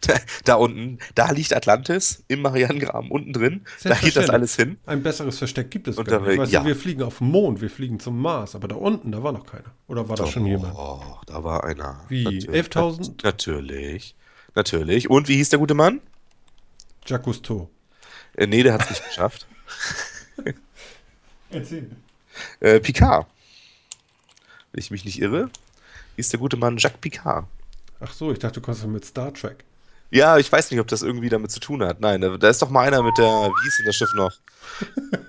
Da, da unten, da liegt Atlantis im Marianengraben unten drin. Da geht das alles hin. Ein besseres Versteck gibt es gar da- nicht. Weißt ja. du, wir fliegen auf den Mond, wir fliegen zum Mars, aber da unten, da war noch keiner. Oder war da schon jemand? Oh, da war einer. Wie? Natürlich. 11.000? Natürlich. Natürlich. Und wie hieß der gute Mann? Jacques Cousteau. Äh, nee, der hat es nicht geschafft. Erzähl. Äh, Picard. Wenn ich mich nicht irre, hieß der gute Mann Jacques Picard. Ach so, ich dachte, du kommst mit Star Trek. Ja, ich weiß nicht, ob das irgendwie damit zu tun hat. Nein, da, da ist doch mal einer mit der, wie hieß denn das Schiff noch?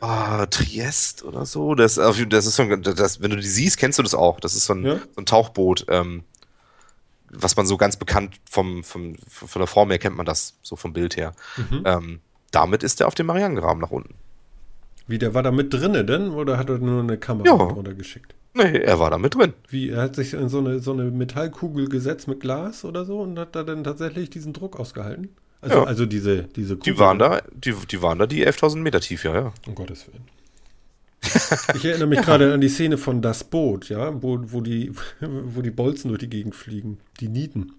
Ah, Triest oder so. Das, das ist so ein, das, wenn du die siehst, kennst du das auch. Das ist so ein, Ja. so ein Tauchboot, ähm, was man so ganz bekannt vom, vom, von der Form her kennt man das, so vom Bild her. Mhm. Ähm, damit ist er auf dem Marianengraben nach unten. Wie, der war da mit drinne denn? Oder hat er nur eine Kamera Ja. runtergeschickt? Nee, er war da mit drin. Wie, er hat sich in so eine, so eine Metallkugel gesetzt mit Glas oder so und hat da dann tatsächlich diesen Druck ausgehalten? Also, Ja. also diese, diese Die waren da, die, die waren da die 11.000 Meter tief, ja, ja. Um Gottes Willen. Ich erinnere mich gerade an die Szene von Das Boot, ja, wo, wo, die, wo die Bolzen durch die Gegend fliegen. Die Nieten.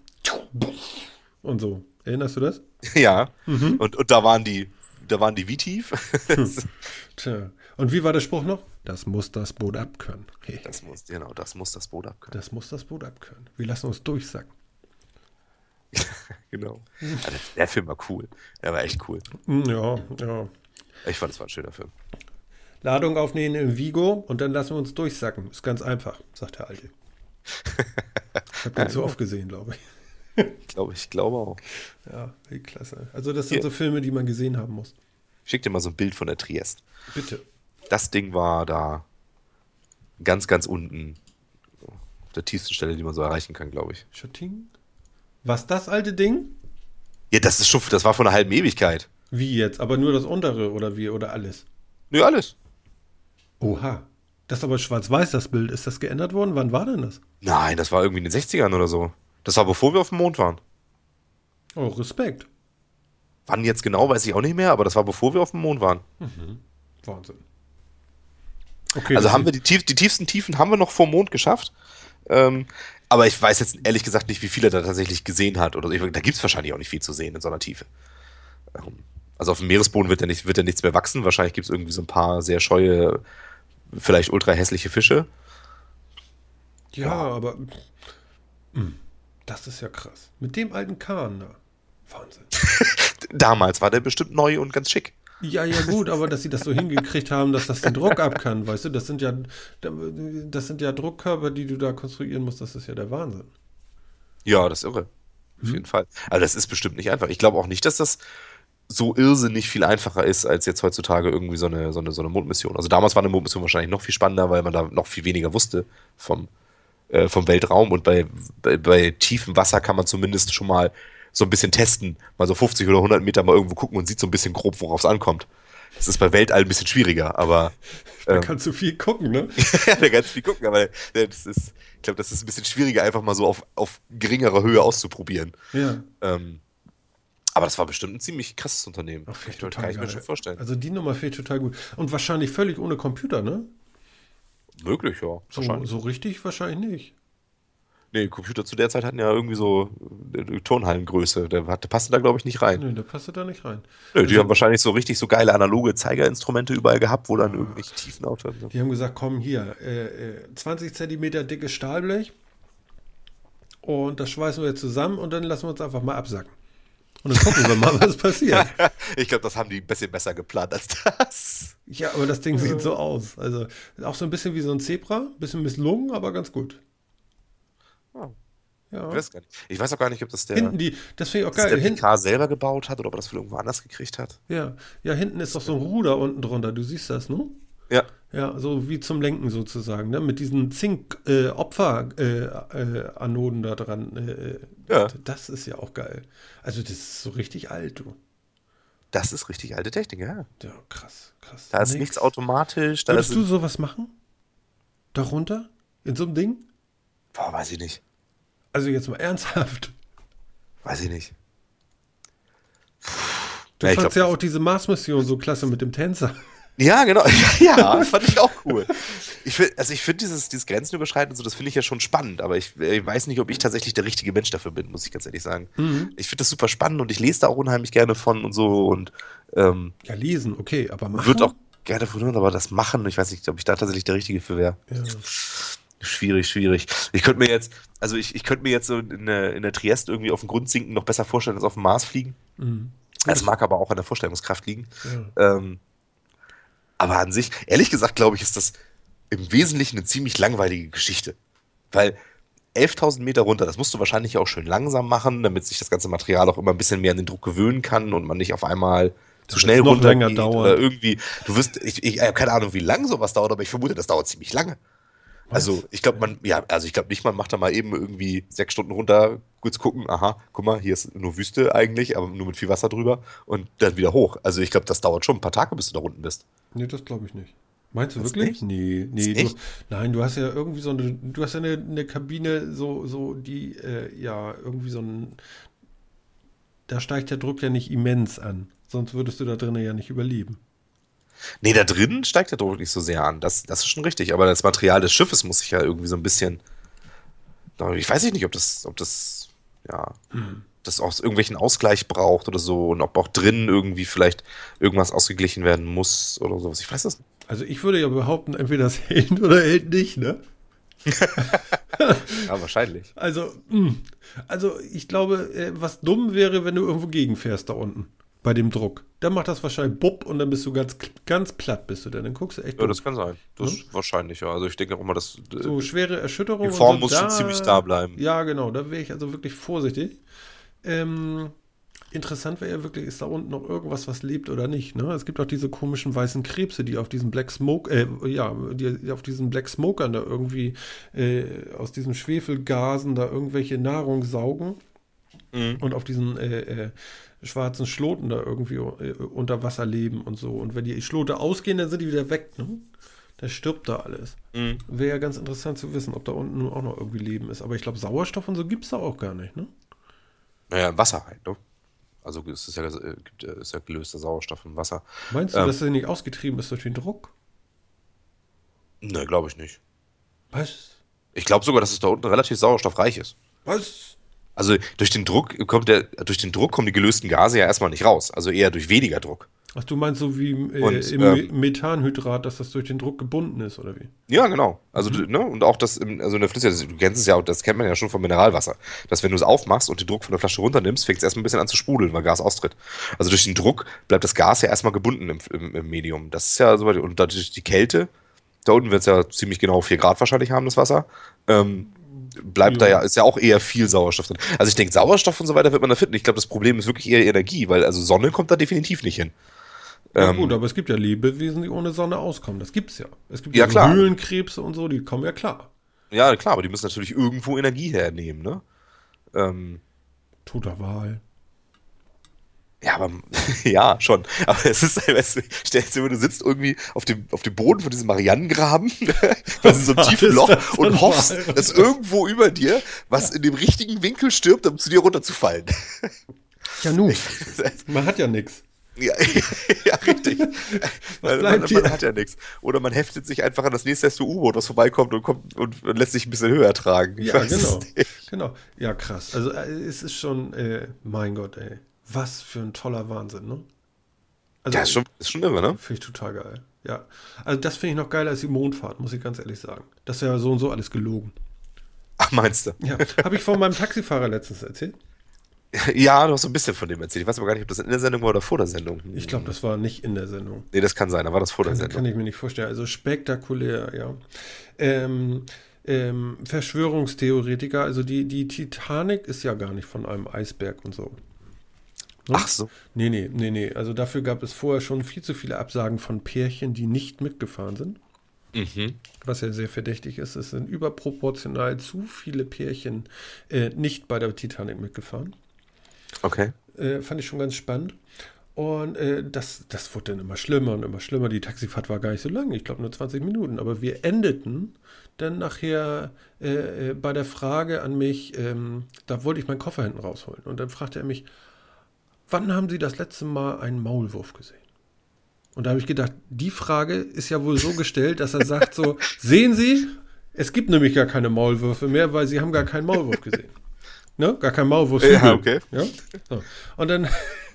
Und so. Erinnerst du das? Ja. Mhm. Und, und da waren die, da waren die wie tief? Tja. Und wie war der Spruch noch? Das muss das Boot abkönnen. Hey, Das muss, genau, das muss das Boot abkönnen. das muss das Boot abkönnen. Wir lassen uns durchsacken. Genau. Also, der Film war cool. Der war echt cool. Hm, Ja, ja. Ich fand, es war ein schöner Film. Ladung aufnehmen in Vigo und dann lassen wir uns durchsacken. Ist ganz einfach, sagt der Alte. Ich habe den so oft gesehen, glaube ich. Ich glaube, ich glaube auch. Ja, klasse. Also das sind Ja. so Filme, die man gesehen haben muss. Schick dir mal so ein Bild von der Triest. Bitte. Das Ding war da ganz, ganz unten. Auf der tiefsten Stelle, die man so erreichen kann, glaube ich. Schatting? Was das alte Ding? Ja, das ist schon, das war vor einer halben Ewigkeit. Wie jetzt? Aber nur das untere oder wie oder alles? Nö, alles. Oha. Das ist aber schwarz-weiß, das Bild. Ist das geändert worden? Wann war denn das? Nein, das war irgendwie in den 60ern oder so. Das war bevor wir auf dem Mond waren. Oh, Respekt. Wann jetzt genau, weiß ich auch nicht mehr, aber das war bevor wir auf dem Mond waren. Wahnsinn. Okay, Also haben wir die, tief, die tiefsten Tiefen haben wir noch vor Mond geschafft. Ähm, aber ich weiß jetzt ehrlich gesagt nicht, wie viel er da tatsächlich gesehen hat. Oder so. da gibt es wahrscheinlich auch nicht viel zu sehen in so einer Tiefe. Ähm, also auf dem Meeresboden wird ja, nicht, wird ja nichts mehr wachsen. Wahrscheinlich gibt es irgendwie so ein paar sehr scheue, vielleicht ultra hässliche Fische. Ja, aber. Hm, Das ist ja krass. Mit dem alten Kahn da. Wahnsinn. Damals war der bestimmt neu und ganz schick. Ja, ja, gut, aber dass sie das so hingekriegt haben, dass das den Druck ab kann, weißt du, das sind ja, das sind ja Druckkörper, die du da konstruieren musst, das ist ja der Wahnsinn. Ja, das ist irre. Auf jeden Fall. Aber das ist bestimmt nicht einfach. Ich glaube auch nicht, dass das so irrsinnig viel einfacher ist, als jetzt heutzutage irgendwie so eine, so eine, so eine Mondmission. Also damals war eine Mondmission wahrscheinlich noch viel spannender, weil man da noch viel weniger wusste vom, äh, vom Weltraum. Und bei, bei, bei tiefem Wasser kann man zumindest schon mal so ein bisschen testen, mal so 50 oder 100 Meter mal irgendwo gucken und sieht so ein bisschen grob, worauf es ankommt. Das ist bei Weltall ein bisschen schwieriger, aber Da ähm, kannst du viel gucken, ne? ja, da ganz viel gucken, aber äh, das ist, ich glaube, das ist ein bisschen schwieriger, einfach mal so auf, auf geringerer Höhe auszuprobieren. Ja. Ähm, Aber das war bestimmt ein ziemlich krasses Unternehmen. Ach, Kann ich, total kann ich mir schon vorstellen. Also die Nummer fehlt total gut. Und wahrscheinlich völlig ohne Computer, ne? Möglich, ja. So, so richtig wahrscheinlich nicht. Nee, Computer zu der Zeit hatten ja irgendwie so äh, Turnhallengröße. Der hatte, passte da, glaube ich, nicht rein. Nö, der passte da nicht rein. Nö, die Also- haben wahrscheinlich so richtig so geile analoge Zeigerinstrumente überall gehabt, wo dann irgendwelche Tiefen aufhören. Die haben gesagt, komm hier, äh, äh, 20 Zentimeter dickes Stahlblech und das schweißen wir jetzt zusammen und dann lassen wir uns einfach mal absacken. Und dann gucken wir mal, was passiert. Ich glaube, das haben die ein bisschen besser geplant als das. Ja, aber das Ding sieht so aus. Also auch so ein bisschen wie so ein Zebra, ein bisschen misslungen, aber ganz gut. Ja. Ich weiß. Ich weiß auch gar nicht, ob das der, Hinten die, das finde ich auch geil. der Hinten, PK selber gebaut hat oder ob er das von irgendwo anders gekriegt hat. ja, ja, hinten ist doch so ein Ruder unten drunter. Du siehst das, ne? Ja. Ja, so wie zum Lenken sozusagen, ne? Mit diesen Zink-Opfer-Anoden da dran. Äh, äh, Ja. Das ist ja auch geil. Also, das ist so richtig alt, du. Das ist richtig alte Technik, ja. Ja, krass, krass. Da ist Nix. nichts automatisch. Würdest du sowas machen? Darunter? In so einem Ding? boah, weiß ich nicht. Also, jetzt mal ernsthaft. Weiß ich nicht. Du Ja, fandst glaub- ja auch diese Mars-Mission so klasse mit dem Tänzer. Ja, genau. Ja, fand ich auch cool. Ich find, also ich finde dieses, dieses Grenzen überschreiten und so, das finde ich ja schon spannend, aber ich, ich weiß nicht, ob ich tatsächlich der richtige Mensch dafür bin, muss ich ganz ehrlich sagen. Mhm. Ich finde das super spannend und ich lese da auch unheimlich gerne von und so und ähm, Ja, lesen, okay, aber machen? würde auch gerne von hören, aber das machen, ich weiß nicht, ob ich da tatsächlich der Richtige für wäre. Ja. Schwierig, schwierig. Ich könnte mir jetzt, also ich, ich könnte mir jetzt so in der, in der Trieste irgendwie auf den Grund sinken noch besser vorstellen als auf dem Mars fliegen. Mhm. Das mag aber auch an der Vorstellungskraft liegen. Ja. Ähm, aber an sich, ehrlich gesagt, glaube ich, ist das im Wesentlichen eine ziemlich langweilige Geschichte. Weil 11.000 Meter runter, das musst du wahrscheinlich auch schön langsam machen, damit sich das ganze Material auch immer ein bisschen mehr an den Druck gewöhnen kann und man nicht auf einmal zu Dass schnell runter oder irgendwie. Du wirst, ich, ich habe keine Ahnung, wie lang sowas dauert, aber ich vermute, das dauert ziemlich lange. Also ich glaube, man, ja, also ich glaube nicht, man macht da mal eben irgendwie sechs Stunden runter, kurz gucken, aha, guck mal, hier ist nur Wüste eigentlich, aber nur mit viel Wasser drüber und dann wieder hoch. Also ich glaube, das dauert schon ein paar Tage, bis du da unten bist. Nee, das glaube ich nicht. Meinst du Das wirklich? nicht? Nee, nee. Du, echt? nein, du hast ja irgendwie so eine, du hast ja eine, eine Kabine, so, so, die, äh, ja, irgendwie so ein, da steigt der Druck ja nicht immens an. Sonst würdest du da drinnen ja nicht überleben. Nee, da drin steigt der Druck nicht so sehr an. Das, das ist schon richtig. Aber das Material des Schiffes muss sich ja irgendwie so ein bisschen. Ich weiß nicht, ob das, ob das, ja, das aus irgendwelchen Ausgleich braucht oder so und ob auch drin irgendwie vielleicht irgendwas ausgeglichen werden muss oder sowas. Ich weiß das nicht. Also ich würde ja behaupten, entweder das hält oder hält nicht, ne? Ja, wahrscheinlich. Also, mh. also ich glaube, äh, was dumm wäre, wenn du irgendwo gegenfährst da unten. Bei dem Druck. Dann macht das wahrscheinlich bupp und dann bist du ganz, ganz platt, bist du dann. Dann guckst du echt Ja, doof. das kann sein. Das ist wahrscheinlich, ja. Also ich denke auch mal, dass. äh, So schwere Erschütterung. Die Form und muss so, schon ziemlich da bleiben. Ja, genau. Da wäre ich also wirklich vorsichtig. Ähm, interessant wäre ja wirklich, ist da unten noch irgendwas, was lebt oder nicht. Ne? Es gibt auch diese komischen weißen Krebse, die auf diesen Black Smoke, äh, ja, die, die auf diesen Black Smokern da irgendwie äh, aus diesen Schwefelgasen da irgendwelche Nahrung saugen Mhm. und auf diesen äh, äh, schwarzen Schloten da irgendwie äh, unter Wasser leben und so. Und wenn die Schlote ausgehen, dann sind die wieder weg. Ne? Da stirbt da alles. Mhm. Wäre ja ganz interessant zu wissen, ob da unten nun auch noch irgendwie Leben ist. Aber ich glaube, Sauerstoff und so gibt es da auch gar nicht, ne? Naja, Wasser halt, ne? Also es ist ja, äh, gibt, ja- ist ja gelöster Sauerstoff im Wasser. Meinst du, Ähm. dass er nicht ausgetrieben ist durch den Druck? Ne, glaube ich nicht. Was? Ich glaube sogar, dass es da unten relativ sauerstoffreich ist. Was? Also durch den Druck kommt der, durch den Druck kommen die gelösten Gase ja erstmal nicht raus. Also eher durch weniger Druck. Ach, du meinst so wie äh, Und, im ähm, Methanhydrat, dass das durch den Druck gebunden ist, oder wie? Ja, genau. Also, Mhm. ne, und auch das, also in der Flüssigkeit, du kennst es ja auch, das kennt man ja schon vom Mineralwasser, dass wenn du es aufmachst und den Druck von der Flasche runternimmst, fängt es erstmal ein bisschen an zu sprudeln, weil Gas austritt. Also durch den Druck bleibt das Gas ja erstmal gebunden im, im, im Medium. Das ist ja so, und dadurch die Kälte, da unten wird es ja ziemlich genau 4 Grad wahrscheinlich haben, das Wasser, ähm, bleibt da Ja. ja, ist ja auch eher viel Sauerstoff drin. Also ich denke, Sauerstoff und so weiter wird man da finden. Ich glaube, das Problem ist wirklich eher Energie, weil also Sonne kommt da definitiv nicht hin. Ja, Ähm, gut, aber es gibt ja Lebewesen, die ohne Sonne auskommen. Das gibt's ja. Es gibt Ja, ja. Höhlenkrebse und so, die kommen ja klar. Ja, klar, aber die müssen natürlich irgendwo Energie hernehmen, ne? Ähm, Toter Wal. Ja, aber ja, schon. Aber es ist, weißt du, stell dir vor, du sitzt irgendwie auf dem, auf dem Boden von diesem Marianengraben, was in so einem Was tiefen Loch und hoffst, dass irgendwo über dir was in dem richtigen Winkel stirbt, um zu dir runterzufallen. Ja, nun. Man hat ja nichts. Ja, ja, richtig. man, man, man hat ja nichts. Oder man heftet sich einfach an das nächste U-Boot, das vorbeikommt und, kommt und, und, lässt sich ein bisschen höher tragen. Ich ja, genau. Genau. Ja, krass. Also äh, es ist schon, äh, mein Gott, ey. Was für ein toller Wahnsinn, ne? Also, ja, ist schon, ist schon immer, ne? Finde ich total geil. Ja. Also das finde ich noch geiler als die Mondfahrt, muss ich ganz ehrlich sagen. Das ist ja so und so alles gelogen. Ach, meinst du? Ja. Habe ich von meinem Taxifahrer letztens erzählt? Ja, du hast so ein bisschen von dem erzählt. Ich weiß aber gar nicht, ob das in der Sendung war oder vor der Sendung. Ich glaube, das war nicht in der Sendung. Nee, das kann sein, da war das vor kann, der Sendung. Kann ich mir nicht vorstellen. Also spektakulär, ja. Ähm, ähm, Verschwörungstheoretiker, also die, die Titanic ist ja gar nicht von einem Eisberg und so. Ne? Ach so. Nee, nee, nee, nee. Also dafür gab es vorher schon viel zu viele Absagen von Pärchen, die nicht mitgefahren sind. Mhm. Was ja sehr verdächtig ist. Es sind überproportional zu viele Pärchen äh, nicht bei der Titanic mitgefahren. Okay. Äh, fand ich schon ganz spannend. Und äh, das, das wurde dann immer schlimmer und immer schlimmer. Die Taxifahrt war gar nicht so lang, ich glaube nur 20 Minuten. Aber wir endeten dann nachher äh, äh, bei der Frage an mich, ähm, da wollte ich meinen Koffer hinten rausholen. Und dann fragte er mich, wann haben Sie das letzte Mal einen Maulwurf gesehen? Und da habe ich gedacht, die Frage ist ja wohl so gestellt, dass er sagt so, sehen Sie, es gibt nämlich gar keine Maulwürfe mehr, weil Sie haben gar keinen Maulwurf gesehen. Ne? Gar kein Maulwurf. Ja, okay. Ja? So. Und dann,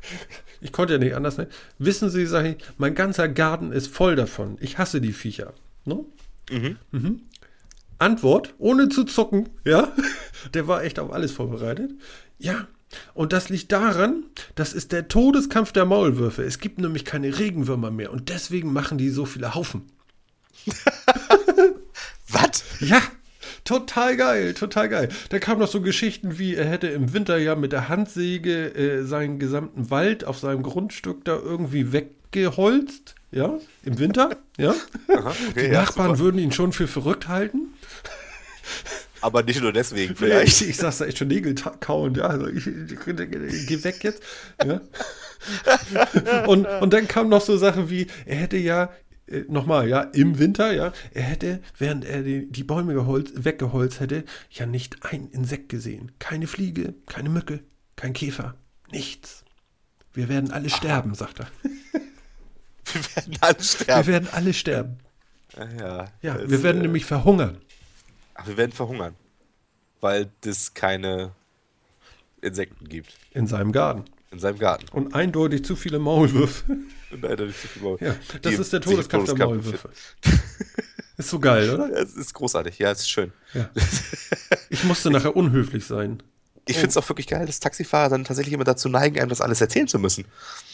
ich konnte ja nicht anders. Ne? Wissen Sie, sage ich, mein ganzer Garten ist voll davon. Ich hasse die Viecher. Ne? Mhm. Mhm. Antwort, ohne zu zucken, ja, der war echt auf alles vorbereitet. Ja, und das liegt daran, das ist der Todeskampf der Maulwürfe. Es gibt nämlich keine Regenwürmer mehr und deswegen machen die so viele Haufen. Was? Ja, Total geil, total geil. Da kamen noch so Geschichten wie, er hätte im Winter ja mit der Handsäge äh, seinen gesamten Wald auf seinem Grundstück da irgendwie weggeholzt. Ja, im Winter, ja. Aha, okay, Die ja, Nachbarn super. würden ihn schon für verrückt halten. Aber nicht nur deswegen, vielleicht. Ich, ich saß da echt schon Nägel kauen, ja. Also ich, ich, ich, geh weg jetzt. Ja. und, und dann kamen noch so Sachen wie, er hätte ja äh, nochmal, ja, im Winter, ja, er hätte, während er die, die Bäume geholz, weggeholzt hätte, ja nicht ein Insekt gesehen. Keine Fliege, keine Mücke, kein Käfer, nichts. Wir werden alle Aha. sterben, sagt er. Wir werden alle sterben. Wir werden alle sterben. Ja, ja wir werden äh, nämlich verhungern. Ach, wir werden verhungern. Weil es keine Insekten gibt. In seinem Garten. In seinem Garten. Und eindeutig zu viele Maulwürfe. Und eindeutig zu viele Maulwürfe. Ja, das Die ist der Todeskampf der Maulwürfe. ist so geil, oder? Es ist großartig. Ja, es ist schön. Ja. Ich musste nachher unhöflich sein. Ich finde es auch wirklich geil, dass Taxifahrer dann tatsächlich immer dazu neigen, einem das alles erzählen zu müssen.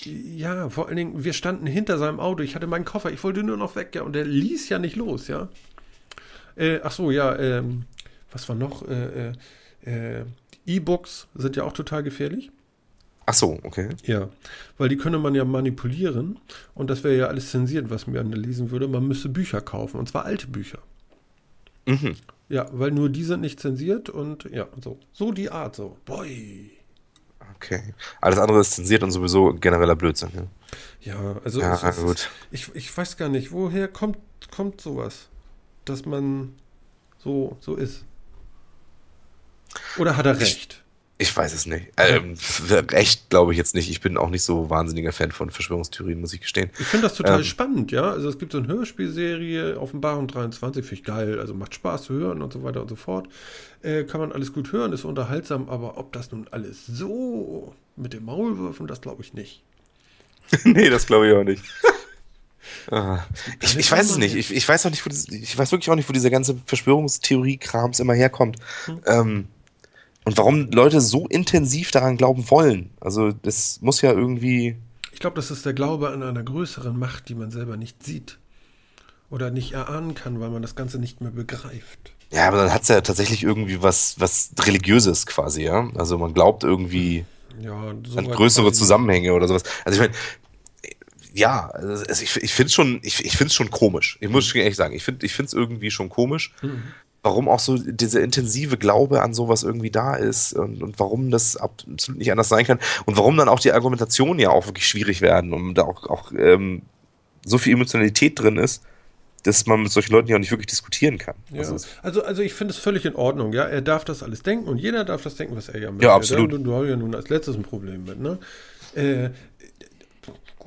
Ja, vor allen Dingen, wir standen hinter seinem Auto. Ich hatte meinen Koffer, ich wollte nur noch weg, ja, und der ließ ja nicht los, ja. Äh, ach so, ja, ähm, was war noch? Äh, äh, äh, E-Books sind ja auch total gefährlich. Ach so, okay. Ja, weil die könne man ja manipulieren und das wäre ja alles zensiert, was mir lesen würde. Man müsste Bücher kaufen und zwar alte Bücher. Mhm. Ja, weil nur die sind nicht zensiert und ja, so. So die Art, so. Boy. Okay. Alles andere ist zensiert und sowieso genereller Blödsinn. Ja, ja also ja, ist, gut. Ich, ich weiß gar nicht, woher kommt, kommt sowas? Dass man so, so ist. Oder hat er recht? Ich, ich weiß es nicht. Ähm, recht glaube ich jetzt nicht. Ich bin auch nicht so wahnsinniger Fan von Verschwörungstheorien, muss ich gestehen. Ich finde das total ähm, spannend, ja. Also es gibt so eine Hörspielserie, Offenbarung 23, finde ich geil. Also macht Spaß zu hören und so weiter und so fort. Äh, kann man alles gut hören, ist unterhaltsam, aber ob das nun alles so mit dem Maulwürfen, das glaube ich nicht. nee, das glaube ich auch nicht. Ich, ich, weiß es nicht. Ich, ich weiß auch nicht, wo das, ich weiß wirklich auch nicht, wo diese ganze Verschwörungstheorie-Krams immer herkommt. Hm. Ähm, und warum Leute so intensiv daran glauben wollen. Also das muss ja irgendwie. Ich glaube, das ist der Glaube an einer größeren Macht, die man selber nicht sieht. Oder nicht erahnen kann, weil man das Ganze nicht mehr begreift. Ja, aber dann hat es ja tatsächlich irgendwie was, was Religiöses quasi, ja. Also man glaubt irgendwie ja, so an größere Zusammenhänge oder sowas. Also ich meine, ja, also ich, ich finde es schon, ich, ich find's schon komisch. Ich muss schon ehrlich sagen, ich finde es irgendwie schon komisch, mhm. warum auch so dieser intensive Glaube an sowas irgendwie da ist und, und warum das absolut nicht anders sein kann und warum dann auch die Argumentationen ja auch wirklich schwierig werden und da auch, auch ähm, so viel Emotionalität drin ist, dass man mit solchen Leuten ja auch nicht wirklich diskutieren kann. Ja. Also, Also, also ich finde es völlig in Ordnung, ja. Er darf das alles denken und jeder darf das denken, was er ja möchte. Ja, absolut. Du, du hast ja nun als letztes ein Problem mit, ne? Äh,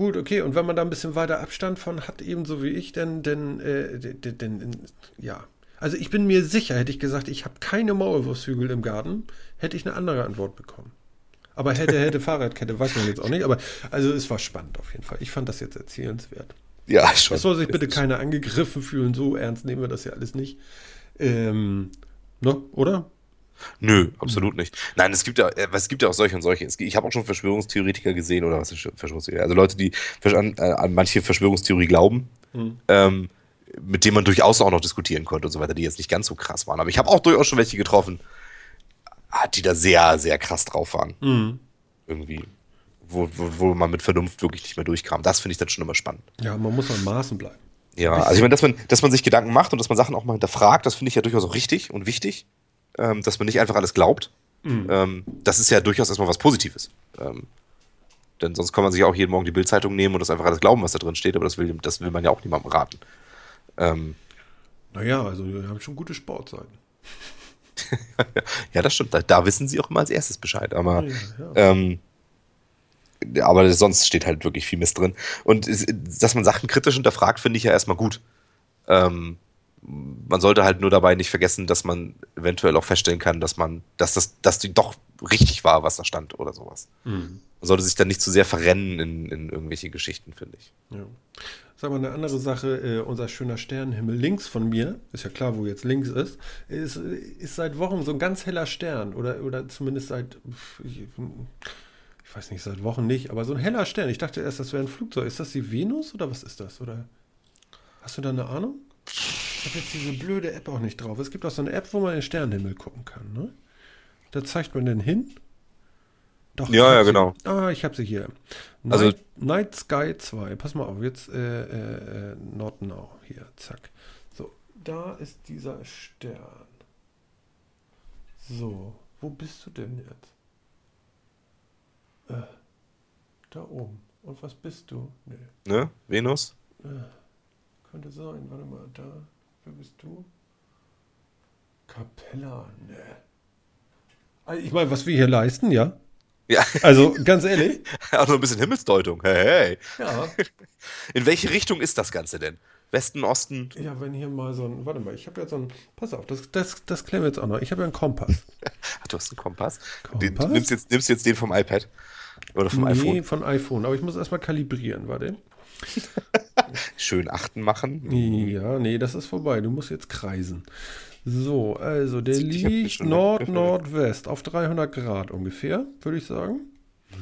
gut, okay, und wenn man da ein bisschen weiter Abstand von hat, ebenso wie ich, dann, dann, äh, denn, denn, ja. Also ich bin mir sicher, hätte ich gesagt, ich habe keine Maulwurfshügel im Garten, hätte ich eine andere Antwort bekommen. Aber hätte, hätte Fahrradkette, weiß man jetzt auch nicht. Aber also es war spannend auf jeden Fall. Ich fand das jetzt erzählenswert. ja, schon. Es soll sich bitte keiner angegriffen fühlen, so ernst nehmen wir das ja alles nicht. Ähm, ne, oder? Nö, absolut nicht. Nein, es gibt ja, äh, es gibt ja auch solche und solche. Gibt- Ich habe auch schon Verschwörungstheoretiker gesehen, oder was ist Verschwörungstheoretiker? Also Leute, die an, äh, an manche Verschwörungstheorie glauben, ähm, mit denen man durchaus auch noch diskutieren konnte und so weiter, die jetzt nicht ganz so krass waren. Aber ich habe auch durchaus schon welche getroffen, ah, die da sehr, sehr krass drauf waren. Irgendwie. Wo, wo, wo man mit Vernunft wirklich nicht mehr durchkam. Das finde ich dann schon immer spannend. Ja, man muss an Maßen bleiben. Ja, also ich meine, dass man, dass man sich Gedanken macht und dass man Sachen auch mal hinterfragt, das finde ich ja durchaus auch richtig und wichtig. Ähm, dass man nicht einfach alles glaubt. Ähm, das ist ja durchaus erstmal was Positives. Ähm, denn sonst kann man sich auch jeden Morgen die Bildzeitung nehmen und das einfach alles glauben, was da drin steht, aber das will, das will man ja auch niemandem raten. Ähm, Naja, also wir haben schon gute Sportseiten. ja, das stimmt. Da, da wissen sie auch immer als erstes Bescheid. Aber, Ja, ja. Ähm, aber sonst steht halt wirklich viel Mist drin. Und dass man Sachen kritisch hinterfragt, finde ich ja erstmal gut. Ähm, man sollte halt nur dabei nicht vergessen, dass man eventuell auch feststellen kann, dass man, dass das, dass die doch richtig war, was da stand oder sowas. Man sollte sich dann nicht zu sehr verrennen in, in irgendwelche Geschichten, finde ich. Ja. Sag mal, eine andere Sache, äh, unser schöner Sternenhimmel links von mir, ist ja klar, wo jetzt links ist, ist, ist seit Wochen so ein ganz heller Stern. Oder, oder zumindest seit, ich, ich weiß nicht, seit Wochen nicht, aber so ein heller Stern. Ich dachte erst, das wäre ein Flugzeug. Ist das die Venus oder was ist das? Oder hast du da eine Ahnung? Ich habe jetzt diese blöde App auch nicht drauf. Es gibt auch so eine App, wo man in den Sternenhimmel gucken kann, ne? Da zeigt man den hin. Doch, Ja, ja, sie. genau. Ah, ich habe sie hier. Also- Night, Night Sky 2. Pass mal auf, jetzt äh, äh, äh, Not Now. Hier, zack. So, da ist dieser Stern. So, wo bist du denn jetzt? Äh, da oben. Und was bist du? Nee, Ne? Venus? könnte sein. Warte mal, da. Wer bist du? Capella, ne. Also, Ich meine, was wir hier leisten, ja. Ja, Also, ganz ehrlich. auch nur ein bisschen Himmelsdeutung. Hey, hey. Ja. In welche Richtung ist das Ganze denn? Westen, Osten? Ja, wenn hier mal so ein. Warte mal, ich habe ja so ein. Pass auf, das, das, das klären wir jetzt auch noch. Ich habe ja einen Kompass. Ach, du hast einen Kompass. Kompass? Den, nimmst jetzt, nimmst jetzt den vom iPad. Oder vom nee, iPhone. von iPhone. Aber ich muss erstmal kalibrieren, warte. Schön achten machen. Ja, nee, das ist vorbei. Du musst jetzt kreisen. So, also der liegt schon Nord, eine- Nordwest auf 300 Grad ungefähr, würde ich sagen.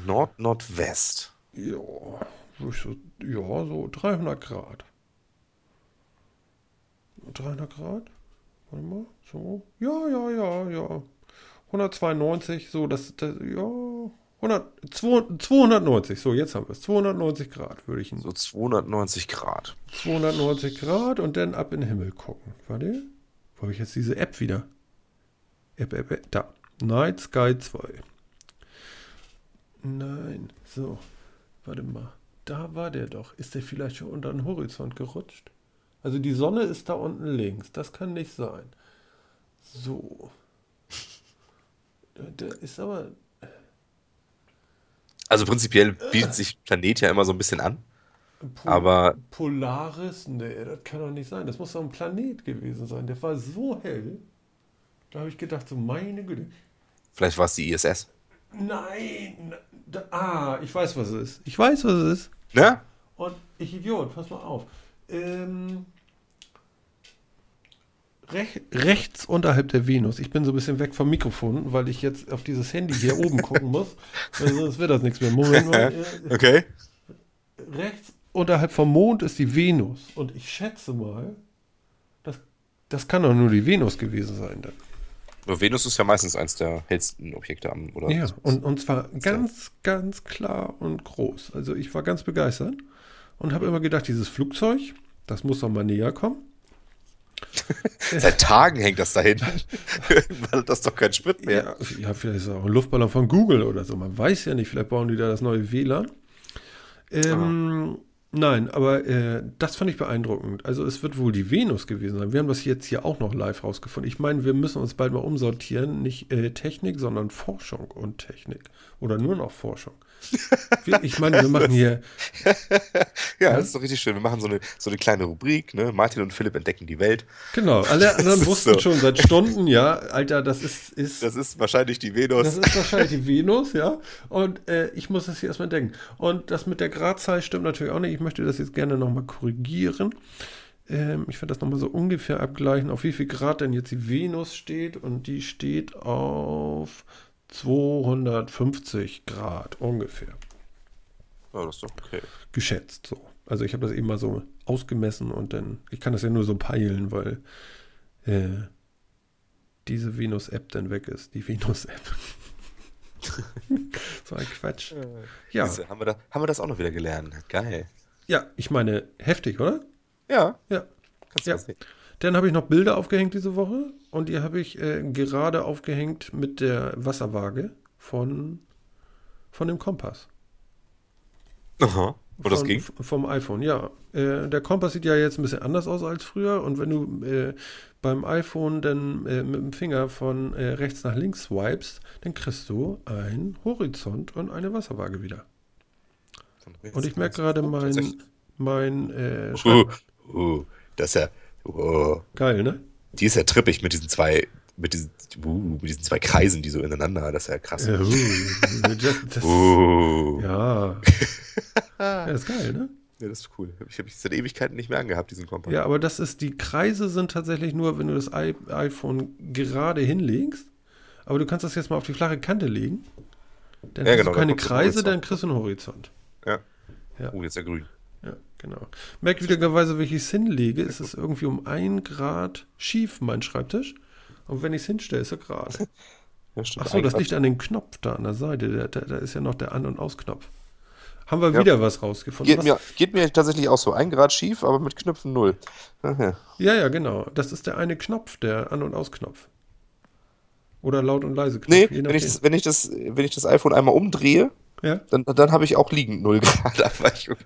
Nord, Nordwest. Ja, so, ja, so 300 Grad. 300 Grad? Warte mal, so. Ja, ja, ja, ja. 192, so, das, das ja. 100, 200, 290, so, jetzt haben wir es. 290 Grad würde ich ihn. So 290 Grad. 290 Grad und dann ab in den Himmel gucken. Warte, wo habe ich jetzt diese App wieder? App, App, App, da. Night Sky 2. Nein, so. Warte mal. Da war der doch. Ist der vielleicht schon unter den Horizont gerutscht? Also die Sonne ist da unten links. Das kann nicht sein. So. Da, da ist aber. Also prinzipiell bietet sich Planet ja immer so ein bisschen an. Pol Aber Polaris? Nee, das kann doch nicht sein. Das muss doch ein Planet gewesen sein. Der war so hell. Da habe ich gedacht, so meine Güte. vielleicht war es die ISS. Nein! Da, ah, ich weiß, was es ist. Ich weiß, was es ist. Ne? Und ich Idiot, pass mal auf. Ähm, rech, rechts unterhalb der Venus. Ich bin so ein bisschen weg vom Mikrofon, weil ich jetzt auf dieses Handy hier oben gucken muss. Sonst wird das nichts mehr. Moment mal. Okay. rechts unterhalb vom Mond ist die Venus. Und ich schätze mal, das, das kann doch nur die Venus gewesen sein. Dann. Venus ist ja meistens eins der hellsten Objekte am, oder? Ja, und, und zwar ganz, ganz klar und groß. Also ich war ganz begeistert und habe immer gedacht, dieses Flugzeug, das muss doch mal näher kommen. Seit Tagen hängt das da hinten. Irgendwann hat das doch keinen Sprit mehr. Ja, ja, vielleicht ist es auch ein Luftballon von Google oder so. Man weiß ja nicht, vielleicht bauen die da das neue WLAN. Ähm, Nein, aber äh, das fand ich beeindruckend. Also es wird wohl die Venus gewesen sein. Wir haben das jetzt hier auch noch live rausgefunden. Ich meine, wir müssen uns bald mal umsortieren. Nicht äh, Technik, sondern Forschung und Technik. Oder nur noch Forschung. Ich meine, wir machen hier. ja, das ist doch richtig schön. Wir machen so eine, so eine kleine Rubrik, ne? Martin und Philipp entdecken die Welt. Genau, alle anderen wussten so. schon seit Stunden, ja, Alter, das ist, ist. Das ist wahrscheinlich die Venus. Das ist wahrscheinlich die Venus, ja. Und äh, ich muss das hier erstmal denken. Und das mit der Gradzahl stimmt natürlich auch nicht. Ich möchte das jetzt gerne nochmal korrigieren. Ähm, ich werde das nochmal so ungefähr abgleichen, auf wie viel Grad denn jetzt die Venus steht. Und die steht auf 250 Grad ungefähr. Ja, das ist doch okay. Geschätzt so. Also ich habe das eben mal so ausgemessen und dann, ich kann das ja nur so peilen, weil äh, diese Venus-App dann weg ist. Die Venus-App. so ein Quatsch. Ja. Diese, haben, wir da, haben wir das auch noch wieder gelernt? Geil. Ja, ich meine, heftig, oder? Ja. Ja. Kannst du ja. sehen. Dann habe ich noch Bilder aufgehängt diese Woche und die habe ich äh, gerade aufgehängt mit der Wasserwaage von, von dem Kompass. Aha. Wo das ging? Vom iPhone, ja. Äh, der Kompass sieht ja jetzt ein bisschen anders aus als früher und wenn du äh, beim iPhone dann äh, mit dem Finger von äh, rechts nach links swipest, dann kriegst du ein Horizont und eine Wasserwaage wieder. Und ich merke gerade mein, mein äh, uh, uh, das ist ja Oh. Geil, ne? Die ist ja trippig mit diesen zwei, mit diesen, uh, mit diesen zwei Kreisen, die so ineinander, das ist ja krass. Ja, uh, das, das, uh. ja. ja, ist geil, ne? Ja, das ist cool. Ich habe ich seit Ewigkeiten nicht mehr angehabt, diesen Kompass. Ja, aber das ist, die Kreise sind tatsächlich nur, wenn du das iPhone gerade hinlegst. Aber du kannst das jetzt mal auf die flache Kante legen. Dann ja, hast genau, du keine Kreise, dann kriegst du einen Horizont. Ja. ja. Oh, jetzt ist er grün. Ja, genau. Merkwürdigerweise, wenn ich es hinlege, ist es irgendwie um ein Grad schief, mein Schreibtisch. Und wenn ich es hinstelle, ist er gerade. Ja, Achso, das liegt an dem Knopf da an der Seite. Da, da ist ja noch der An- und Ausknopf. Haben wir ja. wieder was rausgefunden. Geht, was? Mir, geht mir tatsächlich auch so. Ein Grad schief, aber mit Knöpfen null. Ja, ja, genau. Das ist der eine Knopf, der An- und Ausknopf. Oder laut und leise Knopf. Nee, wenn ich, das, wenn, ich das, wenn ich das iPhone einmal umdrehe, ja. Dann, dann habe ich auch liegend 0 Grad Abweichung.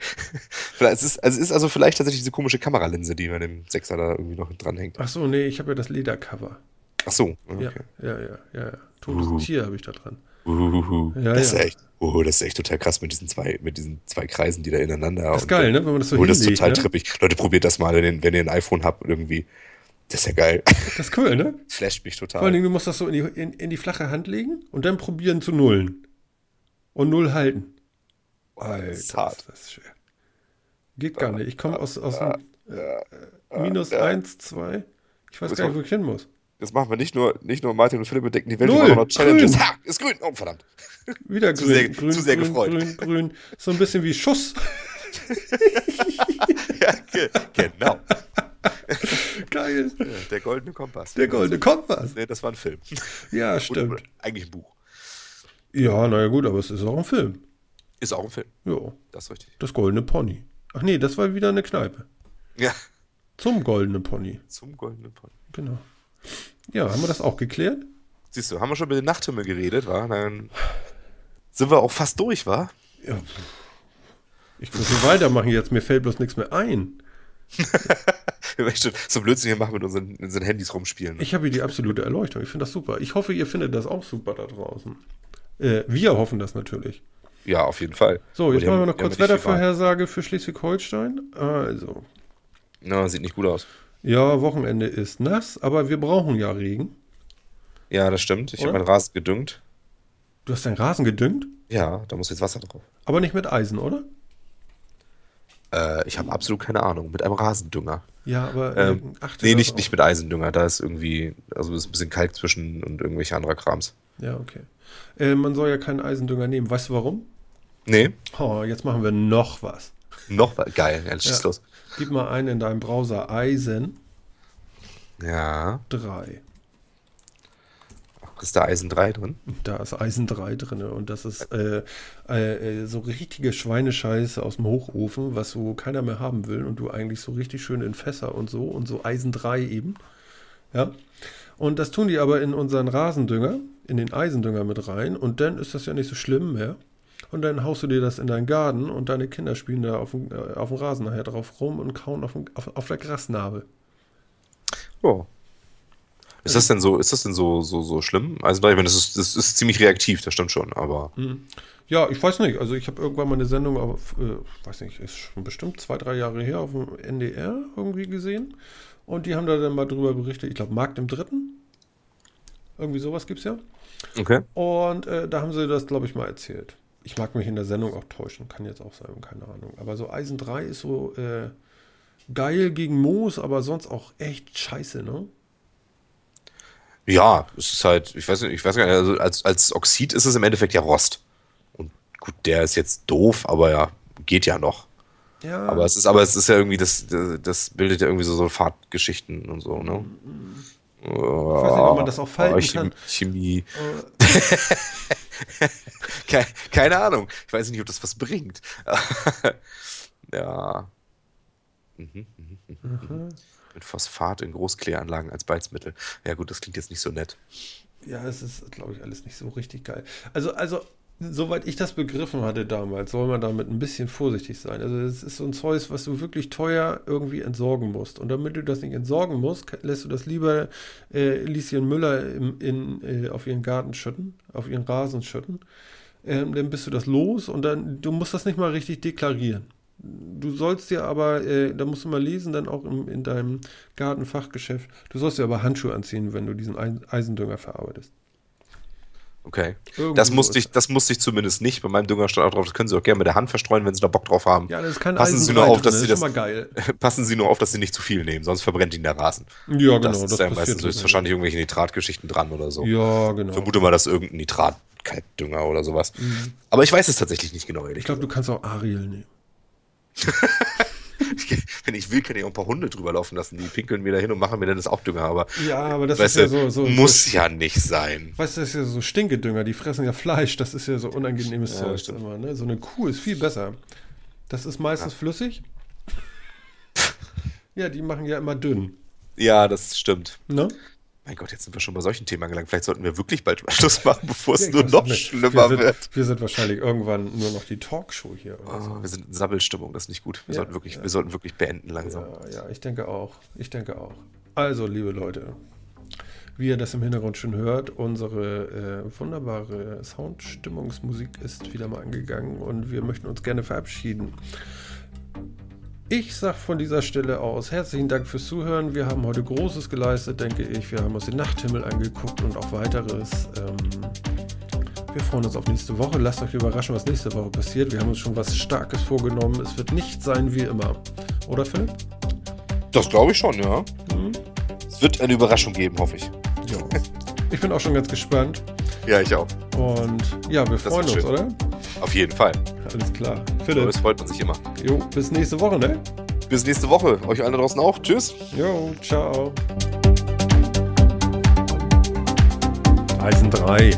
es, ist, also es ist also vielleicht tatsächlich diese komische Kameralinse, die bei dem 6er da irgendwie noch dranhängt. Ach so, nee, ich habe ja das Ledercover. Ach so, okay. Ja, ja, ja, ja. ja. Totes uh. Tier habe ich da dran. Uh, ja, das, ja. Ist echt, oh, das ist echt total krass mit diesen zwei, mit diesen zwei Kreisen, die da ineinander. Das ist geil, ne? Wenn man das so Oh, das ist total ne? trippig. Leute, probiert das mal, wenn ihr, wenn ihr ein iPhone habt, irgendwie. Das ist ja geil. Das ist cool, ne? Flasht mich total. Vor allem, du musst das so in die, in, in die flache Hand legen und dann probieren zu nullen. Und null halten. Alter, das ist, hart. das ist schwer. Geht gar nicht. Ich komme aus, aus dem äh, minus 1, 2. Ich weiß gar nicht, wo ich hin muss. Das machen wir nicht nur, nicht nur Martin und Philipp entdecken die Welt, Null, wir machen noch Challenges. Grün. Ha, ist grün. Oh, verdammt. Wieder zu grün. Sehr, grün, zu sehr grün, gefreut. Grün, grün. So ein bisschen wie Schuss. ja, genau. Geil. Ja, der goldene Kompass. Der goldene Kompass. Nee, das war ein Film. Ja, stimmt. Oder, eigentlich ein Buch. Ja, naja, gut, aber es ist auch ein Film. Ist auch ein Film. Ja. Das ist richtig. Das Goldene Pony. Ach nee, das war wieder eine Kneipe. Ja. Zum Goldenen Pony. Zum Goldenen Pony. Genau. Ja, haben wir das auch geklärt? Siehst du, haben wir schon mit den Nachthimmel geredet, war? Dann sind wir auch fast durch, war? Ja. Ich muss so weitermachen jetzt, mir fällt bloß nichts mehr ein. wir möchten so Blödsinn hier machen mit unseren, mit unseren Handys rumspielen. Ich habe hier die absolute Erleuchtung. Ich finde das super. Ich hoffe, ihr findet das auch super da draußen. Äh, wir hoffen das natürlich. Ja, auf jeden Fall. So, jetzt machen wir noch kurz Wettervorhersage für Schleswig-Holstein. Also. Na, sieht nicht gut aus. Ja, Wochenende ist nass, aber wir brauchen ja Regen. Ja, das stimmt. Ich habe meinen Rasen gedüngt. Du hast deinen Rasen gedüngt? Ja, da muss jetzt Wasser drauf. Aber nicht mit Eisen, oder? Äh, ich habe absolut keine Ahnung. Mit einem Rasendünger. Ja, aber äh, ähm, Nee, nicht, nicht mit Eisendünger. Da ist irgendwie, also ist ein bisschen Kalk zwischen und irgendwelche anderer Krams. Ja, okay. Äh, man soll ja keinen Eisendünger nehmen. Weißt du warum? Nee. Oh, jetzt machen wir noch was. Noch was? Geil, ja, schieß ja. los. Gib mal ein in deinem Browser Eisen. Ja. 3. Ist da Eisen 3 drin? Da ist Eisen 3 drin und das ist äh, äh, so richtige Schweinescheiße aus dem Hochofen, was so keiner mehr haben will und du eigentlich so richtig schön in Fässer und so und so Eisen 3 eben. Ja. Und das tun die aber in unseren Rasendünger, in den Eisendünger mit rein und dann ist das ja nicht so schlimm mehr. und dann haust du dir das in deinen Garten und deine Kinder spielen da auf dem, äh, auf dem Rasen nachher drauf rum und kauen auf, dem, auf, auf der Grasnarbe. Ja. Ist das denn so, ist das denn so, so, so schlimm? Also, ich meine, das ist, das ist ziemlich reaktiv, das stimmt schon, aber. Mhm. Ja, ich weiß nicht. Also ich habe irgendwann mal eine Sendung auf, äh, weiß nicht, ist schon bestimmt zwei, drei Jahre her auf dem NDR irgendwie gesehen. Und die haben da dann mal drüber berichtet. Ich glaube, Markt im Dritten. Irgendwie sowas gibt es ja. Okay. Und äh, da haben sie das, glaube ich, mal erzählt. Ich mag mich in der Sendung auch täuschen, kann jetzt auch sein, keine Ahnung. Aber so Eisen 3 ist so äh, geil gegen Moos, aber sonst auch echt scheiße, ne? Ja, es ist halt, ich weiß nicht, ich weiß gar nicht, also als, als Oxid ist es im Endeffekt ja Rost. Und gut, der ist jetzt doof, aber ja, geht ja noch. Ja. Aber es ist, aber es ist ja irgendwie, das, das bildet ja irgendwie so, so Fahrtgeschichten und so, ne? Ich weiß nicht, ob man das auch falten Oh, Chem- kann. Chemie. Äh, Ke- Keine Ahnung. Ich weiß nicht, ob das was bringt. ja. Mhm, mhm, mhm, mhm. Mit Phosphat in Großkläranlagen als Beizmittel. Ja gut, das klingt jetzt nicht so nett. Ja, es ist, glaube ich, alles nicht so richtig geil. Also, also, soweit ich das begriffen hatte damals, soll man damit ein bisschen vorsichtig sein. Also, es ist so ein Zeug, was du wirklich teuer irgendwie entsorgen musst. Und damit du das nicht entsorgen musst, lässt du das lieber äh, Lieschen Müller im, in, äh, auf ihren Garten schütten, auf ihren Rasen schütten. Ähm, dann bist du das los und dann, du musst das nicht mal richtig deklarieren. Du sollst dir aber, äh, da musst du mal lesen, dann auch im, in deinem Gartenfachgeschäft, du sollst dir aber Handschuhe anziehen, wenn du diesen Eisen- Eisendünger verarbeitest. Okay. Irgendwie Das musste ich, das musste ich zumindest nicht. Bei meinem Dünger stand auch drauf, das können Sie auch gerne mit der Hand verstreuen, wenn Sie da Bock drauf haben. Ja, das kein Passen Sie nur auf, dass drin, Sie das das, geil. passen Sie nur auf, dass Sie nicht zu viel nehmen, sonst verbrennt Ihnen der Rasen. Ja, genau. das ist ja passiert meistens so. ist wahrscheinlich irgendwelche Nitratgeschichten dran oder so. Ja, genau. Ich vermute mal, dass irgendein Nitratkalkdünger oder sowas. Aber ich weiß es tatsächlich nicht genau, ehrlich Ich glaube, du kannst auch Ariel nehmen. Wenn ich will, kann ich auch ein paar Hunde drüber laufen lassen. Die pinkeln mir da hin und machen mir dann das auch Dünger. Aber Ja, aber das ist ja so, so muss so, ja nicht sein. Weißt du, das ist ja so Stinkedünger, die fressen ja Fleisch, das ist ja so unangenehmes Ja, Zeug immer, ne? So eine Kuh ist viel besser. Das ist meistens flüssig. Ja, die machen ja immer dünn. Ja, das stimmt. Ne? Mein Gott, jetzt sind wir schon bei solchen Themen angelangt. Vielleicht sollten wir wirklich bald Schluss machen, bevor es nur noch nicht. schlimmer wir sind, wird. Wir sind wahrscheinlich irgendwann nur noch die Talkshow hier. Oder so. Oh, wir sind in Sabbelstimmung, das ist nicht gut. Wir, Ja, sollten, wirklich, ja. wir sollten wirklich beenden langsam. Ja, ja, ich denke auch. Ich denke auch. Also, liebe Leute, wie ihr das im Hintergrund schon hört, unsere äh, wunderbare Soundstimmungsmusik ist wieder mal angegangen und wir möchten uns gerne verabschieden. Ich sage von dieser Stelle aus herzlichen Dank fürs Zuhören. Wir haben heute Großes geleistet, denke ich. Wir haben uns den Nachthimmel angeguckt und auch weiteres. Ähm, wir freuen uns auf nächste Woche. Lasst euch überraschen, was nächste Woche passiert. Wir haben uns schon was Starkes vorgenommen. Es wird nicht sein wie immer. Oder Philipp? Das glaube ich schon, ja. Mhm. Es wird eine Überraschung geben, hoffe ich. Ja. Ich bin auch schon ganz gespannt. Ja, ich auch. Und ja, wir freuen uns, schön. oder? Auf jeden Fall. Alles klar. Aber Philipp, das freut man sich immer. jo, bis nächste Woche, ne? Bis nächste Woche. Euch alle draußen auch. Tschüss. Jo, ciao. Eisen 3.